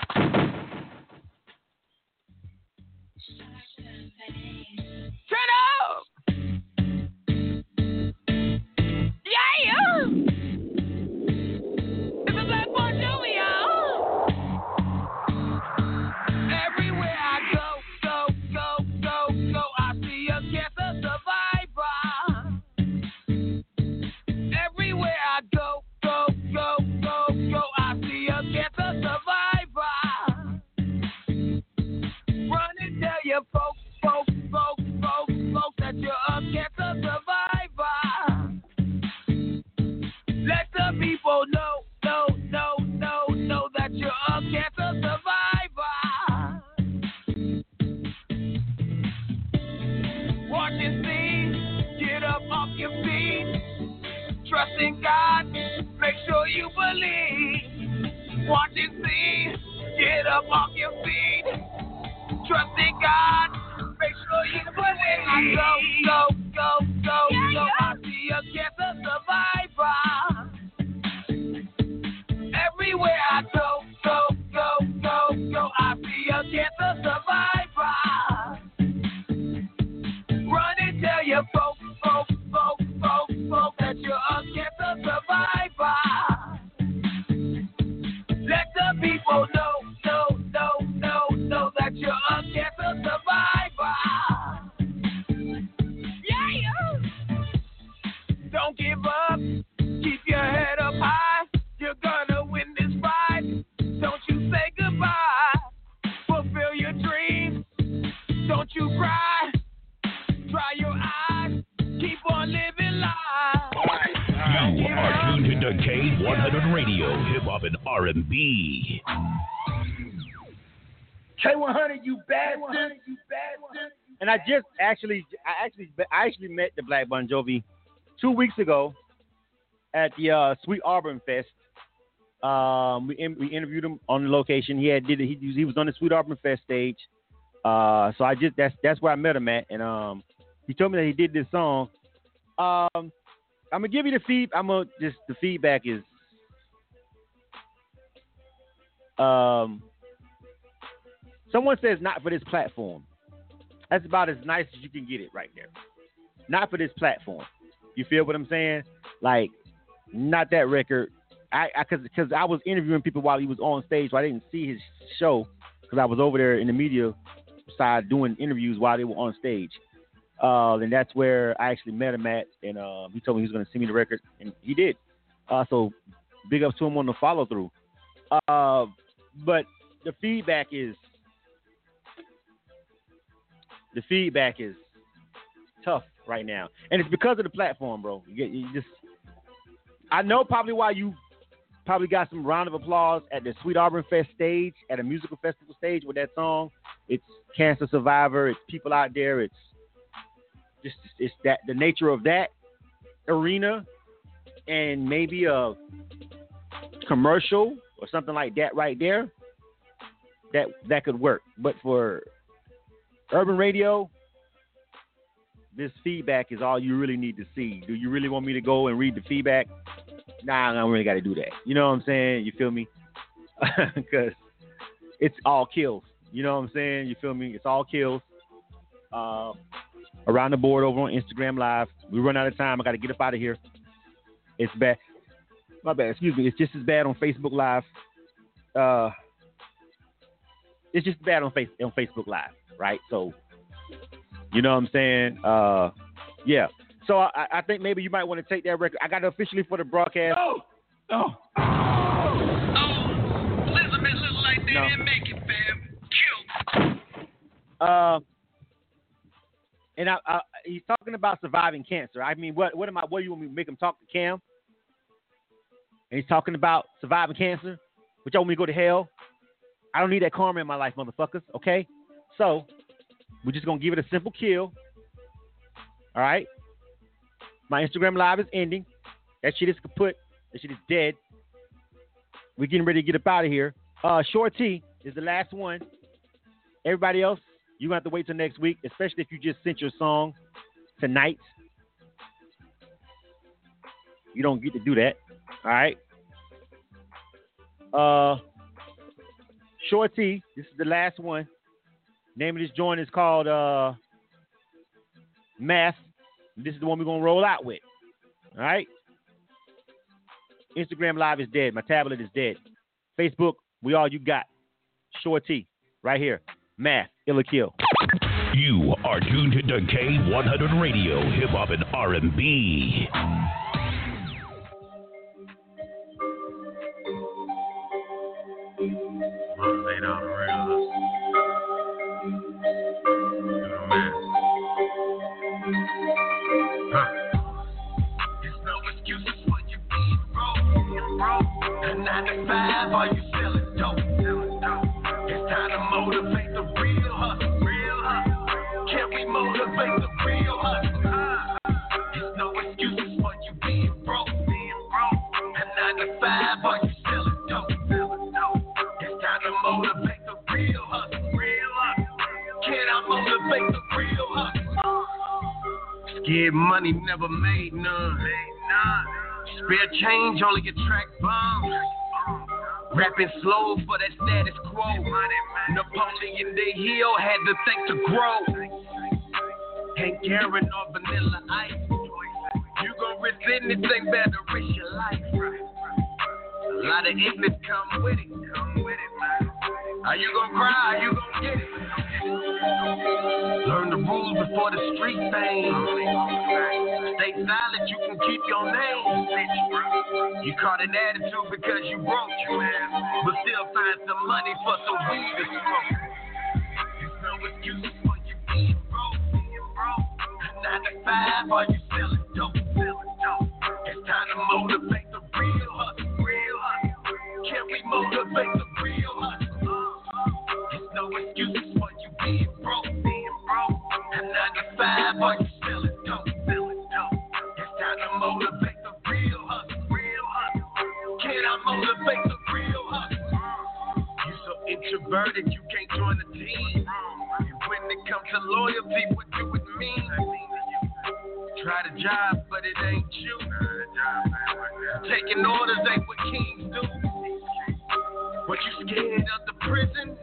Believe. Black Bon Jovi two weeks ago at the uh, Sweet Auburn Fest. Um, we we interviewed him on the location. He had did. He, he was on the Sweet Auburn Fest stage. Uh, so I just that's that's where I met him at, and um, he told me that he did this song. Um, I'm gonna give you the feed. I'm gonna just the feedback is um, someone says not for this platform. That's about as nice as you can get it right there. Not for this platform. You feel what I'm saying? Like, not that record. I because because I was interviewing people while he was on stage, so I didn't see his show because I was over there in the media side doing interviews while they were on stage. Uh, and that's where I actually met him at, and uh, he told me he was going to send me the record, and he did. Uh, so big ups to him on the follow through. Uh, but the feedback is the feedback is tough right now, and it's because of the platform, bro. You, you just, I know probably why you probably got some round of applause at the Sweet Auburn Fest stage, at a musical festival stage with that song. It's cancer survivor. It's people out there. It's just it's that the nature of that arena, and maybe a commercial or something like that right there. That that could work, but for urban radio, this feedback is all you really need to see. Do you really want me to go and read the feedback? Nah, I don't really got to do that. You know what I'm saying? You feel me? Because it's all kills. You know what I'm saying? You feel me? It's all kills. Uh, around the board over on Instagram Live. We run out of time. I got to get up out of here. It's bad. My bad. Excuse me. It's just as bad on Facebook Live. Uh, it's just bad on face on Facebook Live, right? So, you know what I'm saying? Uh, yeah. So I, I think maybe you might want to take that record. I got it officially for the broadcast. No. No. Oh, look like they No. didn't make it, fam. Kill. Uh, and I, I, he's talking about surviving cancer. I mean, what what am I? What do you want me to make him talk to Cam? And he's talking about surviving cancer, which I want me to go to hell. I don't need that karma in my life, motherfuckers. Okay, so we're just gonna give it a simple kill. All right. My Instagram live is ending. That shit is kaput. That shit is dead. We're getting ready to get up out of here. Uh, Shorty is the last one. Everybody else, you're gonna have to wait till next week, especially if you just sent your song tonight. You don't get to do that. All right. Uh Shorty, this is the last one. Name of this joint is called uh Math. This is the one we're gonna roll out with. All right. Instagram Live is dead. My tablet is dead. Facebook, we all you got. Shorty, right here. Math, Ill or Kill. You are tuned to K100 Radio, Hip Hop and R&B. Change only get track bombs. Rapping slow for that status quo. Napoleon the Hill had to think to grow. Ain't carrying no vanilla ice. You gon' risk anything better, risk your life. A lot of ignorance come with it. Are you gon' cry? Are you gon' get it? Learn the rules before the street fame. Stay silent, you can keep your name. You caught an attitude because you broke, you man. But still find some money for some weed to smoke. There's no excuse for you being broke. Nine to five, are you selling dope? Selling dope? It's time to motivate the real hustle. Real hustle. Can we motivate the real hustle? There's no excuses being broke, being broke. And 95, boy, you still dope. It's time to motivate the real hustle. Can I motivate the real hustle? You so introverted, you can't join the team. When it comes to loyalty, what do it mean? Try to job, but it ain't you. Taking orders ain't what kings do. But you scared of the prison?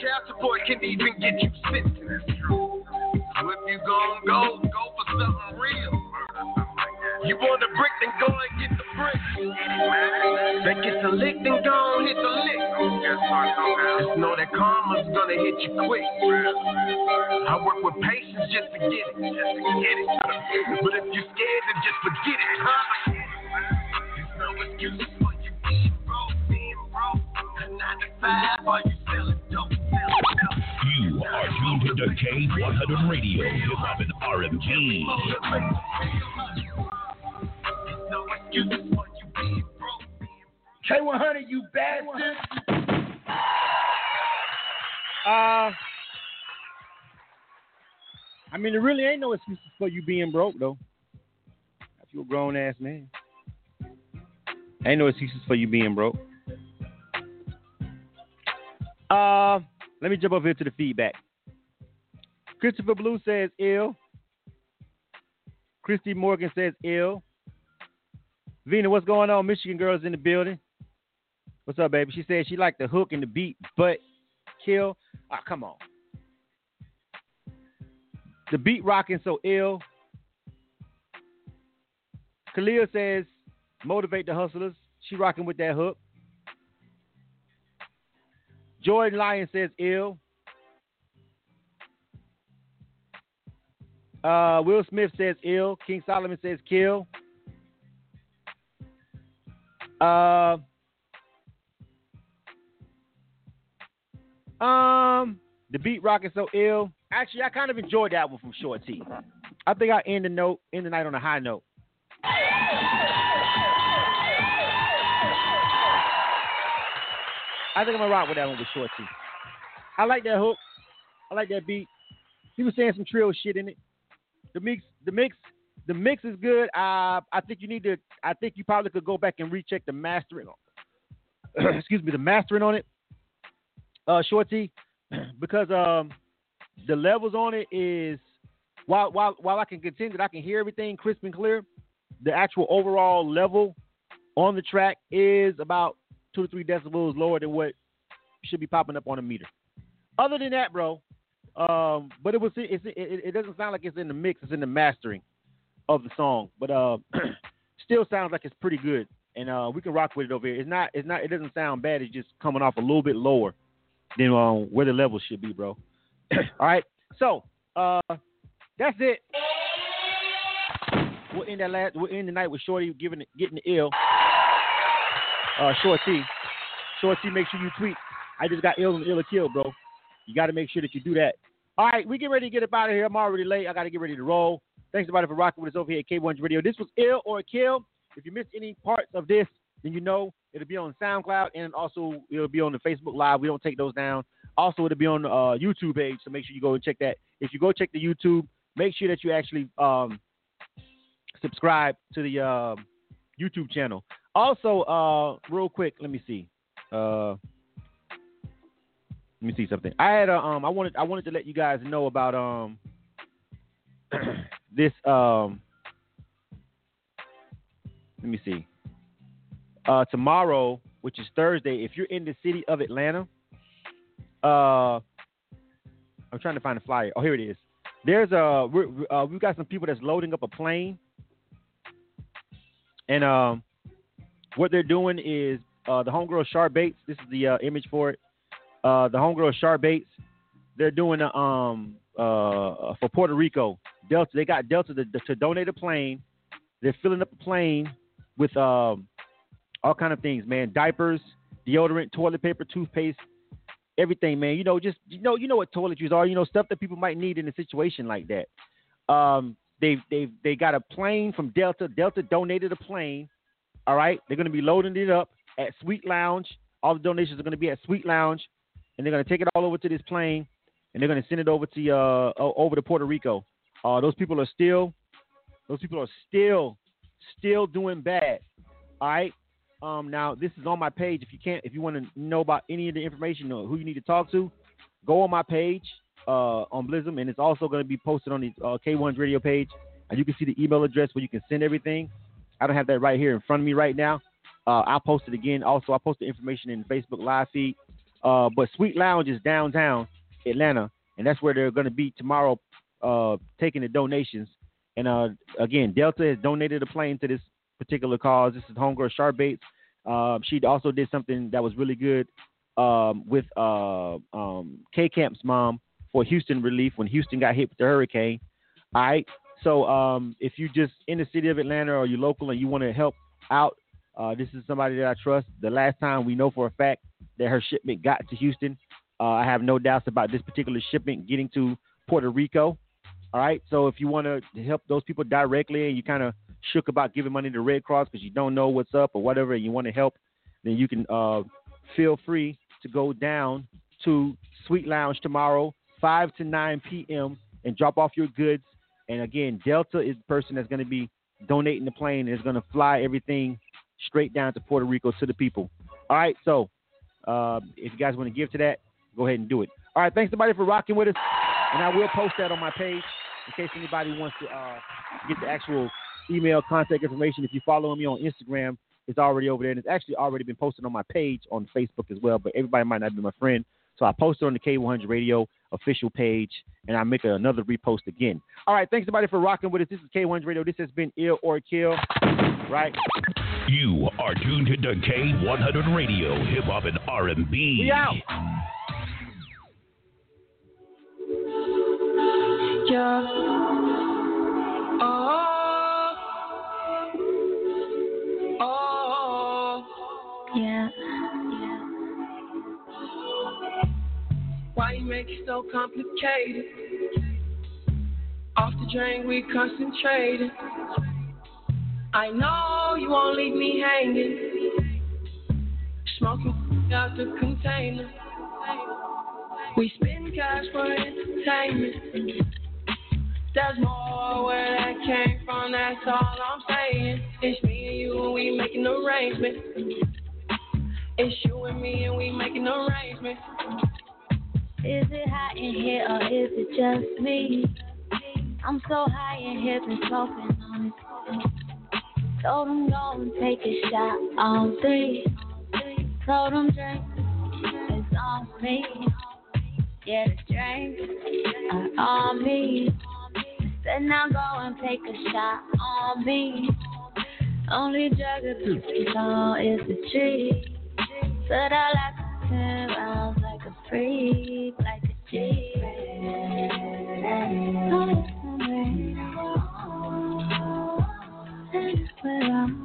Child support can even get you sentenced. So if you gon' go, go for something real. You want the brick, then go and get the brick. Then get the lick, then go and hit the lick. Just know that karma's gonna hit you quick. I work with patience just to get it, just to get it. But if you're scared, then just forget it, huh? There's no excuses for you being broke, being broke. A nine to five, are you selling dope? Selling dope. You are tuned to K100 Radio, Hip Hop and R&B. K100, you bastard. Uh, I mean, there really ain't no excuses for you being broke, though. If you're a grown ass man, ain't no excuses for you being broke. Uh, let me jump over here to the feedback. Christopher Blue says ill. Christy Morgan says ill. Vina, what's going on? Michigan girls in the building. What's up, baby? She said she liked the hook and the beat, but kill. Ah, come on. The beat rocking so ill. Kalia says motivate the hustlers. She rocking with that hook. Jordan Lyon says ill. Uh, Will Smith says ill. King Solomon says kill. Uh, um, the beat rock is so ill. Actually, I kind of enjoyed that one from Shorty. I think I end the note, end the night on a high note. I think I'm gonna rock with that one with Shorty. I like that hook. I like that beat. He was saying some trill shit in it. The mix, the mix, the mix is good. Uh, I think you need to. I think you probably could go back and recheck the mastering. On, excuse me, the mastering on it, uh, Shorty, because um, the levels on it is while while while I can contend that I can hear everything crisp and clear, the actual overall level on the track is about two to three decibels lower than what should be popping up on a meter. Other than that, bro, um, but it was it's, it, it doesn't sound like it's in the mix; it's in the mastering of the song. But uh, still sounds like it's pretty good, and uh, we can rock with it over here. It's not it's not it doesn't sound bad. It's just coming off a little bit lower than um, where the level should be, bro. All right, so uh, that's it. We'll end that last. We'll end the night with Shorty giving getting the ill. Uh, Shorty, Short T, make sure you tweet. I just got ill and ill or kill, bro. You got to make sure that you do that. All right, we get ready to get up out of here. I'm already late. I got to get ready to roll. Thanks everybody for rocking with us over here at K1 Radio. This was ill or kill. If you missed any parts of this, then you know it'll be on SoundCloud and also it'll be on the Facebook Live. We don't take those down. Also, it'll be on the uh, YouTube page, so make sure you go and check that. If you go check the YouTube, make sure that you actually um, subscribe to the uh, YouTube channel. Also, uh, real quick, let me see. Uh, let me see something. I had a, um, I wanted, I wanted to let you guys know about um, this um, let me see. Uh, tomorrow, which is Thursday, if you're in the city of Atlanta, uh, I'm trying to find a flyer. Oh, here it is. There's a uh, we've got some people that's loading up a plane, and um, what they're doing is uh, the homegirl Sharp Baits. This is the uh, image for it. Uh, the homegirl Sharp Baits. They're doing a, um uh for Puerto Rico. Delta. They got Delta to, to donate a plane. They're filling up a plane with um all kind of things, man. Diapers, deodorant, toilet paper, toothpaste, everything, man. You know, just you know, you know what toiletries are. You know, stuff that people might need in a situation like that. Um, they've they've they got a plane from Delta. Delta donated a plane. All right, they're going to be loading it up at Sweet Lounge. All the donations are going to be at Sweet Lounge, and they're going to take it all over to this plane, and they're going to send it over to uh over to Puerto Rico. Uh, those people are still, those people are still, still doing bad. All right. Um, now this is on my page. If you can't, if you want to know about any of the information or who you need to talk to, go on my page uh, on Blizm, and it's also going to be posted on the uh, K1's radio page. And you can see the email address where you can send everything. I don't have that right here in front of me right now. Uh, I'll post it again. Also, I'll post the information in Facebook live feed. Uh, but Sweet Lounge is downtown Atlanta, and that's where they're going to be tomorrow, uh, taking the donations. And uh, again, Delta has donated a plane to this particular cause. This is Homegirl Sharp Bates. Uh, she also did something that was really good um, with uh, um, K Camp's mom for Houston relief when Houston got hit with the hurricane. All right. So um, if you're just in the city of Atlanta or you're local and you want to help out, uh, this is somebody that I trust. The last time we know for a fact that her shipment got to Houston, uh, I have no doubts about this particular shipment getting to Puerto Rico. All right. So if you want to help those people directly and you kind of shook about giving money to Red Cross because you don't know what's up or whatever, and you want to help, then you can uh, feel free to go down to Sweet Lounge tomorrow, 5 to 9 p.m., and drop off your goods. And again, Delta is the person that's going to be donating the plane and is going to fly everything straight down to Puerto Rico to the people. All right, so uh, if you guys want to give to that, go ahead and do it. All right, thanks everybody for rocking with us, and I will post that on my page in case anybody wants to uh, get the actual email contact information. If you follow me on Instagram, it's already over there, and it's actually already been posted on my page on Facebook as well. But everybody might not be my friend, so I post it on the K100 Radio official page, and I make another repost again. All right, thanks everybody for rocking with us. This is K100 Radio. This has been Ill or Kill, right? You are tuned to K100 Radio, hip hop and R&B. We out. Yeah. Why you make it so complicated? Off the drain, we concentrated. I know you won't leave me hanging. Smoking out the container. We spend cash for entertainment. There's more where that came from, that's all I'm saying. It's me and you, and we making arrangements. It's you and me, and we making arrangements. Is it hot in here or is it just me? I'm so high in here and smoking on it. Told him go and take a shot on three. Told him drink, it's on me. Yeah, the drinks are on me. Said now go and take a shot on me. Only drug abuse on is the tree. Said I like to turn around freak, like a G. Where I'm.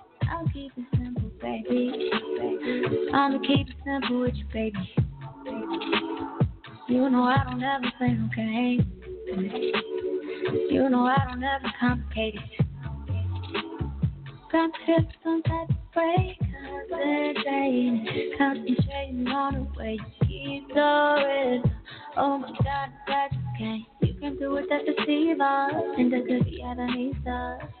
I'll keep it simple, baby. I'ma keep it simple with you, baby. You know I don't ever play no games. You know I don't ever complicate it. Got some type of break, concentrating, concentrating on the way you keep the rhythm. Oh my God, that's can't. You can do it, that's the fever. And the cookie, I don't need stuff.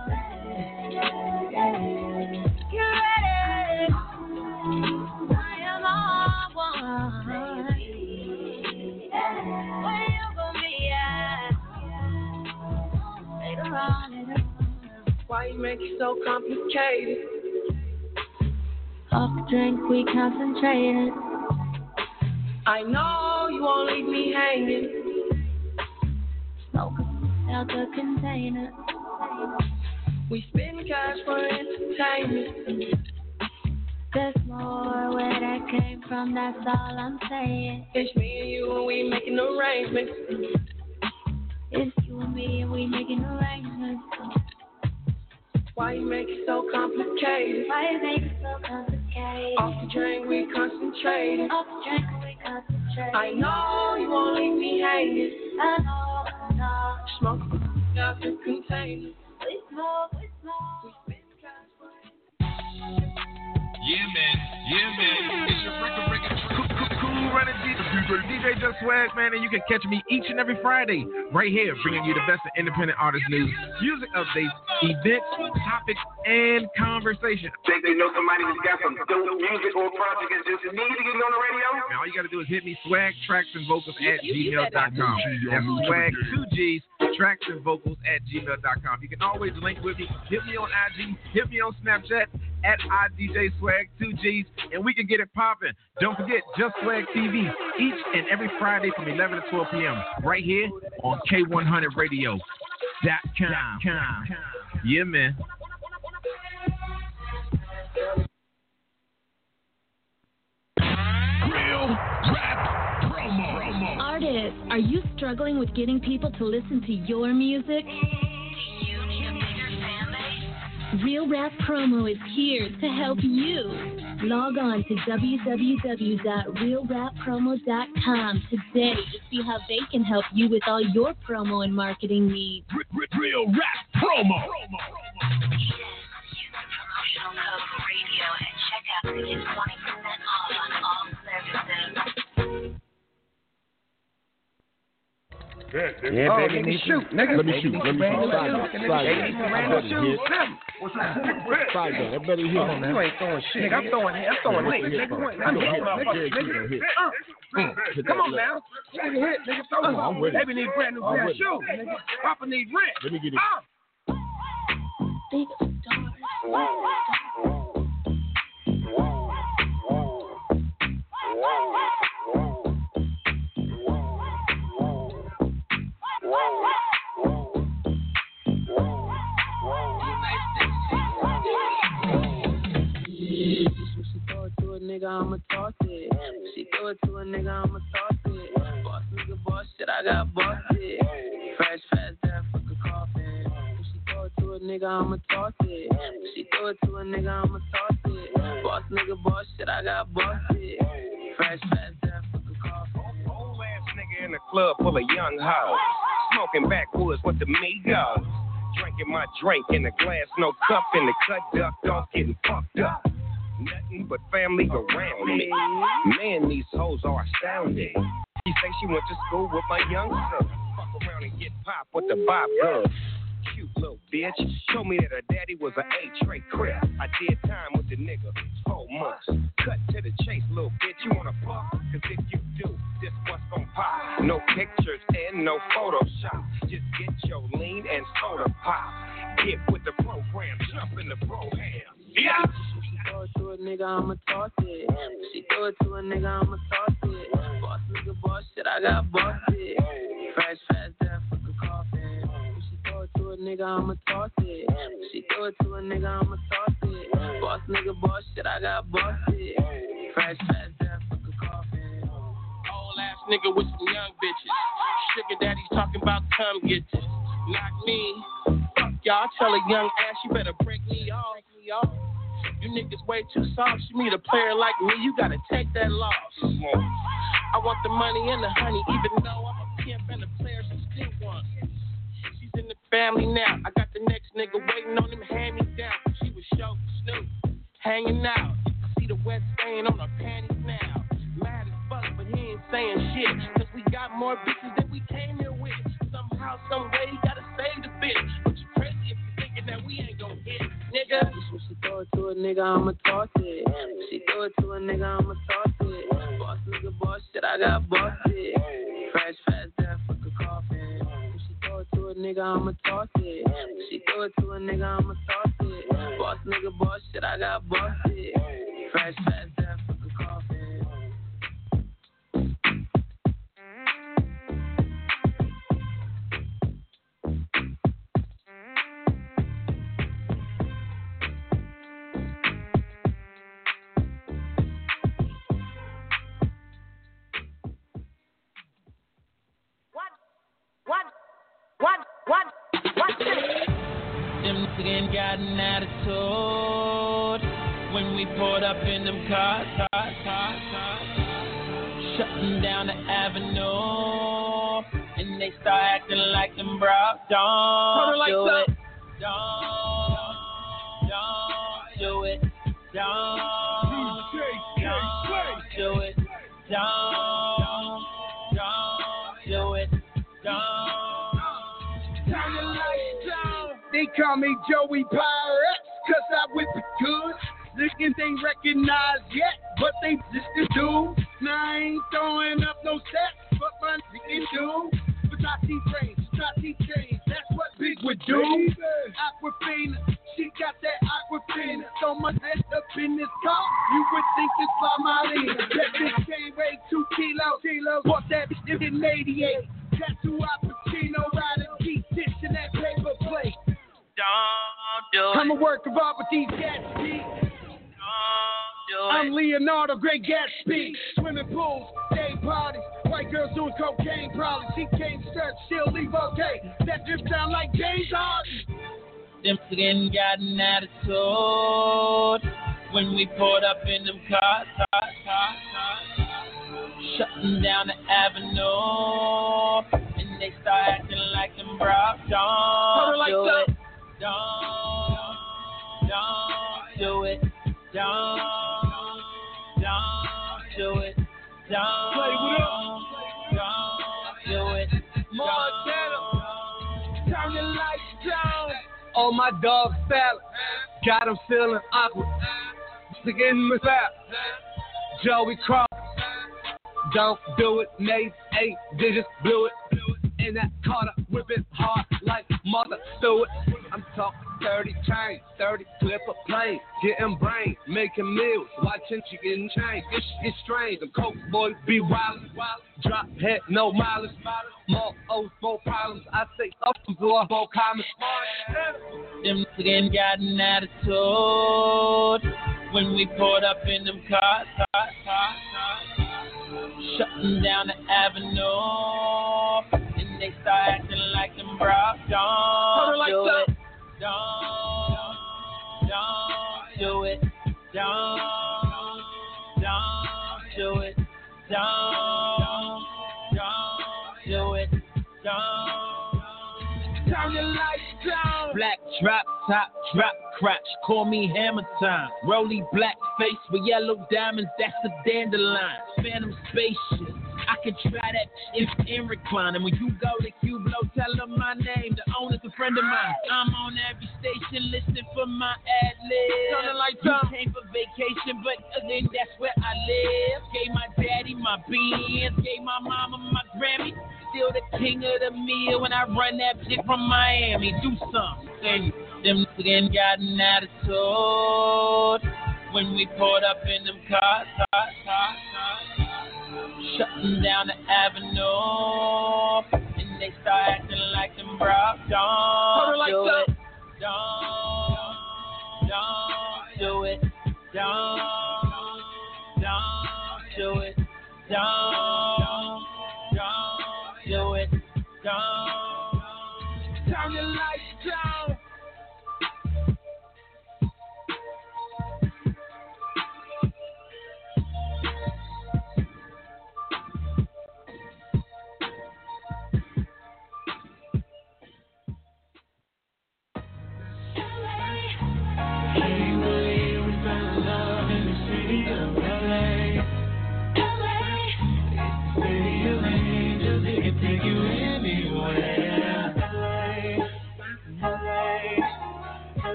Why you make it so complicated? Off drink, we concentrated. I know you won't leave me hanging. Smoke out the container. We spend cash for entertainment. There's more where that came from, that's all I'm saying. It's me and you and we making arrangements. It's you and me and we making arrangements. Why you make it so complicated? Why you make it so complicated? Off the drink we concentrating. Off the drink we concentrating. I know you won't leave me hanging. I know, I know. Smoke out the container. We smoke, we smoke. We spend cash for Yeah, man. Yeah, man. It's your record breaking Cool, running DJ, DJ Just Swag, man, and you can catch me each and every Friday right here, bringing you the best of independent artist news, music updates, events, topics, and conversation. Think they know somebody that's got some dope music or project and just need to get it on the radio? Man, all you got to do is hit me swag tracks and vocals at gmail.com. That's swag two G's tracks and vocals at gmail.com. You can always link with me. Hit me on IG. Hit me on Snapchat at IDJ Swag two G's, and we can get it popping. Don't forget Just Swag TV each and every Friday from 11 to 12 p.m. right here on K100 Radio. Dot com. Yeah, man. Real rap promo. Artists, are you struggling with getting people to listen to your music? Real Rap Promo is here to help you. Log on to www.realrappromo.com today to see how they can help you with all your promo and marketing needs. Real rap promo. Promotional code radio at checkout to get 20% off on all services. Yeah, baby, need shoot, nigga. Let me shoot. Let me shoot. Slide back. Slide Hey, I better hit. What's up? Slide back. I better hit. Come man. You ain't throwing shit. Nigga, I'm throwing, it. I'm throwing licks, nigga. Come on, You gonna hit. nigga. Nigga, you gonna hit. Nigga, Come on left. now. Nigga hit, nigga throw Oh, I'm with it. Baby need brand new I'm pair of it. shoes, nigga. Papa need rent. Let me get it. Ah. Big She throw it to nigga, I'ma toss it. She throw it to a nigga, I'ma toss it. Boss nigga, boss shit, I got busted. Fresh, fast, coffin. She throw it to a nigga, I'ma toss it. She throw it to a nigga, I'ma toss it. Boss nigga, boss shit, I got busted. Fresh, fast, fuck in the club full of young hoes. Smoking backwoods with the Migos. Drinking my drink in a glass, no cup in the cut, ducked off, getting fucked up. Nothing but family around me. Man, these hoes are astounding. She say she went to school with my young son. Fuck around and get popped with the Bob girl. Cute little bitch. Told me that her daddy was an A-tray crip. I did time with the nigga. Four months. Cut to the chase, little bitch. You wanna fuck? Cause if you do, this what's gon' pop. No pictures and no Photoshop. Just get your lean and soda pop. Get with the program. Jump in the program. Yeah. She throw it to a nigga, I'ma toss it. She throw it to a nigga, I'ma toss it. Boss nigga, boss shit, I got busted. Fresh, fast, death, fuck a coffin. Throw it to a nigga, I'ma toss it. She throw it to a nigga, I'ma toss it. Boss nigga, boss shit, I got busted. Fresh, fast, death, fuck a coffin. Old ass nigga with some young bitches. Sugar daddy's talking about come get this. Not me. Fuck y'all. Tell a young ass you better break me off. You niggas way too soft. You meet a player like me, you gotta take that loss. I want the money and the honey, even though I'm a pimp and a player, still wants. In the family now. I got the next nigga waiting on him, hand me down. She was show Snoop, hanging out. You can see the wet stain on her panties now. Mad as fuck, but he ain't saying shit. Cause we got more bitches than we came here with. Somehow, some way, he gotta save the bitch. But you crazy if you thinking that we ain't gon' hit, nigga. She throw it to a nigga, I'ma toss it. She throw it to a nigga, I'ma toss it. Boss nigga, boss shit, I got busted. Fresh, fast, death, a nigga, I'ma toss it. She throw it to a nigga, I'ma toss it. Boss nigga, boss shit, I got busted. Fresh, fast, death, do that. it. Don't, don't do it. Don't, don't do it. Don't, don't do it. Don't. Turn the lights down. They call me Joey Pirates, cause I whip it good. Niggas ain't recognized yet, but they just do. Now I ain't throwing up no sets, but my niggas do. Versace frames, Versace chains, that's what Big would do. Aquafina, she got that Aquafina. So much head up in this car, you would think it's by Marlena. That bitch can't weigh two kilos. Kilo. Bought that bitch in 88. Tattoo Al Pacino, riding deep, dish in that paper plate. Don't do it. I'm a work of art with these Gatsby. I'm Leonardo, great Gatsby. Swimming pools, day parties, white girls doing cocaine probably. She came search, she'll leave okay. That just sound like James Harden. Them again got an attitude when we pulled up in them cars, cars, cars, cars. shutting down the avenue, and they start acting like them bros. Don't like do that. it. Don't, don't do it. Don't, don't do it. Don't, Play with don't do it. Montana, turn the lights down. Oh, my dog salad. Got him feeling awkward. Again with that. Joey Cross. Don't do it, Nate. Eight digits, blew it. In that corner, whipping hard like Martha Stewart. I'm talking 30 chains, 30 clip of plane, getting brain, making meals, watching chicken change. This shit strange. The coke boys be wild, wild, drop head, no mileage. More O's, more problems. I say up for more comments. Them again got an attitude when we pulled up in them cars, cars, cars, cars. shutting down the avenue, they start acting like them bros. Don't like do it. Don't, don't do it. Don't, don't do it. Don't, don't do it. Don't. Turn the lights down. Black drop top, drop crotch, call me hammer time. Rolly black face with yellow diamonds, that's a dandelion. Phantom spaceship, I can try that if in recline. And when you go to Cublo, tell them my name. The owner's a friend of mine. I'm on every station listening for my ad lib. Lights you down. came for vacation, but then that's where I live. Gave my daddy my beans, gave my mama my Grammy. Still the king of the meal when I run that shit from Miami. Do something. Them again got an attitude when we pulled up in them cars, cars, cars, cars. Shutting down the avenue, and they start acting like them bros. Don't like do that. it. Don't, don't do it. Don't, don't do it. Don't, don't do it. Don't. Turn the lights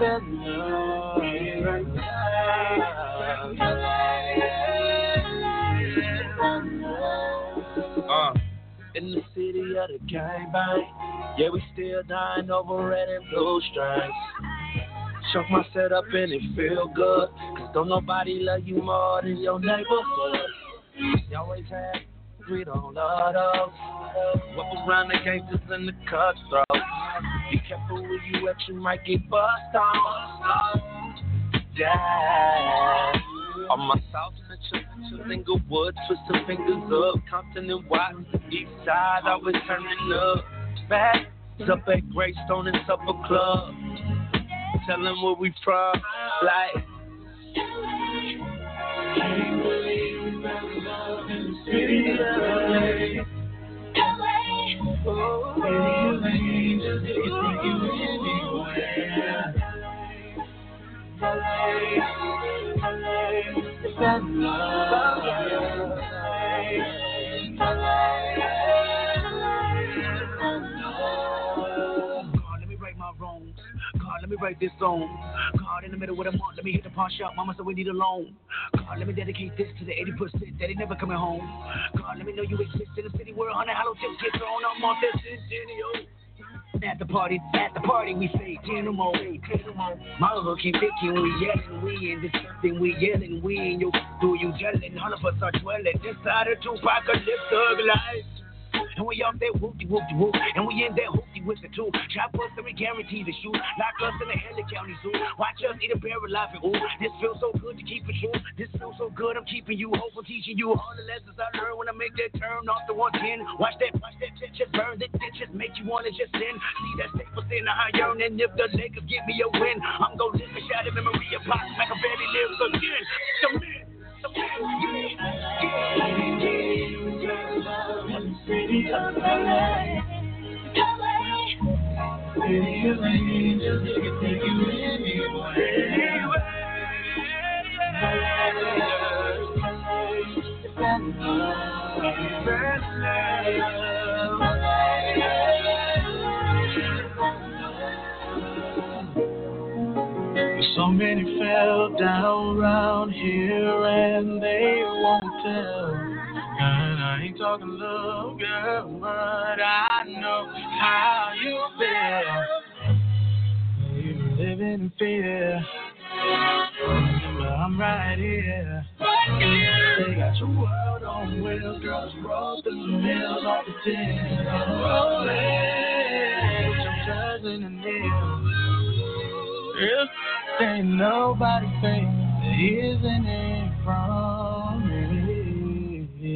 Uh, in the city of the gangbang, yeah, we still dying over red and blue stripes. Chuck my set up and it feel good. Cause don't nobody love you more than your neighborhood. You always had, we don't love us. Whip around the gangsters and the cutthroats. Be careful where you at, you might get bust on. Yeah. On my south Central, Inglewood, twisting fingers up, Compton and Watt, East Side, always turning up. Back up at Greystone and Supper Club. Tell them where we from, like. City let me write this song. God, in the middle of the month, let me hit the pawn shop. Mama said we need a loan. God, let me dedicate this to the 80% that ain't never coming home. God, let me know you exist in a city where a hundred hollow get thrown up on this centennial. At the party, at the party, we say Tenamo. Mama keep thinking we yelling, we in this something we yelling, we in your do you yelling, all of us are dwelling inside a two-apocalypse thug life. And we off that whoopty whoopty whoop. And we in that hoopty with the two. Chop us and we guarantee to shoot. Lock us in the Haley County Zoo. Watch us eat a bear alive and ooh. This feels so good to keep it true. This feels so good, I'm keeping you. Hope I'm teaching you all the lessons I learned when I make that turn off the 110. Watch that, watch that shit just burn. That shit just make you wanna just sin. See that staple sin, I yearn. And if the Lakers give me a win, I'm gonna live a shot of memory of Pop. Like a baby lives again. The man. The man. Yeah. Of angels, it can take you anywhere. So many fell down around here and they won't tell. And I ain't talking love, girl, but I know how you feel. You living in fear. But I'm right here. They got your world on wheels, girls roll through the mills off the tin. Rolling, with your cousin and nails. If ain't nobody paying, there isn't it from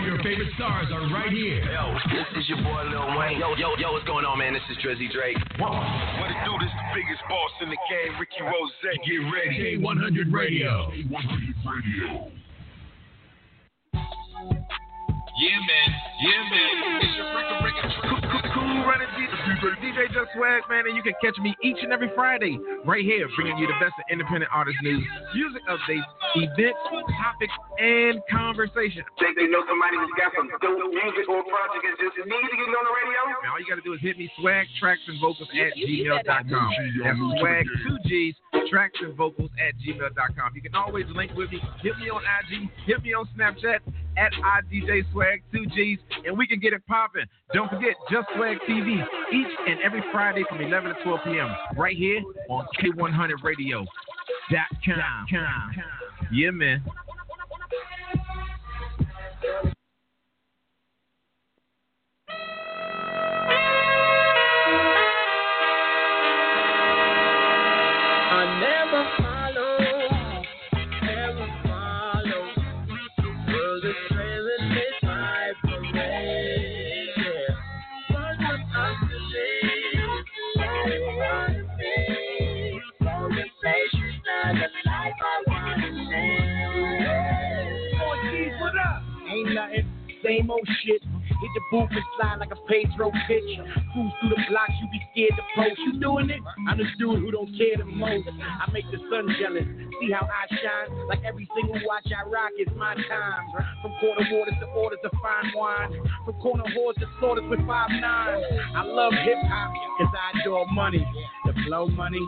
All your favorite stars are right here. Yo, this is your boy Lil Wayne. Yo, yo, yo, what's going on, man? This is Drizzy Drake. What it do? This the biggest boss in the game, Ricky Rose. Get ready. K100 Radio. K100 Radio. Yeah, man. Yeah, man. It's your record breaker. Cool running DJ, DJ Just Swag, man, and you can catch me each and every Friday right here, bringing you the best of independent artist news, music updates, events, topics, and conversation. Think they know somebody who's got some dope music or project and just need to get on the radio? Man, all you got to do is hit me swag tracks and vocals at gmail.com. That's swag two G's tracks and vocals at gmail.com. You can always link with me. Hit me on IG. Hit me on Snapchat at IDJ Swag two G's, and we can get it popping. Don't forget Just Swag TV each and every Friday from 11 to 12 p.m. right here on K100 Radio. Dot com. Yeah, man. Same old shit. Hit the booth and slide like a Pedro pitch. Cruise through the blocks, you be scared to post. You doing it? I'm the dude who don't care the most. I make the sun jealous. See how I shine? Like every single watch I rock is my time. From quarter waters to orders to fine wine. From corner whores to slaughters with five nines. I love hip hop because I adore money. The flow money,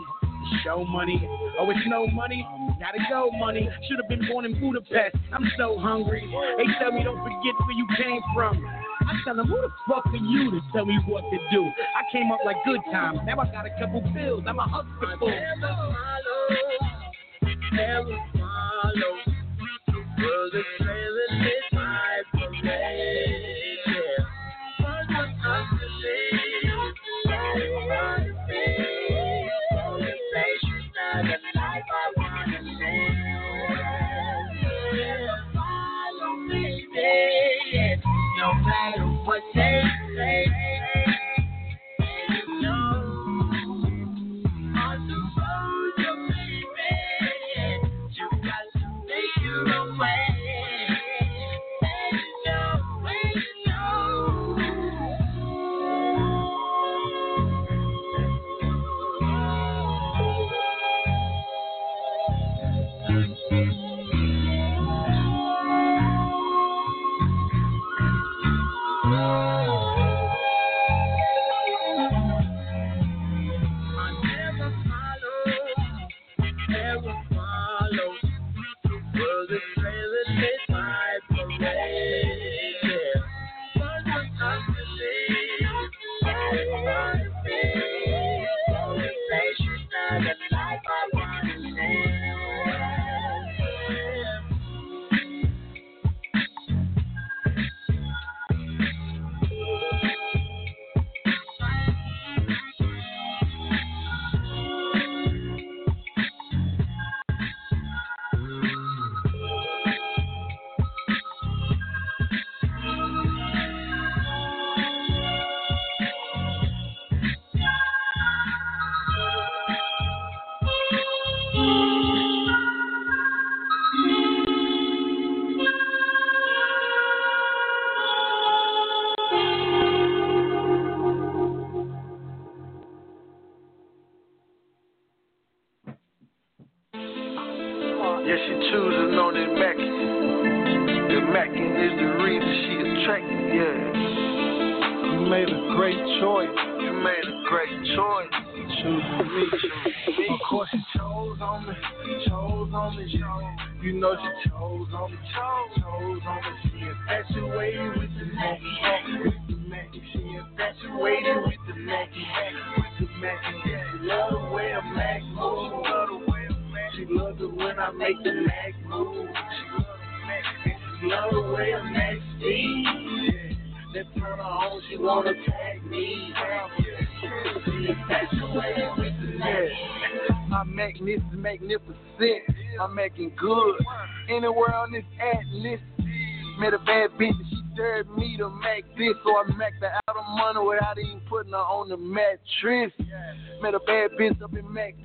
show money. Oh, it's no money? Gotta go money. Should have been born in Budapest. I'm so hungry. They tell me don't forget where you came from. I tell them, who the fuck are you to tell me what to do? I came up like good times. Now I got a couple bills. I'm a hustler. Never follow for the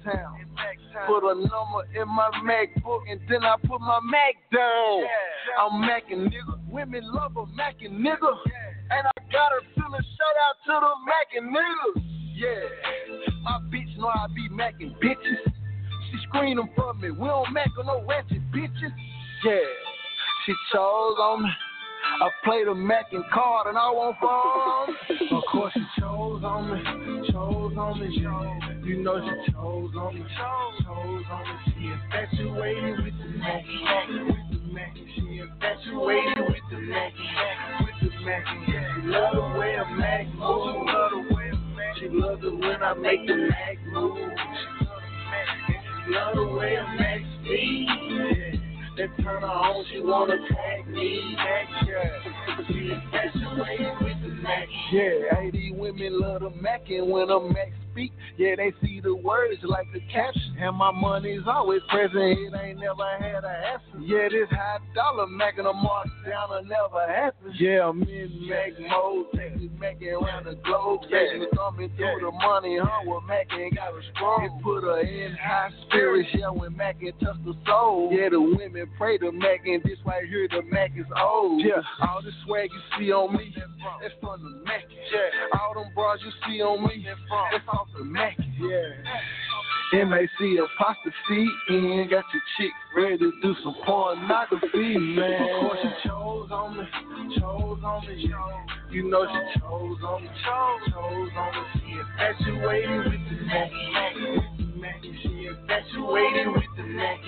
Mactown. Put a number in my MacBook and then I put my Mac down. I'm macking nigga. Women love a macking nigga. And I got her feeling shout out to the macking niggas. Yeah. My bitch know I be macking bitches. She screaming for me. We don't mack on no ratchet bitches. Yeah. She chose on me. I played a Mac and card and I want fun. Of course she chose on me, chose on me, yeah. You know she chose on me, chose on me. She infatuated with the Mac, with the Mac. She infatuated with the Mac, with the Mac. She love the way a Mac oh, move, love the way a Mac. She loves it when I make the Mac move. She love the way a Mac speed. That turn on, she wanna tag me. Yeah. She infatuated with Mac. Yeah, hey, these women love the Mac, and when a Mac speak, yeah, they see the the words like a caption. And my money's always present, it ain't never had a hassle. Yeah, this high dollar macking a mark down will never happen. Yeah, I'm in Mac mode, taking Mackin around the globe. Yeah, thumbing through the money, huh? Well, Mackin got a strong. It put her in high spirits, yeah, when Mackin touched the soul. Yeah, the women pray to Mackin, this right here, the Mac is old. Yeah, all the swag you see on me, that's from the Mac. Yeah, all them bras you see on me, that's off the Mac. Yeah. MAC apostrophe in, got your chick ready to do some pornography, man. Of course she chose on me, chose on me, you know she chose on me, chose, chose on me. She infatuated with the Mac, with the Mac. She infatuated with the Mac,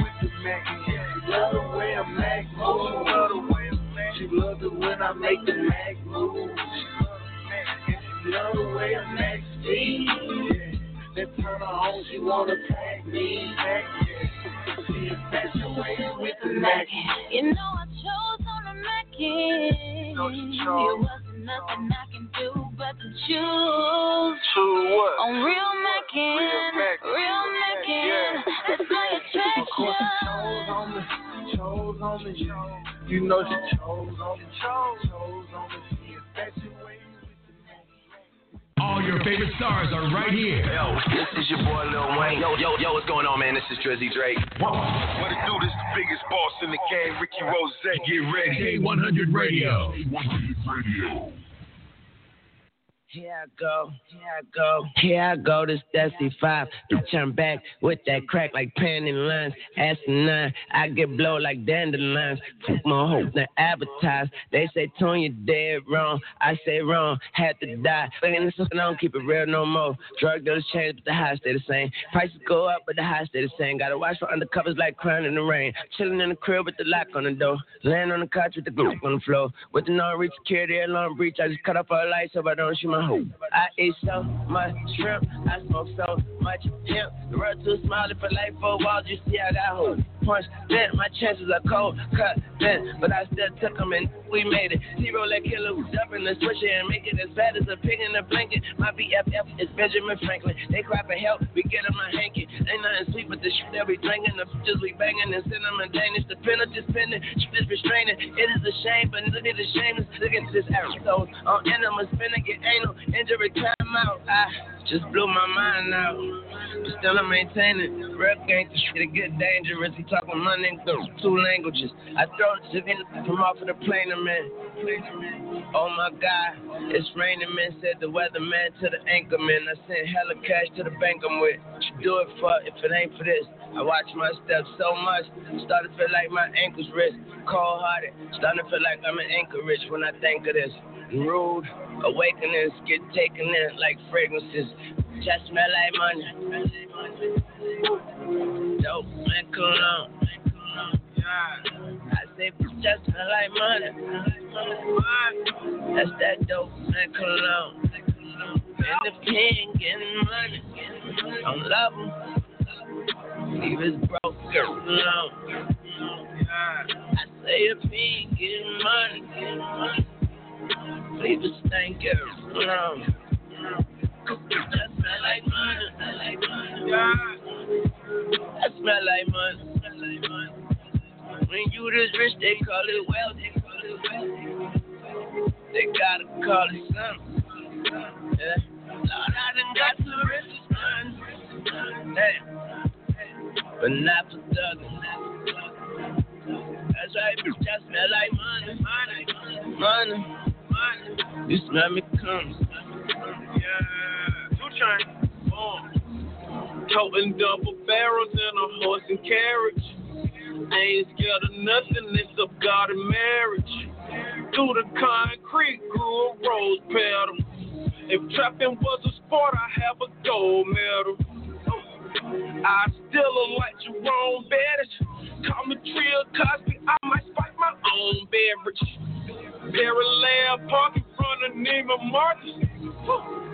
with the Mac. She love the way a Mac move, love the way. She love it when I make the Mac move. She love the Mac, and she love the way a Mac speed. That turn her on, she wanna tag me. She infatuated with the Mac. You know I chose on the Mackin. It wasn't nothing I can do but to choose. Choose what? On real Mackin. Real Mackin. That's my Of course attraction. chose on me, chose on me. You know she chose on me, chose, chose on me. She infatuated. All your favorite stars are right here. Yo, this is your boy Lil Wayne. Yo, yo, yo, what's going on, man? This is Drizzy Drake. What it do? This the biggest boss in the game, Rick Ross. Get ready. K100 Radio. K100 Radio. Here I go, here I go, here I go, this Dusty 5. Bitch, I'm back with that crack like panning lines. Asking nine, I get blow like dandelions. Fuck my hope, they advertise. They say, Tony, you dead wrong. I say wrong, had to die. Fucking this I don't keep it real no more. Drug dealers change, but the high stay the same. Prices go up, but the high stay the same. Gotta watch for undercovers like crying in the rain. Chilling in the crib with the lock on the door. Laying on the couch with the glue on the floor. With the non-reach security alarm breach, I just cut off all lights so I don't shoot my. I eat so much shrimp, I smoke so much hemp. The world too small for life four walls, you see I got hope. Punch bent, my chances are cold, cut bent, but I still took them and we made it. Zero let killer who's up in the switcher and make it as bad as a pig in a blanket. My BFF is Benjamin Franklin. They cry for help, we get them a hanky. Ain't nothing sweet but the shit that we drinking, the bitches we banging and send them a Danish. The pen just spinning, shit is restraining. It is a shame, but look at the shame. Look at this episode on enema spinning, get anal injury time out. I just blew my mind out, but still I'm maintaining. Real gangster shit, it get dangerous. He talking money in two languages. I throw the from off of the plane, man. Oh my God, it's raining, man. Said the weatherman to the anchorman. I sent hella cash to the bank I'm with. What you do it for if it ain't for this? I watch my steps so much, started feel like my ankles wrist. Cold hearted, starting to feel like I'm in Anchorage when I think of this. Rude awakenings get taken in like fragrances. Just smell like money. Dope, man, cologne. I say, just smell like money. That's that dope, man, cologne. And the king getting money. Don't love him. Leave his broke girl alone. I say he ain't getting getting money. Leave his stank girl um, alone. That smell like money. Money. That smell like money. When you this rich, they call it wealth. They call it wealth. They gotta call it something. Yeah. Lord, I done got the richest man. Damn. But not for thugging. That's right, bitch. That smell like money. Money. Money. You smell me come. Yeah. Two chain. Boom. Toting double barrels and a horse and carriage. Ain't scared of nothing, it's of God and marriage. Through the concrete grew a rose petal. If trapping was a sport, I have a gold medal. I still look like Jerome Bettis. Call me Trill Cosby, I might spike my own beverage. Parallel park in front of Neiman Marcus.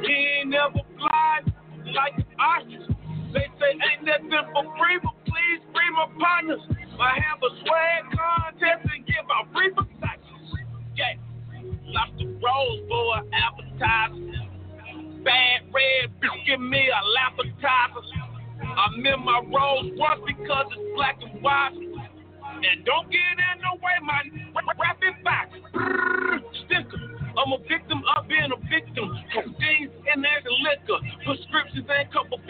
He ain't never blind like an ostrich. They say ain't nothing for free, but please free my partners. I have a swag contest and give out free packages. Yeah, lost the rose for an appetizer. bad red, give me a appetizer. I'm in my Rolls Royce because it's black and white. And don't get in the way, my rapid back. Sticker. I'm a victim of being a victim. Codeine and there's liquor. Prescriptions and couple.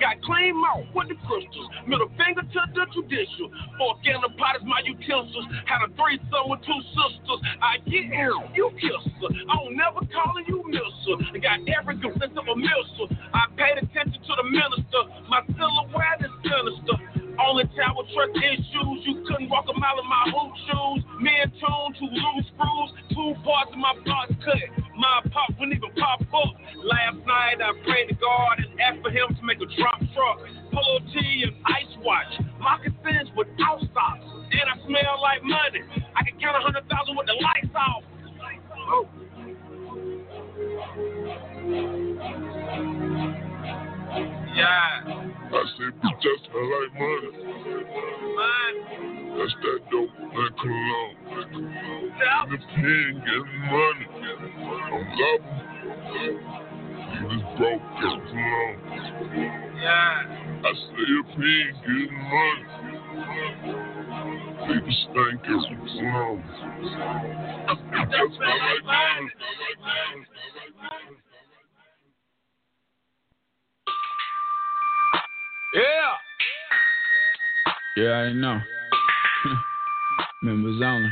Got clean mouth with the crystals. Middle finger to the judicial. Fork in the pot is my utensils. Had a threesome with two sisters. I get her, you kiss her. I don't never calling you miss her. I got every defense of a missile. I paid attention to the minister. My silhouette is sinister. Only time with trust issues. You couldn't walk a mile in my hoop shoes. Me and Tune, two loose screws. Two parts of my parts cut. My pop wouldn't even pop up. Last night I prayed to God and asked for him to make a drop truck. Polo tee and ice watch. Moccasins without socks. And I smell like money. I can count a hundred thousand with the lights off. Yeah. I say, bitch, that's I like money. That's that dope, that cologne. In the pen, getting money. I'm loving. You just broke that cologne. Yeah. I say, he ain't getting money, people stink every cologne. That's I like money. Yeah. Yeah, I know. Members only.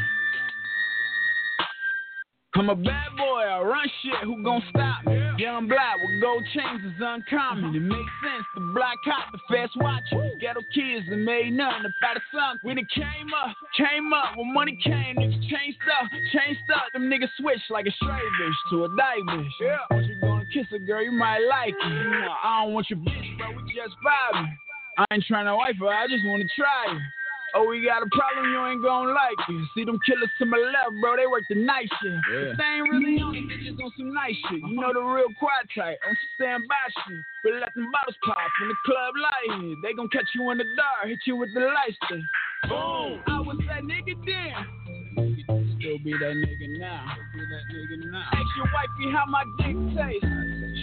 I'm a bad boy, I run shit, who gon' stop me? Young black with gold chains is uncommon. It makes sense, the black cop, the fast watch. Ghetto kids that made nothing about a sun. When it came up, came up, when money came, niggas changed up, changed up. Them niggas switched like a straight bitch to a dyke bitch. Yeah. Once you gonna kiss a girl, you might like it. I don't want your bitch, but we just vibing. I ain't trying to wife her, I just wanna try it. Oh, we got a problem, you ain't gonna like it. See them killers to my left, bro, they work the night shit. Yeah. They ain't really on it, they just on some nice shit. You know the real quiet type, on standby shit. But let them bottles pop in the club light hit. They gon' catch you in the dark, hit you with the light stick. Boom! I was that nigga then. Still be that nigga now. Still be that nigga now. Ask your wifey how my dick tastes.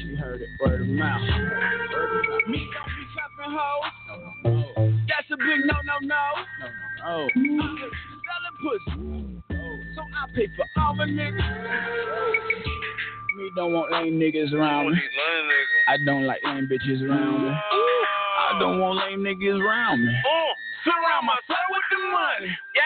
She heard it word of mouth. Me don't be trapping hoes. That's a big no no no. Oh. Selling pussy. So I pay for all the niggas. Me don't want lame niggas around me. I don't like lame bitches around me. I don't want lame niggas around me. Oh, surround myself with the money. Yeah.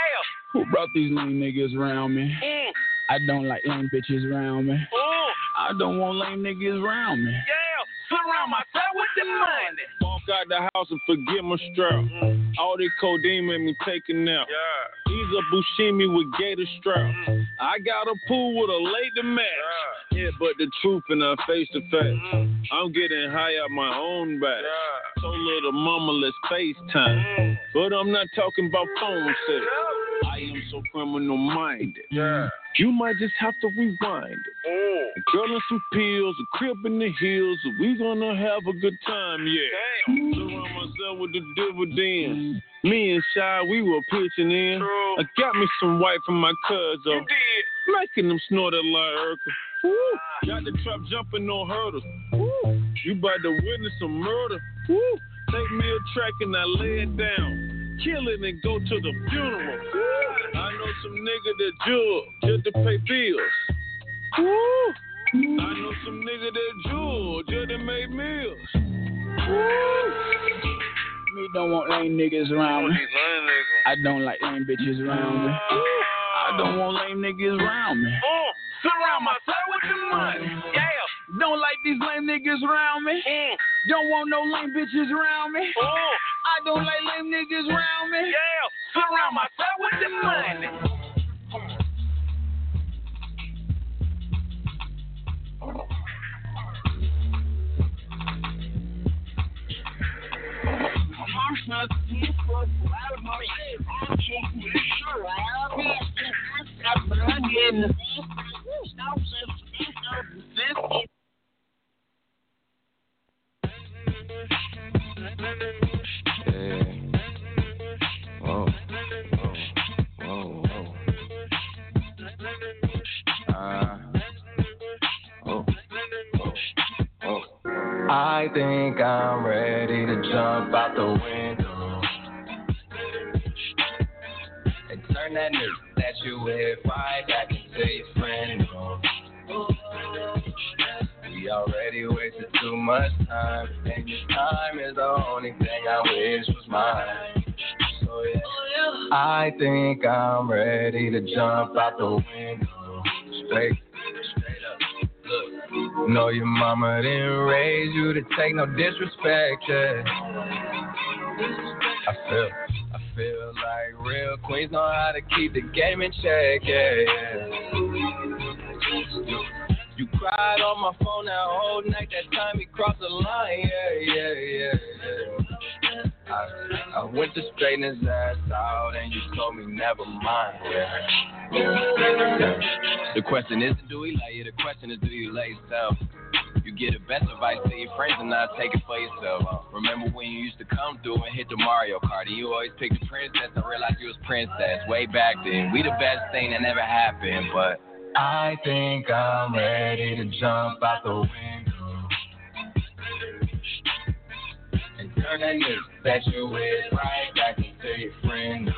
Who brought these lame niggas around me? Mm. I don't like lame bitches around me. Oh, I don't want lame niggas around me. yeah. Surround myself with the money. Walk out the house and forget my strap. Mm-hmm. All this codeine made me take a nap. Yeah. He's a Buscemi with gator straps. Mm-hmm. I got a pool with a lady match. Yeah, but the truth in her face to face. Mm-hmm. I'm getting high out my own back. So little mama, let's FaceTime. But I'm not talking about phone sex. I am so criminal minded. Yeah. You might just have to rewind it. A girl and some pills, a crib in the hills, we gonna have a good time, yeah. Surround myself with the dividends. Me and Shy, we were pitching in. I got me some white from my cousin. Making them snort it like Urkel. Woo. Got the trap jumping on hurdles. Woo. You about to witness some murder. Woo. Take me a track and I lay it down. Kill it and go to the funeral. I know some nigga that jug just to pay bills. I know some nigga that jug just to make meals. Me don't want lame niggas around me. I don't like lame bitches around me. I don't want lame niggas around me. Oh, surround myself with the money. Yeah. Don't like these lame niggas around me. Mm. Don't want no lame bitches around me. Oh, I don't like lame niggas around me. yeah. Surround myself with the money. I think I'm ready to jump out the window and turn that nigga that you with right back into your friend. We already wasted too much time, and this time is the only thing I wish was mine. So yeah, I think I'm ready to jump out the window straight. straight up. Look, know your mama didn't raise you to take no disrespect, yeah. I feel, I feel like real queens know how to keep the game in check, yeah, yeah. You cried on my phone that whole night, that time we crossed the line, yeah, yeah, yeah, yeah. I, I went to straighten his ass out, and you told me never mind, yeah. The question isn't do we lay you, the question is do you lay yourself? You get the best advice to your friends and not take it for yourself. Uh, remember when you used to come through and hit the Mario Kart and you always picked the princess and realized you was princess way back then. We the best thing that never happened, but I think I'm ready to jump out the window and turn that nigga that you with right back into your friend.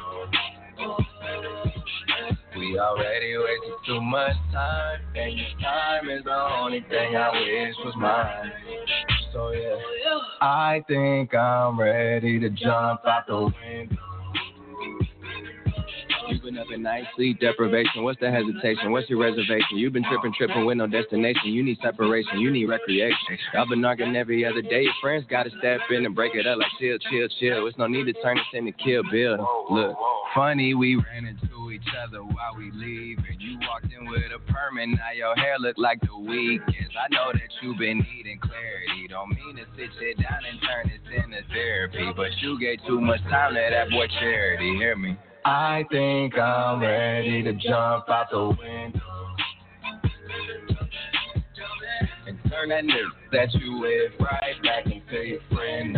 We already wasted too much time, and this time is the only thing I wish was mine. So yeah, I think I'm ready to jump out the window. You've been up at night, sleep deprivation. What's the hesitation? What's your reservation? You've been tripping, tripping with no destination. You need separation. You need recreation. I've been arguing every other day. Your friends gotta step in and break it up like chill, chill, chill. It's no need to turn this into Kill Bill. Look, funny we ran into each other while we leave, and you walked in with a permit. Now your hair look like the weekends. I know that you've been needing clarity. Don't mean to sit you down and turn this into therapy, but you gave too much time to that boy Charity. Hear me? I think I'm ready to jump out the window and turn that nigga that you with right back into your friend.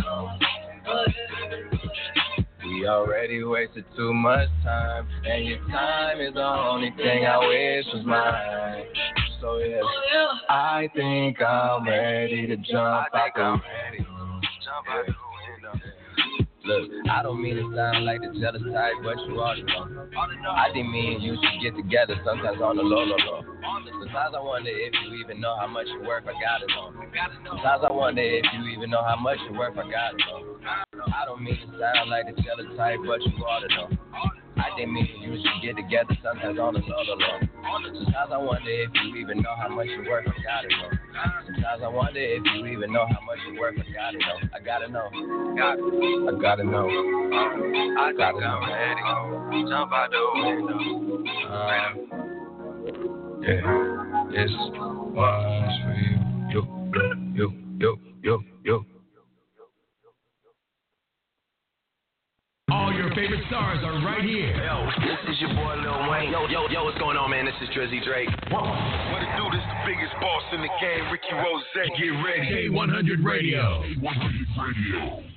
We already wasted too much time, and your time is the only thing I wish was mine. So yeah, I think I'm ready to jump out the window. Look, I don't mean to sound like the jealous type, but you are the one. I didn't mean you should get together sometimes on the low, low, low. Sometimes I wonder if you even know how much you're worth. I got it on. Sometimes I wonder if you even know how much you're worth. I got it on. I don't mean to sound like the jealous type, but you are the one. I didn't mean you should get together sometimes on the low, low. Sometimes I wonder if you even know how much you're worth. I gotta know. Sometimes I wonder if you even know how much you're worth. I gotta know. I gotta know. I gotta know. I gotta know. Jump out the window. Uh, yeah, this one's for you. Yo, yo, yo, yo, yo. All your favorite stars are right here. Yo, this is your boy Lil Wayne. Yo, yo, yo, what's going on, man? This is Drizzy Drake. What it do? This the biggest boss in the game, Rick Ross. Get ready. K100 Radio. K100 Radio.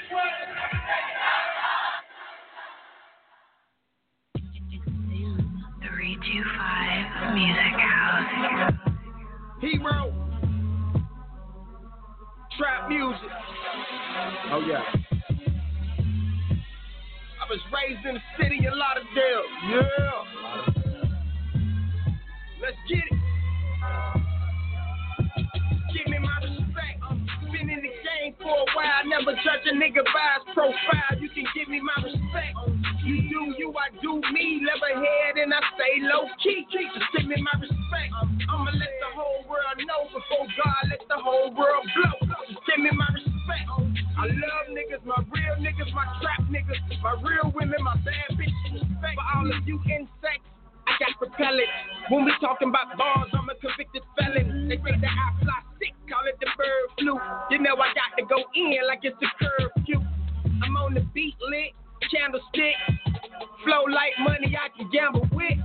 five Music House. Hero. Trap music. Oh yeah. I was raised in the city of Lauderdale. Yeah. Let's get it. Game for a while. Never judge a nigga by his profile. You can give me my respect. You do you, I do me. Level head and I stay low key. Just give me my respect. I'ma let the whole world know before God let the whole world blow. Just give me my respect. I love niggas, my real niggas, my trap niggas, my real women, my bad bitches. Respect for all of you insects. I got propellants. When we talking about bars, I'm a convicted felon. They say that I fly sick, call it the bird flu. You know I got to go in like it's a curfew. I'm on the beat lit, candlestick. Flow like money I can gamble with.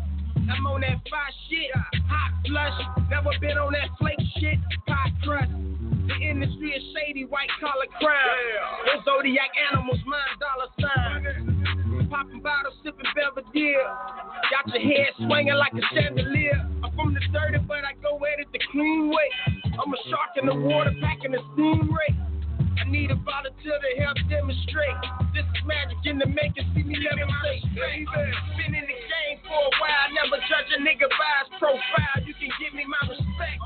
I'm on that fire shit, hot flush. Never been on that flake shit, pie crust. The industry is shady, white collar crime. Those zodiac animals, mine dollar sign. Popping bottles, sipping Belvedere. Got your head swinging like a chandelier. I'm from the dirty, but I go at it the clean way. I'm a shark in the water, packing the steam ray. I need a volunteer to help demonstrate. This is magic in the making. See me levitate. Been in the game for a while. Never judge a nigga by his profile. You can give me my respect.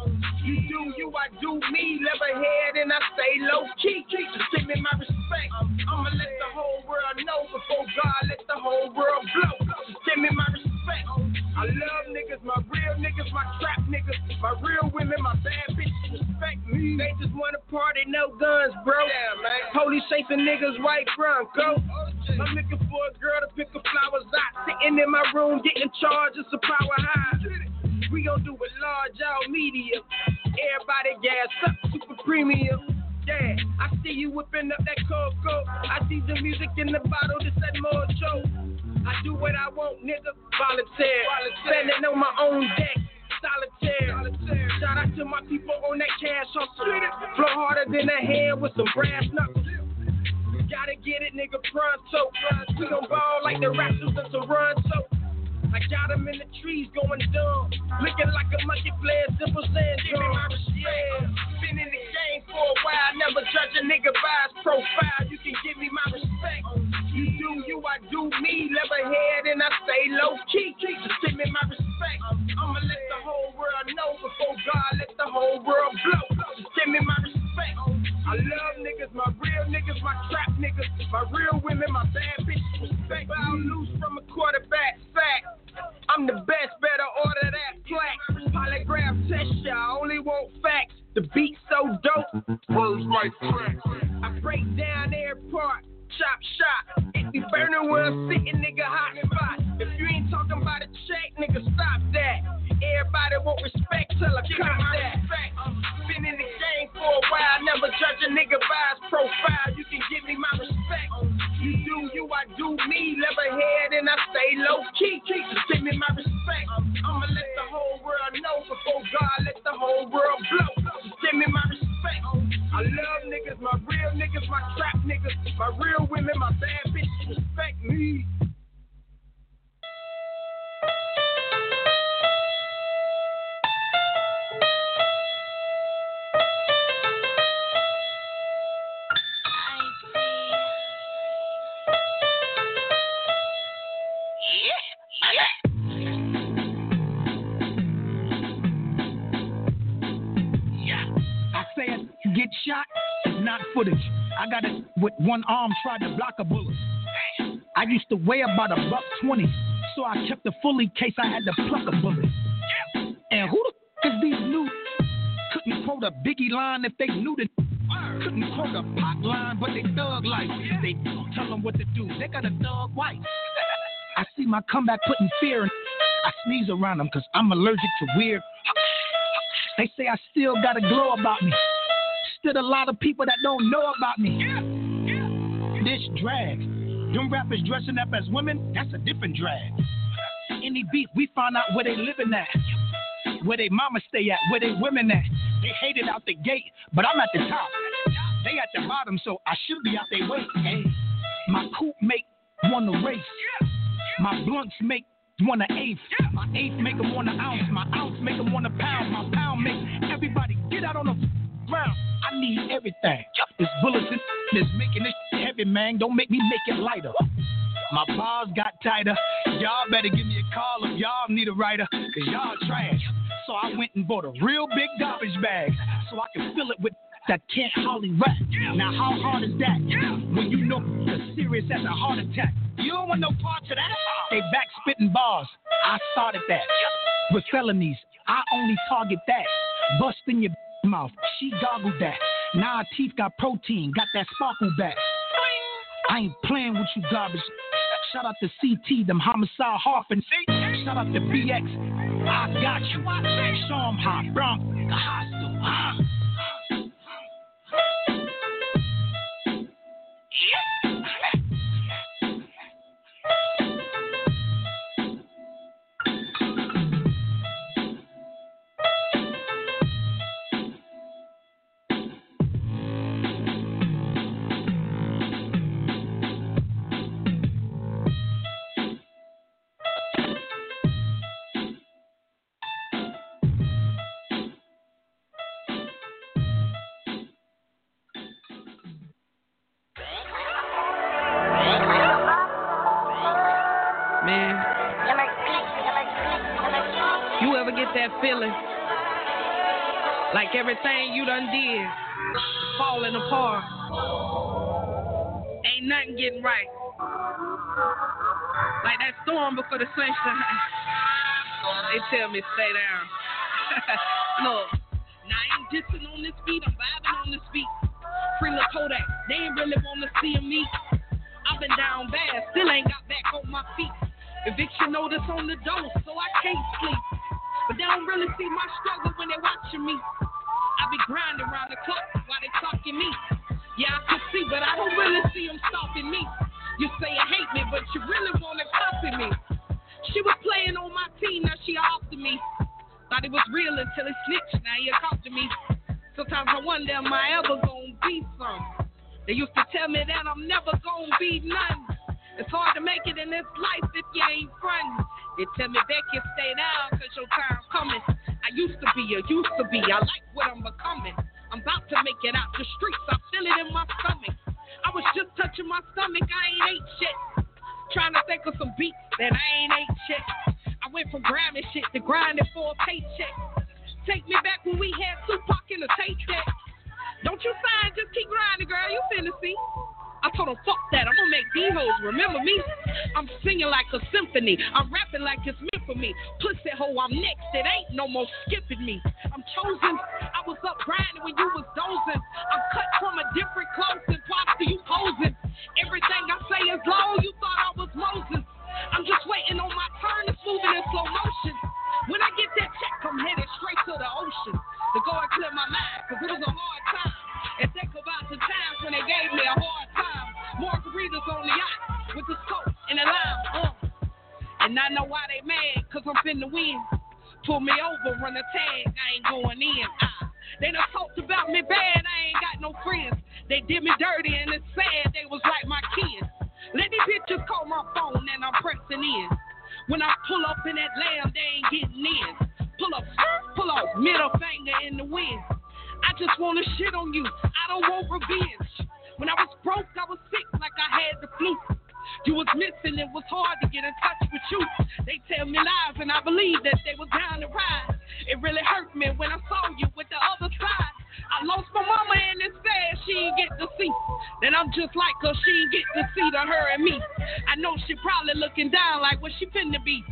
You do you, I do me. Level head and I stay low key. Just give me my respect. I'ma let the whole world know before God let the whole world blow. Just give me my respect. I love niggas, my real niggas, my trap niggas, my real women, my bad bitches respect me. They just wanna party, no guns, bro. Yeah, man. Police chasing niggas, white Bronco. I'm looking for a girl to pick the flowers out. Sitting in my room, getting charged, it's a power high. We gon' do it large, all media. Everybody gas up, super premium. Yeah, I see you whipping up that cocoa. I see the music in the bottle, this that mojo. I do what I want, nigga. Volunteer. Spending on my own deck. Solitaire. Shout out to my people on that cash hustle. Flow harder than a hand with some brass knuckles. Gotta get it, nigga, pronto. We gon' ball like the Raptors in Toronto. I got 'em in the trees going dumb. Looking like a monkey playing simple sand drum. Yeah, been in the game for a while. Never judge a nigga by his profile. You can give me my respect. You do you, I do me. Level head and I stay low key. Just give me my respect. I'ma let the whole world know before God let the whole world blow. Just give me my respect. I love niggas, my real niggas, my trap niggas, my real women, my bad bitches. Respect. Foul loose from a quarterback. Fact. I'm the best, better order that plaque. Polygraph test ya, I only want facts. The beat so dope. Words like crack. I break down part. Chop shop. It be burning where I'm sitting, nigga, hot spot. If you ain't talking about a check, nigga, stop that. Everybody want respect till I cop that. Been in the game for a while, never judge a nigga by his profile. You can give me my respect. You do you, I do me. Level head and I stay low key. Give me my respect. I'ma let the whole world know before God let the whole world blow. Give me my respect. I love niggas, my real niggas, my trap niggas, my real women, my bad bitches. Respect me. Shot, not footage. I got it with one arm, tried to block a bullet. I used to weigh about a buck twenty, so I kept it fully case I had to pluck a bullet. And who the f- is these new? Couldn't quote a Biggie line if they knew the. Couldn't quote a pop line, but they thug life. They don't tell them what to do. They got a thug wife. I see my comeback putting fear in. I sneeze around them because I'm allergic to weird. They say I still got a glow about me. Still a lot of people that don't know about me. This drag. Them rappers dressing up as women, that's a different drag. Any beat, we find out where they living at. Where they mama stay at, where they women at. They hate it out the gate, but I'm at the top. They at the bottom, so I should be out their way. Hey, my coupe make to race. My blunts make an eighth. My eighth make them want an ounce. My ounce make them want a pound. My pound make everybody get out on the ground. I need everything. This bullets is making this heavy, man. Don't make me make it lighter. My bars got tighter. Y'all better give me a call if y'all need a writer, cause y'all trash. So I went and bought a real big garbage bag so I can fill it with that can't hardly rap. Now how hard is that? When you know the serious as a heart attack. You don't want no parts of that. They back spitting bars. I started that. With felonies, I only target that. Bust in your mouth. She goggled that. Now her teeth got protein, got that sparkle back. I ain't playing with you garbage. Shout out to CT, them homicide harping. Shout out to BX. I got you. Show 'em how Bronx nigga hostile. Man. Like everything you done did falling apart. Ain't nothing getting right. Like that storm before the sunshine. They tell me stay down. Look, now I ain't dissing on this beat, I'm vibing on this beat. Free Lil Kodak, they ain't really wanna see me. I've been down bad, still ain't got back on my feet. Eviction notice on the door, so I can't sleep. But they don't really see my struggle when they watching me. I be grinding around the clock while they talking me. Yeah, I can see, but I don't really see them stopping me. You say you hate me, but you really wanna copy me. She was playing on my team, now she after me. Thought it was real until it snitched, now he talk to me. Sometimes I wonder, am I ever gonna be some? They used to tell me that I'm never gonna be none. It's hard to make it in this life if you ain't frontin'. They tell me, Becky, stay down, cause your time coming. I used to be, I used to be, I like what I'm becoming. I'm about to make it out the streets, I feel it in my stomach. I was just touching my stomach, I ain't ate shit. Trying to think of some beats that I ain't ate shit. I went from grabbing shit to grinding for a paycheck. Take me back when we had Tupac in the tape deck. Don't you sign, just keep grinding, girl. You finna see. I told him, fuck that. I'm gonna make these hoes remember me. I'm singing like a symphony. I'm rapping like it's meant for me. Pussy hoe, I'm next. It ain't no more skipping me. I'm chosen. I was up grinding when you was dozing. I'm cut from a different cloth and props to you posing. Everything I say is low. You thought I was Moses. I'm just waiting on my turn. It's moving in slow motion. When I get that check, I'm headed straight to the ocean to go and clear my mind, cause it was a hard time. And think about the times when they gave me a hard time. Margaritas on the yacht with the scope and the lime. Uh. And I know why they mad, cause I'm finna win. Pull me over, run a tag, I ain't going in. Uh. They done talked about me bad, I ain't got no friends. They did me dirty and it's sad, they was like my kids. Let these bitches call my phone and I'm pressing in. When I pull up in that lamb, they ain't getting in. Pull up, pull up, middle finger in the wind. I just wanna shit on you. I don't want revenge. When I was broke, I was sick like I had the flu. You was missing, it was hard to get in touch with you. They tell me lies, and I believe that they were down to ride. It really hurt me when I saw you with the other side. I lost my mama, and it's sad she ain't get to see. Then I'm just like her, she ain't get to see the her and me. I know she probably looking down like what she finna be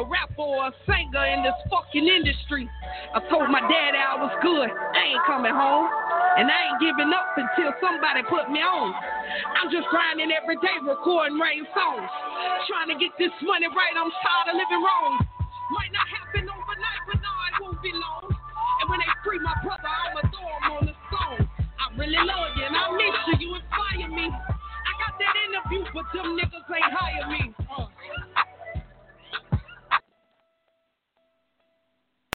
a rapper or a singer in this fucking industry. I told my daddy I was good. I ain't coming home. And I ain't giving up until somebody put me on. I'm just grinding every day, recording rain songs. Trying to get this money right, I'm tired of living wrong. Might not happen overnight, but no, it won't be long. And when they free my brother, I'ma throw him on the song. I really love you and I miss you, you inspire me. I got that interview, but them niggas ain't hire me. Uh.